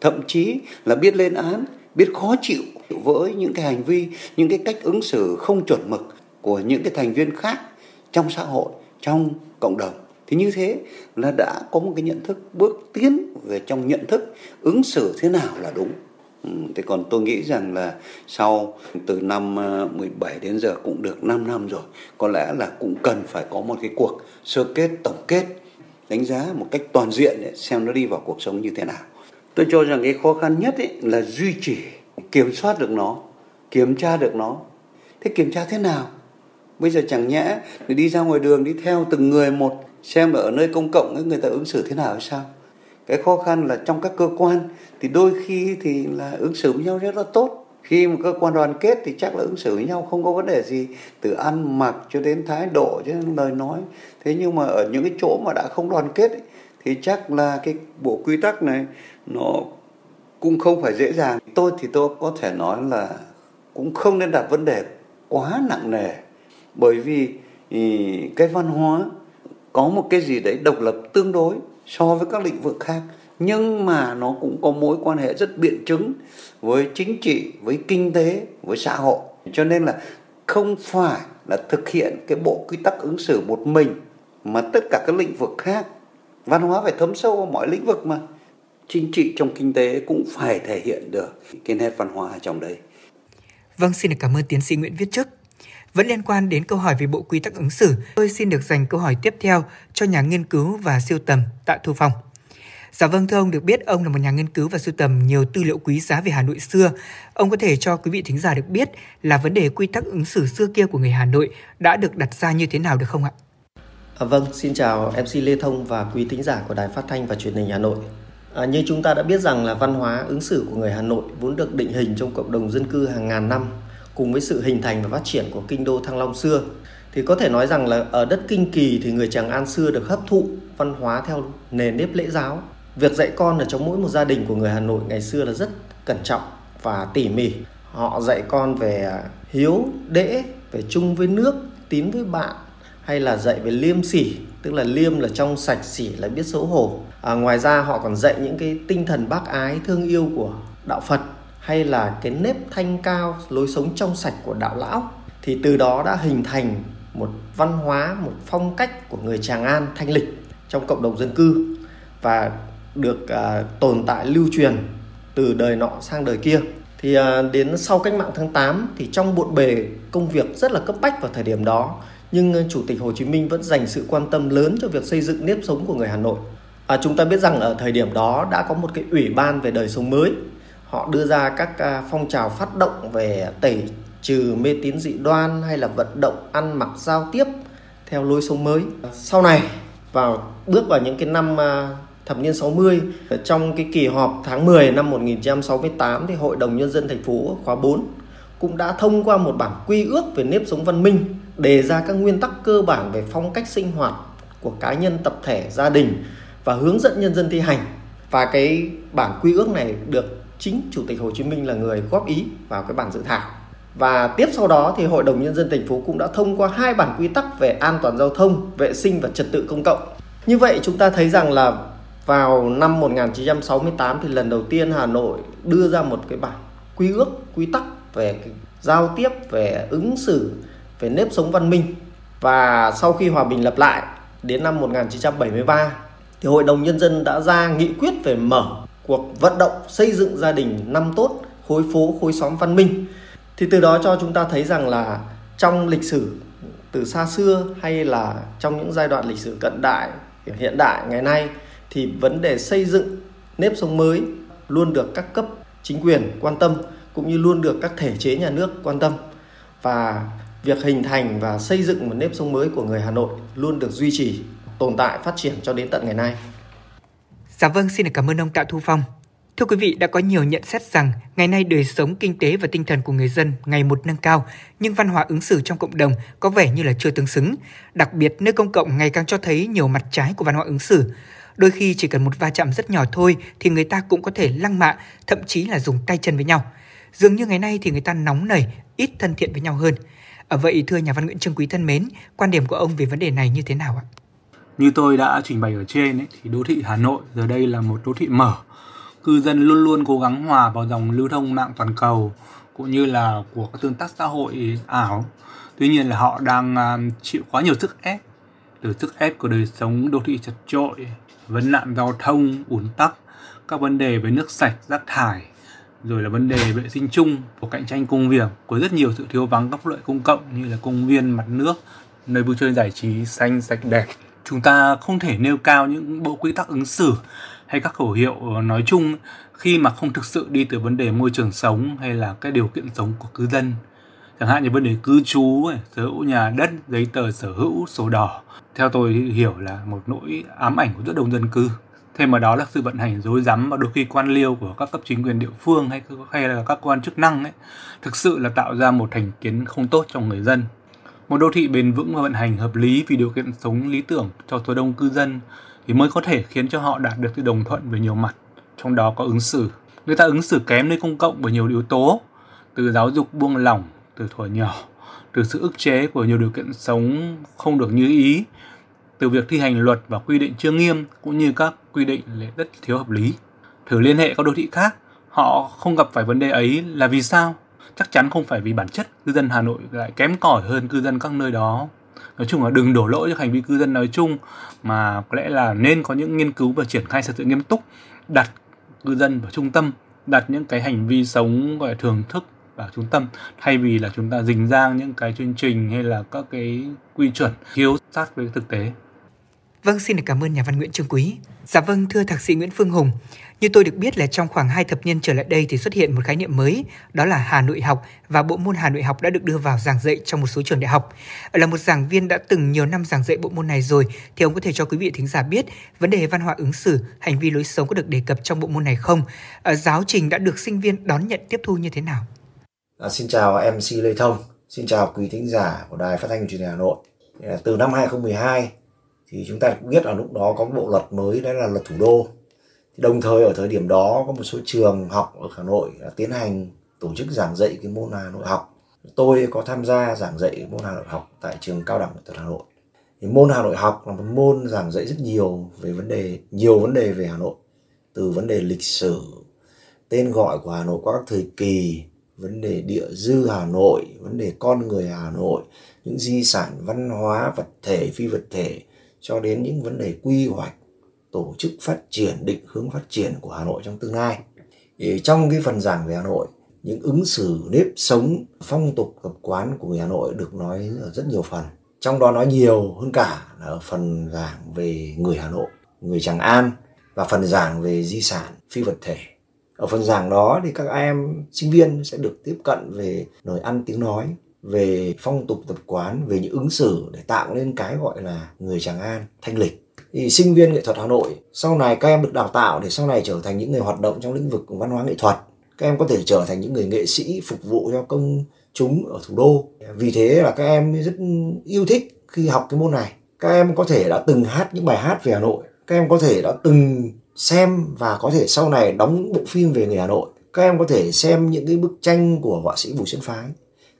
Thậm chí là biết lên án, biết khó chịu với những cái hành vi, những cái cách ứng xử không chuẩn mực của những cái thành viên khác trong xã hội, trong cộng đồng. Thì như thế là đã có một cái nhận thức bước tiến về trong nhận thức ứng xử thế nào là đúng. Ừ, thế còn tôi nghĩ rằng là sau từ năm ờ, 17 đến giờ cũng được 5 năm rồi có lẽ là cũng cần phải có một cái cuộc sơ kết tổng kết đánh giá một cách toàn diện để xem nó đi vào cuộc sống như thế nào. Tôi cho rằng cái khó khăn nhất ấy là duy trì kiểm soát được nó kiểm tra được nó. Thế kiểm tra thế nào? Bây giờ chẳng nhẽ đi ra ngoài đường đi theo từng người một xem ở nơi công cộng người ta ứng xử thế nào hay sao? Cái khó khăn là trong các cơ quan thì đôi khi thì là ứng xử với nhau rất là tốt. Khi mà cơ quan đoàn kết thì chắc là ứng xử với nhau không có vấn đề gì từ ăn mặc cho đến thái độ cho đến lời nói. Thế nhưng mà ở những cái chỗ mà đã không đoàn kết ấy, thì chắc là cái bộ quy tắc này nó cũng không phải dễ dàng. Tôi thì tôi có thể nói là cũng không nên đặt vấn đề quá nặng nề bởi vì cái văn hóa có một cái gì đấy độc lập tương đối so với các lĩnh vực khác. Nhưng mà nó cũng có mối quan hệ rất biện chứng với chính trị với kinh tế với xã hội. Cho nên là không phải là thực hiện cái bộ quy tắc ứng xử một mình mà tất cả các lĩnh vực khác. Văn hóa phải thấm sâu vào mọi lĩnh vực mà. Chính trị trong kinh tế cũng phải thể hiện được cái nét văn hóa ở trong đây Vâng, xin được cảm ơn tiến sĩ Nguyễn Viết Chức. Vẫn liên quan đến câu hỏi về bộ quy tắc ứng xử, tôi xin được dành câu hỏi tiếp theo cho nhà nghiên cứu và siêu tầm Tạ Thu Phong. Dạ vâng thưa ông, được biết ông là một nhà nghiên cứu và sưu tầm nhiều tư liệu quý giá về Hà Nội xưa. Ông có thể cho quý vị thính giả được biết là vấn đề quy tắc ứng xử xưa kia của người Hà Nội đã được đặt ra như thế nào được không ạ? À, vâng, xin chào MC Lê Thông và quý thính giả của Đài Phát thanh và Truyền hình Hà Nội. À, như chúng ta đã biết rằng là văn hóa ứng xử của người Hà Nội vốn được định hình trong cộng đồng dân cư hàng ngàn năm cùng với sự hình thành và phát triển của kinh đô Thăng Long xưa thì có thể nói rằng là ở đất Kinh Kỳ thì người Tràng An xưa được hấp thụ văn hóa theo nền nếp lễ giáo. Việc dạy con ở trong mỗi một gia đình của người Hà Nội ngày xưa là rất cẩn trọng và tỉ mỉ. Họ dạy con về à, hiếu, đễ, về chung với nước, tín với bạn hay là dạy về liêm sỉ, tức là liêm là trong sạch, sỉ là biết xấu hổ. À, ngoài ra họ còn dạy những cái tinh thần bác ái, thương yêu của đạo Phật hay là cái nếp thanh cao lối sống trong sạch của đạo lão thì từ đó đã hình thành một văn hóa một phong cách của người tràng an thanh lịch trong cộng đồng dân cư và được uh, tồn tại lưu truyền từ đời nọ sang đời kia. Thì uh, đến sau cách mạng tháng 8 thì trong bộn bề công việc rất là cấp bách vào thời điểm đó nhưng chủ tịch Hồ Chí Minh vẫn dành sự quan tâm lớn cho việc xây dựng nếp sống của người Hà Nội. À, chúng ta biết rằng ở thời điểm đó đã có một cái ủy ban về đời sống mới họ đưa ra các à, phong trào phát động về tẩy trừ mê tín dị đoan hay là vận động ăn mặc giao tiếp theo lối sống mới. Sau này vào bước vào những cái năm à, thập niên 60 trong cái kỳ họp tháng 10 năm 1968 thì Hội đồng nhân dân thành phố khóa 4 cũng đã thông qua một bản quy ước về nếp sống văn minh, đề ra các nguyên tắc cơ bản về phong cách sinh hoạt của cá nhân, tập thể, gia đình và hướng dẫn nhân dân thi hành. Và cái bản quy ước này được chính Chủ tịch Hồ Chí Minh là người góp ý vào cái bản dự thảo. Và tiếp sau đó thì Hội đồng Nhân dân thành phố cũng đã thông qua hai bản quy tắc về an toàn giao thông, vệ sinh và trật tự công cộng. Như vậy chúng ta thấy rằng là vào năm 1968 thì lần đầu tiên Hà Nội đưa ra một cái bản quy ước, quy tắc về giao tiếp, về ứng xử, về nếp sống văn minh. Và sau khi hòa bình lập lại đến năm 1973 thì Hội đồng Nhân dân đã ra nghị quyết về mở cuộc vận động xây dựng gia đình năm tốt, khối phố, khối xóm văn minh. Thì từ đó cho chúng ta thấy rằng là trong lịch sử từ xa xưa hay là trong những giai đoạn lịch sử cận đại, hiện đại ngày nay thì vấn đề xây dựng nếp sống mới luôn được các cấp chính quyền quan tâm cũng như luôn được các thể chế nhà nước quan tâm và việc hình thành và xây dựng một nếp sống mới của người Hà Nội luôn được duy trì, tồn tại, phát triển cho đến tận ngày nay. Dạ vâng, xin được cảm ơn ông Tạ Thu Phong. Thưa quý vị, đã có nhiều nhận xét rằng ngày nay đời sống kinh tế và tinh thần của người dân ngày một nâng cao, nhưng văn hóa ứng xử trong cộng đồng có vẻ như là chưa tương xứng. Đặc biệt, nơi công cộng ngày càng cho thấy nhiều mặt trái của văn hóa ứng xử. Đôi khi chỉ cần một va chạm rất nhỏ thôi thì người ta cũng có thể lăng mạ, thậm chí là dùng tay chân với nhau. Dường như ngày nay thì người ta nóng nảy, ít thân thiện với nhau hơn. À vậy thưa nhà văn Nguyễn Trương Quý thân mến, quan điểm của ông về vấn đề này như thế nào ạ? Như tôi đã trình bày ở trên ấy, thì đô thị Hà Nội giờ đây là một đô thị mở. Cư dân luôn luôn cố gắng hòa vào dòng lưu thông mạng toàn cầu cũng như là của các tương tác xã hội ảo. Tuy nhiên là họ đang uh, chịu quá nhiều sức ép từ sức ép của đời sống đô thị chật trội, vấn nạn giao thông, ùn tắc, các vấn đề về nước sạch, rác thải, rồi là vấn đề vệ sinh chung của cạnh tranh công việc của rất nhiều sự thiếu vắng các loại lợi công cộng như là công viên mặt nước nơi vui chơi giải trí xanh sạch đẹp chúng ta không thể nêu cao những bộ quy tắc ứng xử hay các khẩu hiệu nói chung khi mà không thực sự đi từ vấn đề môi trường sống hay là cái điều kiện sống của cư dân. Chẳng hạn như vấn đề cư trú sở hữu nhà đất, giấy tờ, sở hữu sổ đỏ. Theo tôi hiểu là một nỗi ám ảnh của rất đông dân cư. Thêm vào đó là sự vận hành rối rắm và đôi khi quan liêu của các cấp chính quyền địa phương hay hay là các cơ quan chức năng ấy, thực sự là tạo ra một thành kiến không tốt cho người dân một đô thị bền vững và vận hành hợp lý vì điều kiện sống lý tưởng cho số đông cư dân thì mới có thể khiến cho họ đạt được sự đồng thuận về nhiều mặt trong đó có ứng xử người ta ứng xử kém nơi công cộng bởi nhiều yếu tố từ giáo dục buông lỏng từ thuở nhỏ từ sự ức chế của nhiều điều kiện sống không được như ý từ việc thi hành luật và quy định chưa nghiêm cũng như các quy định rất thiếu hợp lý. Thử liên hệ các đô thị khác, họ không gặp phải vấn đề ấy là vì sao? Chắc chắn không phải vì bản chất cư dân Hà Nội lại kém cỏi hơn cư dân các nơi đó. Nói chung là đừng đổ lỗi cho hành vi cư dân nói chung mà có lẽ là nên có những nghiên cứu và triển khai thật sự nghiêm túc, đặt cư dân vào trung tâm, đặt những cái hành vi sống gọi là thường thức vào trung tâm thay vì là chúng ta dình dang những cái chương trình hay là các cái quy chuẩn thiếu sát với thực tế. Vâng, xin được cảm ơn nhà văn Nguyễn Trương Quý. Dạ vâng, thưa thạc sĩ Nguyễn Phương Hùng, như tôi được biết là trong khoảng 2 thập niên trở lại đây thì xuất hiện một khái niệm mới, đó là Hà Nội học và bộ môn Hà Nội học đã được đưa vào giảng dạy trong một số trường đại học. Là một giảng viên đã từng nhiều năm giảng dạy bộ môn này rồi thì ông có thể cho quý vị thính giả biết vấn đề văn hóa ứng xử, hành vi lối sống có được đề cập trong bộ môn này không? Ờ, giáo trình đã được sinh viên đón nhận tiếp thu như thế nào? À, xin chào MC Lê Thông, xin chào quý thính giả của Đài Phát thanh Truyền hình Hà Nội. Từ năm 2012 thì chúng ta cũng biết là lúc đó có bộ luật mới đó là luật thủ đô thì đồng thời ở thời điểm đó có một số trường học ở Hà Nội đã tiến hành tổ chức giảng dạy cái môn Hà Nội học. Tôi có tham gia giảng dạy môn Hà Nội học tại trường cao đẳng nghệ thuật Hà Nội. Thì môn Hà Nội học là một môn giảng dạy rất nhiều về vấn đề, nhiều vấn đề về Hà Nội. Từ vấn đề lịch sử, tên gọi của Hà Nội qua các thời kỳ, vấn đề địa dư Hà Nội, vấn đề con người Hà Nội, những di sản văn hóa vật thể, phi vật thể, cho đến những vấn đề quy hoạch tổ chức phát triển, định hướng phát triển của Hà Nội trong tương lai. Thì trong cái phần giảng về Hà Nội, những ứng xử, nếp sống, phong tục, tập quán của người Hà Nội được nói ở rất nhiều phần. Trong đó nói nhiều hơn cả là ở phần giảng về người Hà Nội, người Tràng An và phần giảng về di sản, phi vật thể. Ở phần giảng đó thì các em sinh viên sẽ được tiếp cận về lời ăn tiếng nói, về phong tục tập quán, về những ứng xử để tạo nên cái gọi là người Tràng An thanh lịch thì sinh viên nghệ thuật Hà Nội, sau này các em được đào tạo để sau này trở thành những người hoạt động trong lĩnh vực văn hóa nghệ thuật, các em có thể trở thành những người nghệ sĩ phục vụ cho công chúng ở thủ đô. Vì thế là các em rất yêu thích khi học cái môn này. Các em có thể đã từng hát những bài hát về Hà Nội, các em có thể đã từng xem và có thể sau này đóng bộ phim về người Hà Nội. Các em có thể xem những cái bức tranh của họa sĩ Bùi Xuân Phái.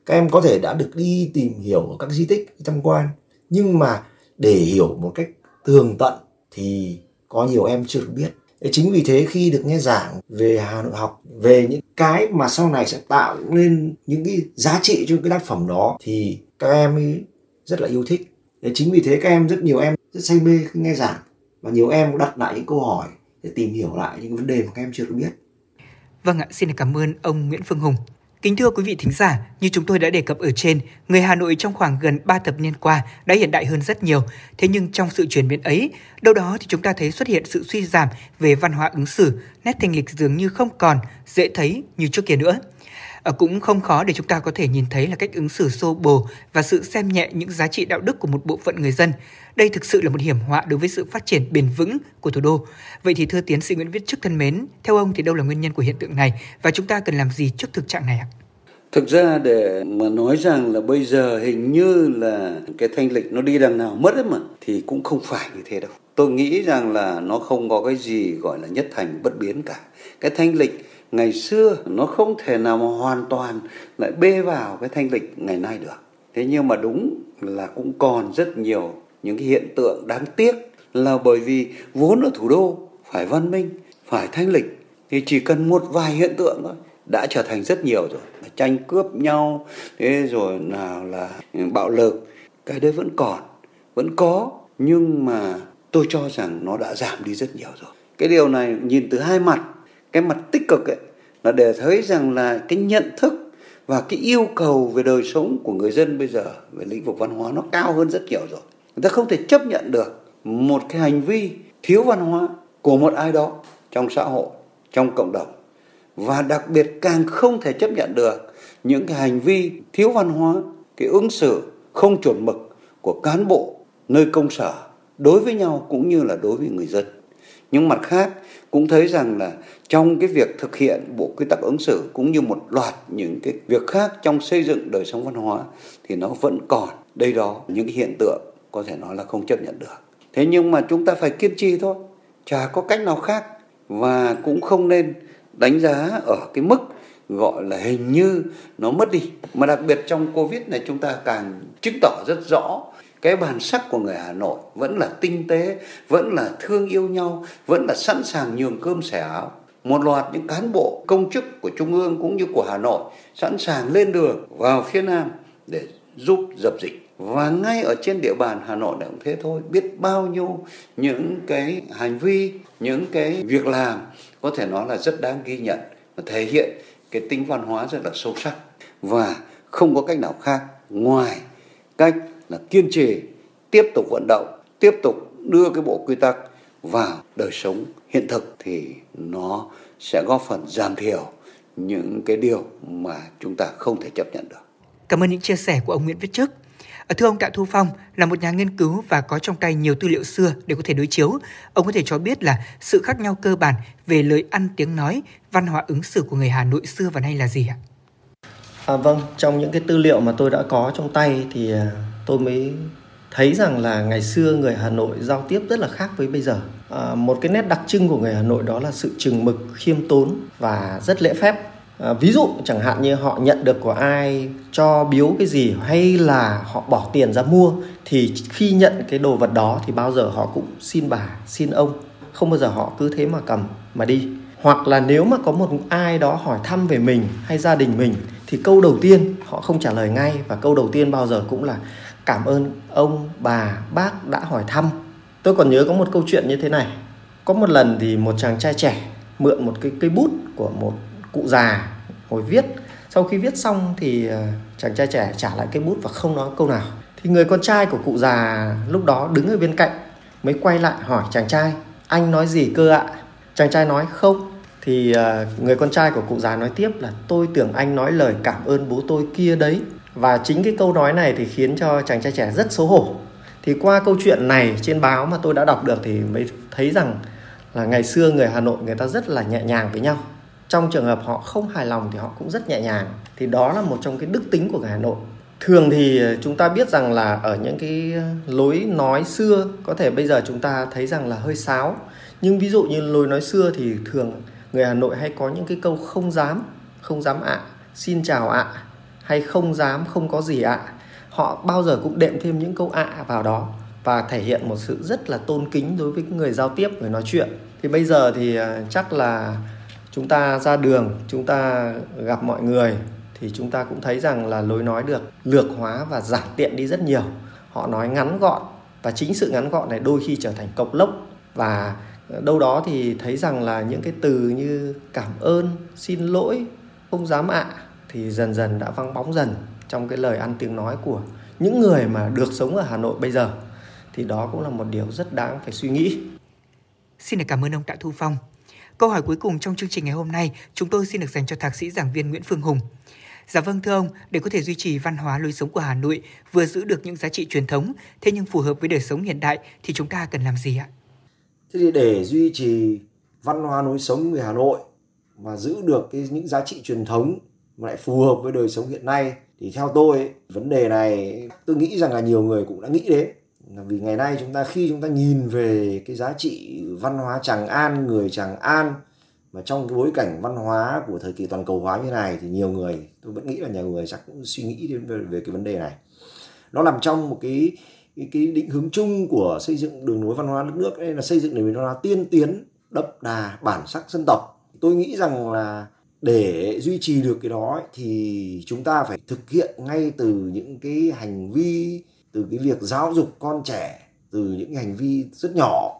Các em có thể đã được đi tìm hiểu ở các di tích tham quan. Nhưng mà để hiểu một cách tường tận thì có nhiều em chưa được biết. Chính vì thế khi được nghe giảng về Hà Nội học về những cái mà sau này sẽ tạo nên những cái giá trị cho cái tác phẩm đó thì các em ấy rất là yêu thích. Chính vì thế các em rất nhiều em rất say mê khi nghe giảng và nhiều em cũng đặt lại những câu hỏi để tìm hiểu lại những vấn đề mà các em chưa được biết. Vâng ạ, xin cảm ơn ông Nguyễn Phương Hùng. Kính thưa quý vị thính giả, như chúng tôi đã đề cập ở trên, người Hà Nội trong khoảng gần 3 thập niên qua đã hiện đại hơn rất nhiều. Thế nhưng trong sự chuyển biến ấy, đâu đó thì chúng ta thấy xuất hiện sự suy giảm về văn hóa ứng xử, nét thanh lịch dường như không còn dễ thấy như trước kia nữa. Ờ, cũng không khó để chúng ta có thể nhìn thấy là cách ứng xử xô bồ và sự xem nhẹ những giá trị đạo đức của một bộ phận người dân. Đây thực sự là một hiểm họa đối với sự phát triển bền vững của thủ đô. Vậy thì thưa tiến sĩ Nguyễn Viết Chức thân mến, theo ông thì đâu là nguyên nhân của hiện tượng này và chúng ta cần làm gì trước thực trạng này ạ? Thực ra để mà nói rằng là bây giờ hình như là cái thanh lịch nó đi đằng nào mất ấy mà thì cũng không phải như thế đâu. Tôi nghĩ rằng là nó không có cái gì gọi là nhất thành bất biến cả. Cái thanh lịch ngày xưa nó không thể nào mà hoàn toàn lại bê vào cái thanh lịch ngày nay được. Thế nhưng mà đúng là cũng còn rất nhiều những cái hiện tượng đáng tiếc là bởi vì vốn ở thủ đô phải văn minh, phải thanh lịch, thì chỉ cần một vài hiện tượng thôi đã trở thành rất nhiều rồi. Tranh cướp nhau, thế rồi nào là bạo lực, cái đấy vẫn còn, vẫn có. Nhưng mà tôi cho rằng nó đã giảm đi rất nhiều rồi. Cái điều này nhìn từ hai mặt cái mặt tích cực ấy là để thấy rằng là cái nhận thức và cái yêu cầu về đời sống của người dân bây giờ về lĩnh vực văn hóa nó cao hơn rất nhiều rồi. Người ta không thể chấp nhận được một cái hành vi thiếu văn hóa của một ai đó trong xã hội, trong cộng đồng. Và đặc biệt càng không thể chấp nhận được những cái hành vi thiếu văn hóa, cái ứng xử không chuẩn mực của cán bộ nơi công sở đối với nhau cũng như là đối với người dân. Nhưng mặt khác cũng thấy rằng là trong cái việc thực hiện bộ quy tắc ứng xử cũng như một loạt những cái việc khác trong xây dựng đời sống văn hóa thì nó vẫn còn. Đây đó, những cái hiện tượng có thể nói là không chấp nhận được. Thế nhưng mà chúng ta phải kiên trì thôi, chả có cách nào khác. Và cũng không nên đánh giá ở cái mức gọi là hình như nó mất đi. Mà đặc biệt trong covid này chúng ta càng chứng tỏ rất rõ cái bản sắc của người Hà Nội vẫn là tinh tế, vẫn là thương yêu nhau, vẫn là sẵn sàng nhường cơm sẻ áo. Một loạt những cán bộ công chức của Trung ương cũng như của Hà Nội sẵn sàng lên đường vào phía Nam để giúp dập dịch. Và ngay ở trên địa bàn Hà Nội cũng thế thôi, biết bao nhiêu những cái hành vi, những cái việc làm có thể nói là rất đáng ghi nhận và thể hiện cái tính văn hóa rất là sâu sắc và không có cách nào khác ngoài cách là kiên trì tiếp tục vận động tiếp tục đưa cái bộ quy tắc vào đời sống hiện thực thì nó sẽ góp phần giảm thiểu những cái điều mà chúng ta không thể chấp nhận được. Cảm ơn những chia sẻ của ông Nguyễn Viết Chức. Thưa ông Tạ Thu Phong là một nhà nghiên cứu và có trong tay nhiều tư liệu xưa để có thể đối chiếu. Ông có thể cho biết là sự khác nhau cơ bản về lời ăn tiếng nói, văn hóa ứng xử của người Hà Nội xưa và nay là gì ạ? À, vâng, trong những cái tư liệu mà tôi đã có trong tay thì à, tôi mới thấy rằng là ngày xưa người Hà Nội giao tiếp rất là khác với bây giờ. À, một cái nét đặc trưng của người Hà Nội đó là sự chừng mực, khiêm tốn và rất lễ phép. À, ví dụ chẳng hạn như họ nhận được của ai cho biếu cái gì hay là họ bỏ tiền ra mua thì khi nhận cái đồ vật đó thì bao giờ họ cũng xin bà, xin ông, không bao giờ họ cứ thế mà cầm mà đi. Hoặc là nếu mà có một ai đó hỏi thăm về mình hay gia đình mình thì câu đầu tiên họ không trả lời ngay và câu đầu tiên bao giờ cũng là cảm ơn ông bà bác đã hỏi thăm. Tôi còn nhớ có một câu chuyện như thế này. Có một lần thì một chàng trai trẻ mượn một cái cây bút của một cụ già ngồi viết. Sau khi viết xong thì ờ, chàng trai trẻ trả lại cây bút và không nói câu nào. Thì người con trai của cụ già lúc đó đứng ở bên cạnh mới quay lại hỏi chàng trai, anh nói gì cơ ạ? Chàng trai nói, không. Thì ờ, người con trai của cụ già nói tiếp là, tôi tưởng anh nói lời cảm ơn bố tôi kia đấy và chính cái câu nói này thì khiến cho chàng trai trẻ rất xấu hổ. Thì qua câu chuyện này trên báo mà tôi đã đọc được thì mới thấy rằng là ngày xưa người Hà Nội người ta rất là nhẹ nhàng với nhau. Trong trường hợp họ không hài lòng thì họ cũng rất nhẹ nhàng. Thì đó là một trong cái đức tính của người Hà Nội. Thường thì chúng ta biết rằng là ở những cái lối nói xưa, có thể bây giờ chúng ta thấy rằng là hơi sáo. Nhưng ví dụ như lối nói xưa thì thường người Hà Nội hay có những cái câu không dám không dám ạ, xin chào ạ hay không dám, không có gì ạ. Họ bao giờ cũng đệm thêm những câu ạ vào đó và thể hiện một sự rất là tôn kính đối với người giao tiếp, người nói chuyện. Thì bây giờ thì à, chắc là chúng ta ra đường, chúng ta gặp mọi người thì chúng ta cũng thấy rằng là lối nói được lược hóa và giảm tiện đi rất nhiều. Họ nói ngắn gọn và chính sự ngắn gọn này đôi khi trở thành cộc lốc. Và đâu đó thì thấy rằng là những cái từ như cảm ơn, xin lỗi, không dám ạ thì dần dần đã vắng bóng dần trong cái lời ăn tiếng nói của những người mà được sống ở Hà Nội bây giờ thì đó cũng là một điều rất đáng phải suy nghĩ. Xin được cảm ơn ông Tạ Thu Phong. Câu hỏi cuối cùng trong chương trình ngày hôm nay chúng tôi xin được dành cho thạc sĩ giảng viên Nguyễn Phương Hùng. Dạ vâng thưa ông, để có thể duy trì văn hóa lối sống của Hà Nội vừa giữ được những giá trị truyền thống, thế nhưng phù hợp với đời sống hiện đại thì chúng ta cần làm gì ạ? Thế thì để duy trì văn hóa lối sống người Hà Nội và giữ được cái những giá trị truyền thống mà lại phù hợp với đời sống hiện nay. Thì theo tôi ấy, vấn đề này tôi nghĩ rằng là nhiều người cũng đã nghĩ đến. Vì ngày nay chúng ta khi chúng ta nhìn về cái giá trị văn hóa Tràng An người Tràng An mà trong cái bối cảnh văn hóa của thời kỳ toàn cầu hóa như này thì nhiều người tôi vẫn nghĩ là nhiều người chắc cũng suy nghĩ đến về, về cái vấn đề này. Nó nằm trong một cái cái, cái định hướng chung của xây dựng đường nối văn hóa đất nước đây là xây dựng nền văn hóa tiên tiến đậm đà bản sắc dân tộc. Tôi nghĩ rằng là để duy trì được cái đó ấy, thì chúng ta phải thực hiện ngay từ những cái hành vi từ cái việc giáo dục con trẻ từ những hành vi rất nhỏ.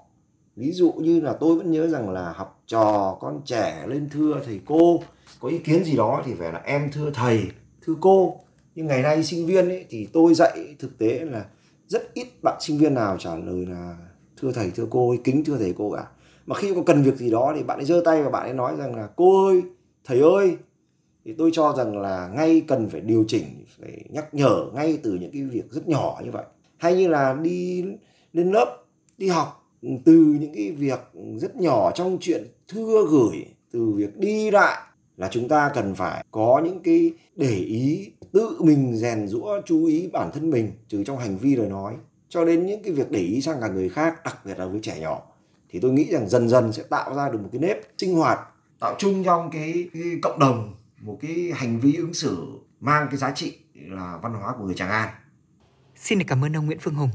Ví dụ như là tôi vẫn nhớ rằng là học trò con trẻ lên thưa thầy cô có ý kiến gì đó thì phải là em thưa thầy thưa cô. Nhưng ngày nay sinh viên ấy, thì tôi dạy thực tế là rất ít bạn sinh viên nào trả lời là thưa thầy thưa cô kính thưa thầy cô cả. Mà khi có cần việc gì đó thì bạn ấy giơ tay và bạn ấy nói rằng là cô ơi thầy ơi, thì tôi cho rằng là ngay cần phải điều chỉnh, phải nhắc nhở ngay từ những cái việc rất nhỏ như vậy. Hay như là đi lên lớp, đi học, từ những cái việc rất nhỏ trong chuyện thưa gửi, từ việc đi lại là chúng ta cần phải có những cái để ý, tự mình rèn rũa chú ý bản thân mình trừ trong hành vi lời nói, cho đến những cái việc để ý sang cả người khác, đặc biệt là với trẻ nhỏ. Thì tôi nghĩ rằng dần dần sẽ tạo ra được một cái nếp sinh hoạt tạo chung trong cái, cái cộng đồng một cái hành vi ứng xử mang cái giá trị là văn hóa của người Tràng An. Xin được cảm ơn ông Nguyễn Phương Hùng.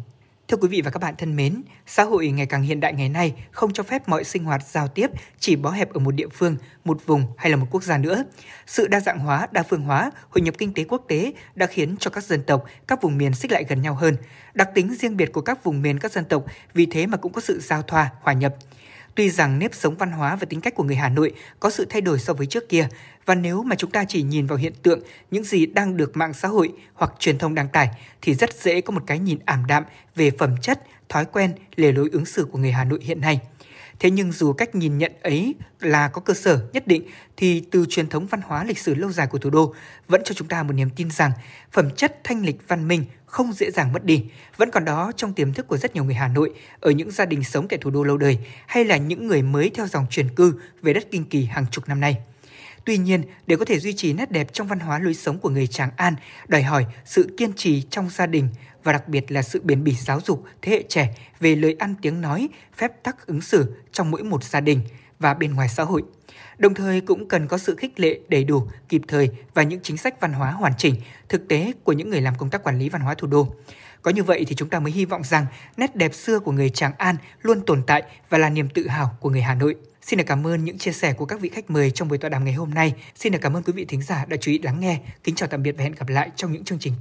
Thưa quý vị và các bạn thân mến, xã hội ngày càng hiện đại ngày nay không cho phép mọi sinh hoạt giao tiếp chỉ bó hẹp ở một địa phương, một vùng hay là một quốc gia nữa. Sự đa dạng hóa, đa phương hóa, hội nhập kinh tế quốc tế đã khiến cho các dân tộc, các vùng miền xích lại gần nhau hơn. Đặc tính riêng biệt của các vùng miền các dân tộc vì thế mà cũng có sự giao thoa, hòa nhập. Tuy rằng nếp sống văn hóa và tính cách của người Hà Nội có sự thay đổi so với trước kia, và nếu mà chúng ta chỉ nhìn vào hiện tượng những gì đang được mạng xã hội hoặc truyền thông đăng tải thì rất dễ có một cái nhìn ảm đạm về phẩm chất, thói quen, lề lối ứng xử của người Hà Nội hiện nay. Thế nhưng dù cách nhìn nhận ấy là có cơ sở nhất định thì từ truyền thống văn hóa lịch sử lâu dài của thủ đô vẫn cho chúng ta một niềm tin rằng phẩm chất thanh lịch văn minh không dễ dàng mất đi, vẫn còn đó trong tiềm thức của rất nhiều người Hà Nội ở những gia đình sống tại thủ đô lâu đời hay là những người mới theo dòng chuyển cư về đất Kinh Kỳ hàng chục năm nay. Tuy nhiên, để có thể duy trì nét đẹp trong văn hóa lối sống của người Tràng An, đòi hỏi sự kiên trì trong gia đình và đặc biệt là sự bền bỉ giáo dục thế hệ trẻ về lời ăn tiếng nói, phép tắc ứng xử trong mỗi một gia đình và bên ngoài xã hội. Đồng thời cũng cần có sự khích lệ đầy đủ, kịp thời và những chính sách văn hóa hoàn chỉnh, thực tế của những người làm công tác quản lý văn hóa thủ đô. Có như vậy thì chúng ta mới hy vọng rằng nét đẹp xưa của người Tràng An luôn tồn tại và là niềm tự hào của người Hà Nội. Xin được cảm ơn những chia sẻ của các vị khách mời trong buổi tọa đàm ngày hôm nay. Xin được cảm ơn quý vị thính giả đã chú ý lắng nghe. Kính chào tạm biệt và hẹn gặp lại trong những chương trình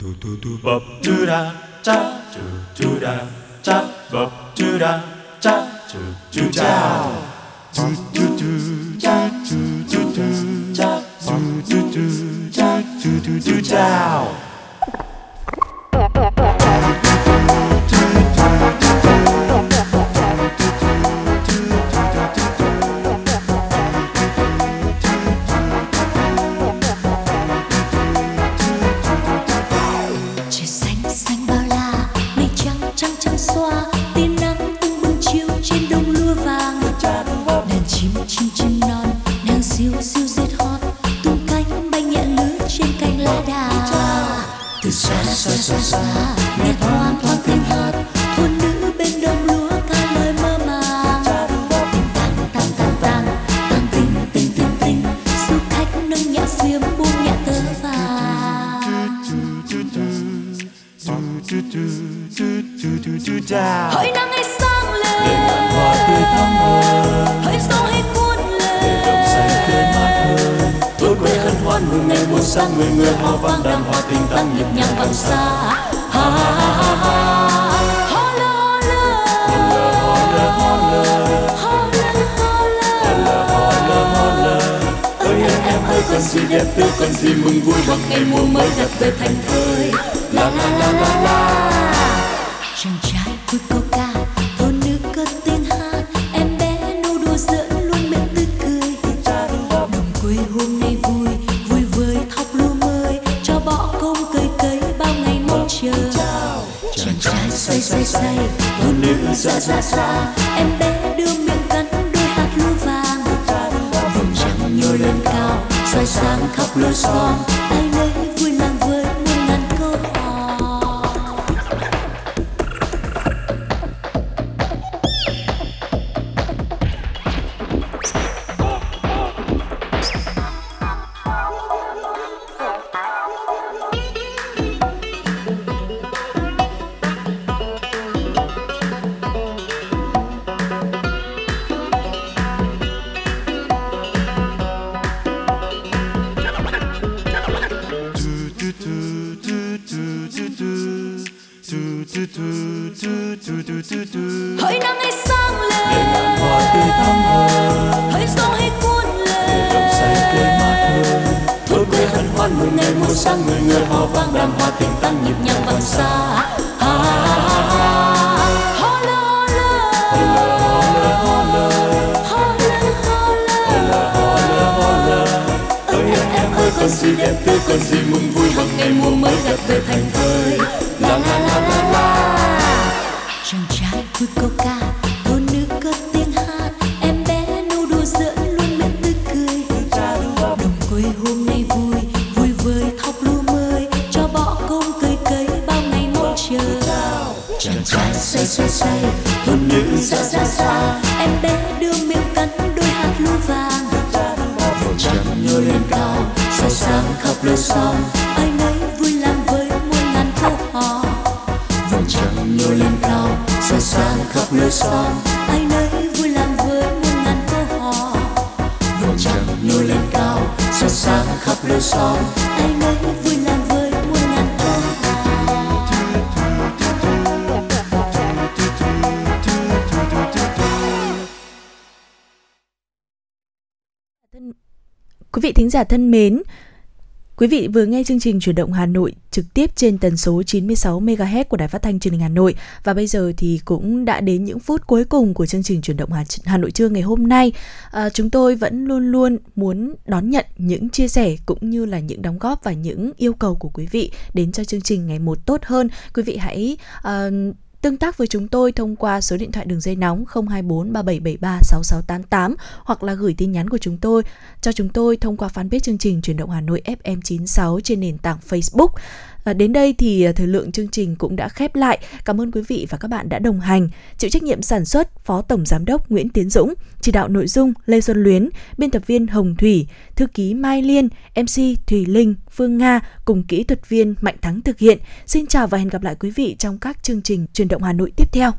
Do do do bop do da cha do do da cha bop do da cha do do cha do do do cha do do do cha do do do cha do do do cha xa xa xa xa nghe thoang thoáng tiếng hát thôn nữ bên đồng lúa ca lời mơ màng Tình tang tang tang tang tang tình tình tình tình du khách nâng nhẹ xiêm buông nhẹ tơ vàng hỡi nắng ngày xưa. Sáng người người hò vang đàn hoa tình tăng nhịp nhàng bằng xa. ha ha ha ha ha. Còn gì đẹp tươi còn gì mừng vui bằng ngày mùa mới gặp về thành thơi. La la la la la nữ ra em bé đưa miệng cắn đôi hạt lúa vàng. Vùng trăng nhô lên cao, soi sáng khắp lối xóm. Giả thân mến, Quý vị vừa nghe chương trình chuyển động Hà Nội trực tiếp trên tần số 96 MHz của Đài Phát thanh Truyền hình Hà Nội và bây giờ thì cũng đã đến những phút cuối cùng của chương trình chuyển động Hà, Hà Nội trưa ngày hôm nay. À, chúng tôi vẫn luôn luôn muốn đón nhận những chia sẻ cũng như là những đóng góp và những yêu cầu của quý vị đến cho chương trình ngày một tốt hơn. Quý vị hãy uh, Tương tác với chúng tôi thông qua số điện thoại đường dây nóng 024 3773 6688 hoặc là gửi tin nhắn của chúng tôi, cho chúng tôi thông qua fanpage chương trình Truyền động Hà Nội FM96 trên nền tảng Facebook. Và đến đây thì à, thời lượng chương trình cũng đã khép lại. Cảm ơn quý vị và các bạn đã đồng hành. Chịu trách nhiệm sản xuất Phó Tổng Giám đốc Nguyễn Tiến Dũng, chỉ đạo nội dung Lê Xuân Luyến, biên tập viên Hồng Thủy, thư ký Mai Liên, MC Thùy Linh, Phương Nga cùng kỹ thuật viên Mạnh Thắng thực hiện. Xin chào và hẹn gặp lại quý vị trong các chương trình Truyền động Hà Nội tiếp theo.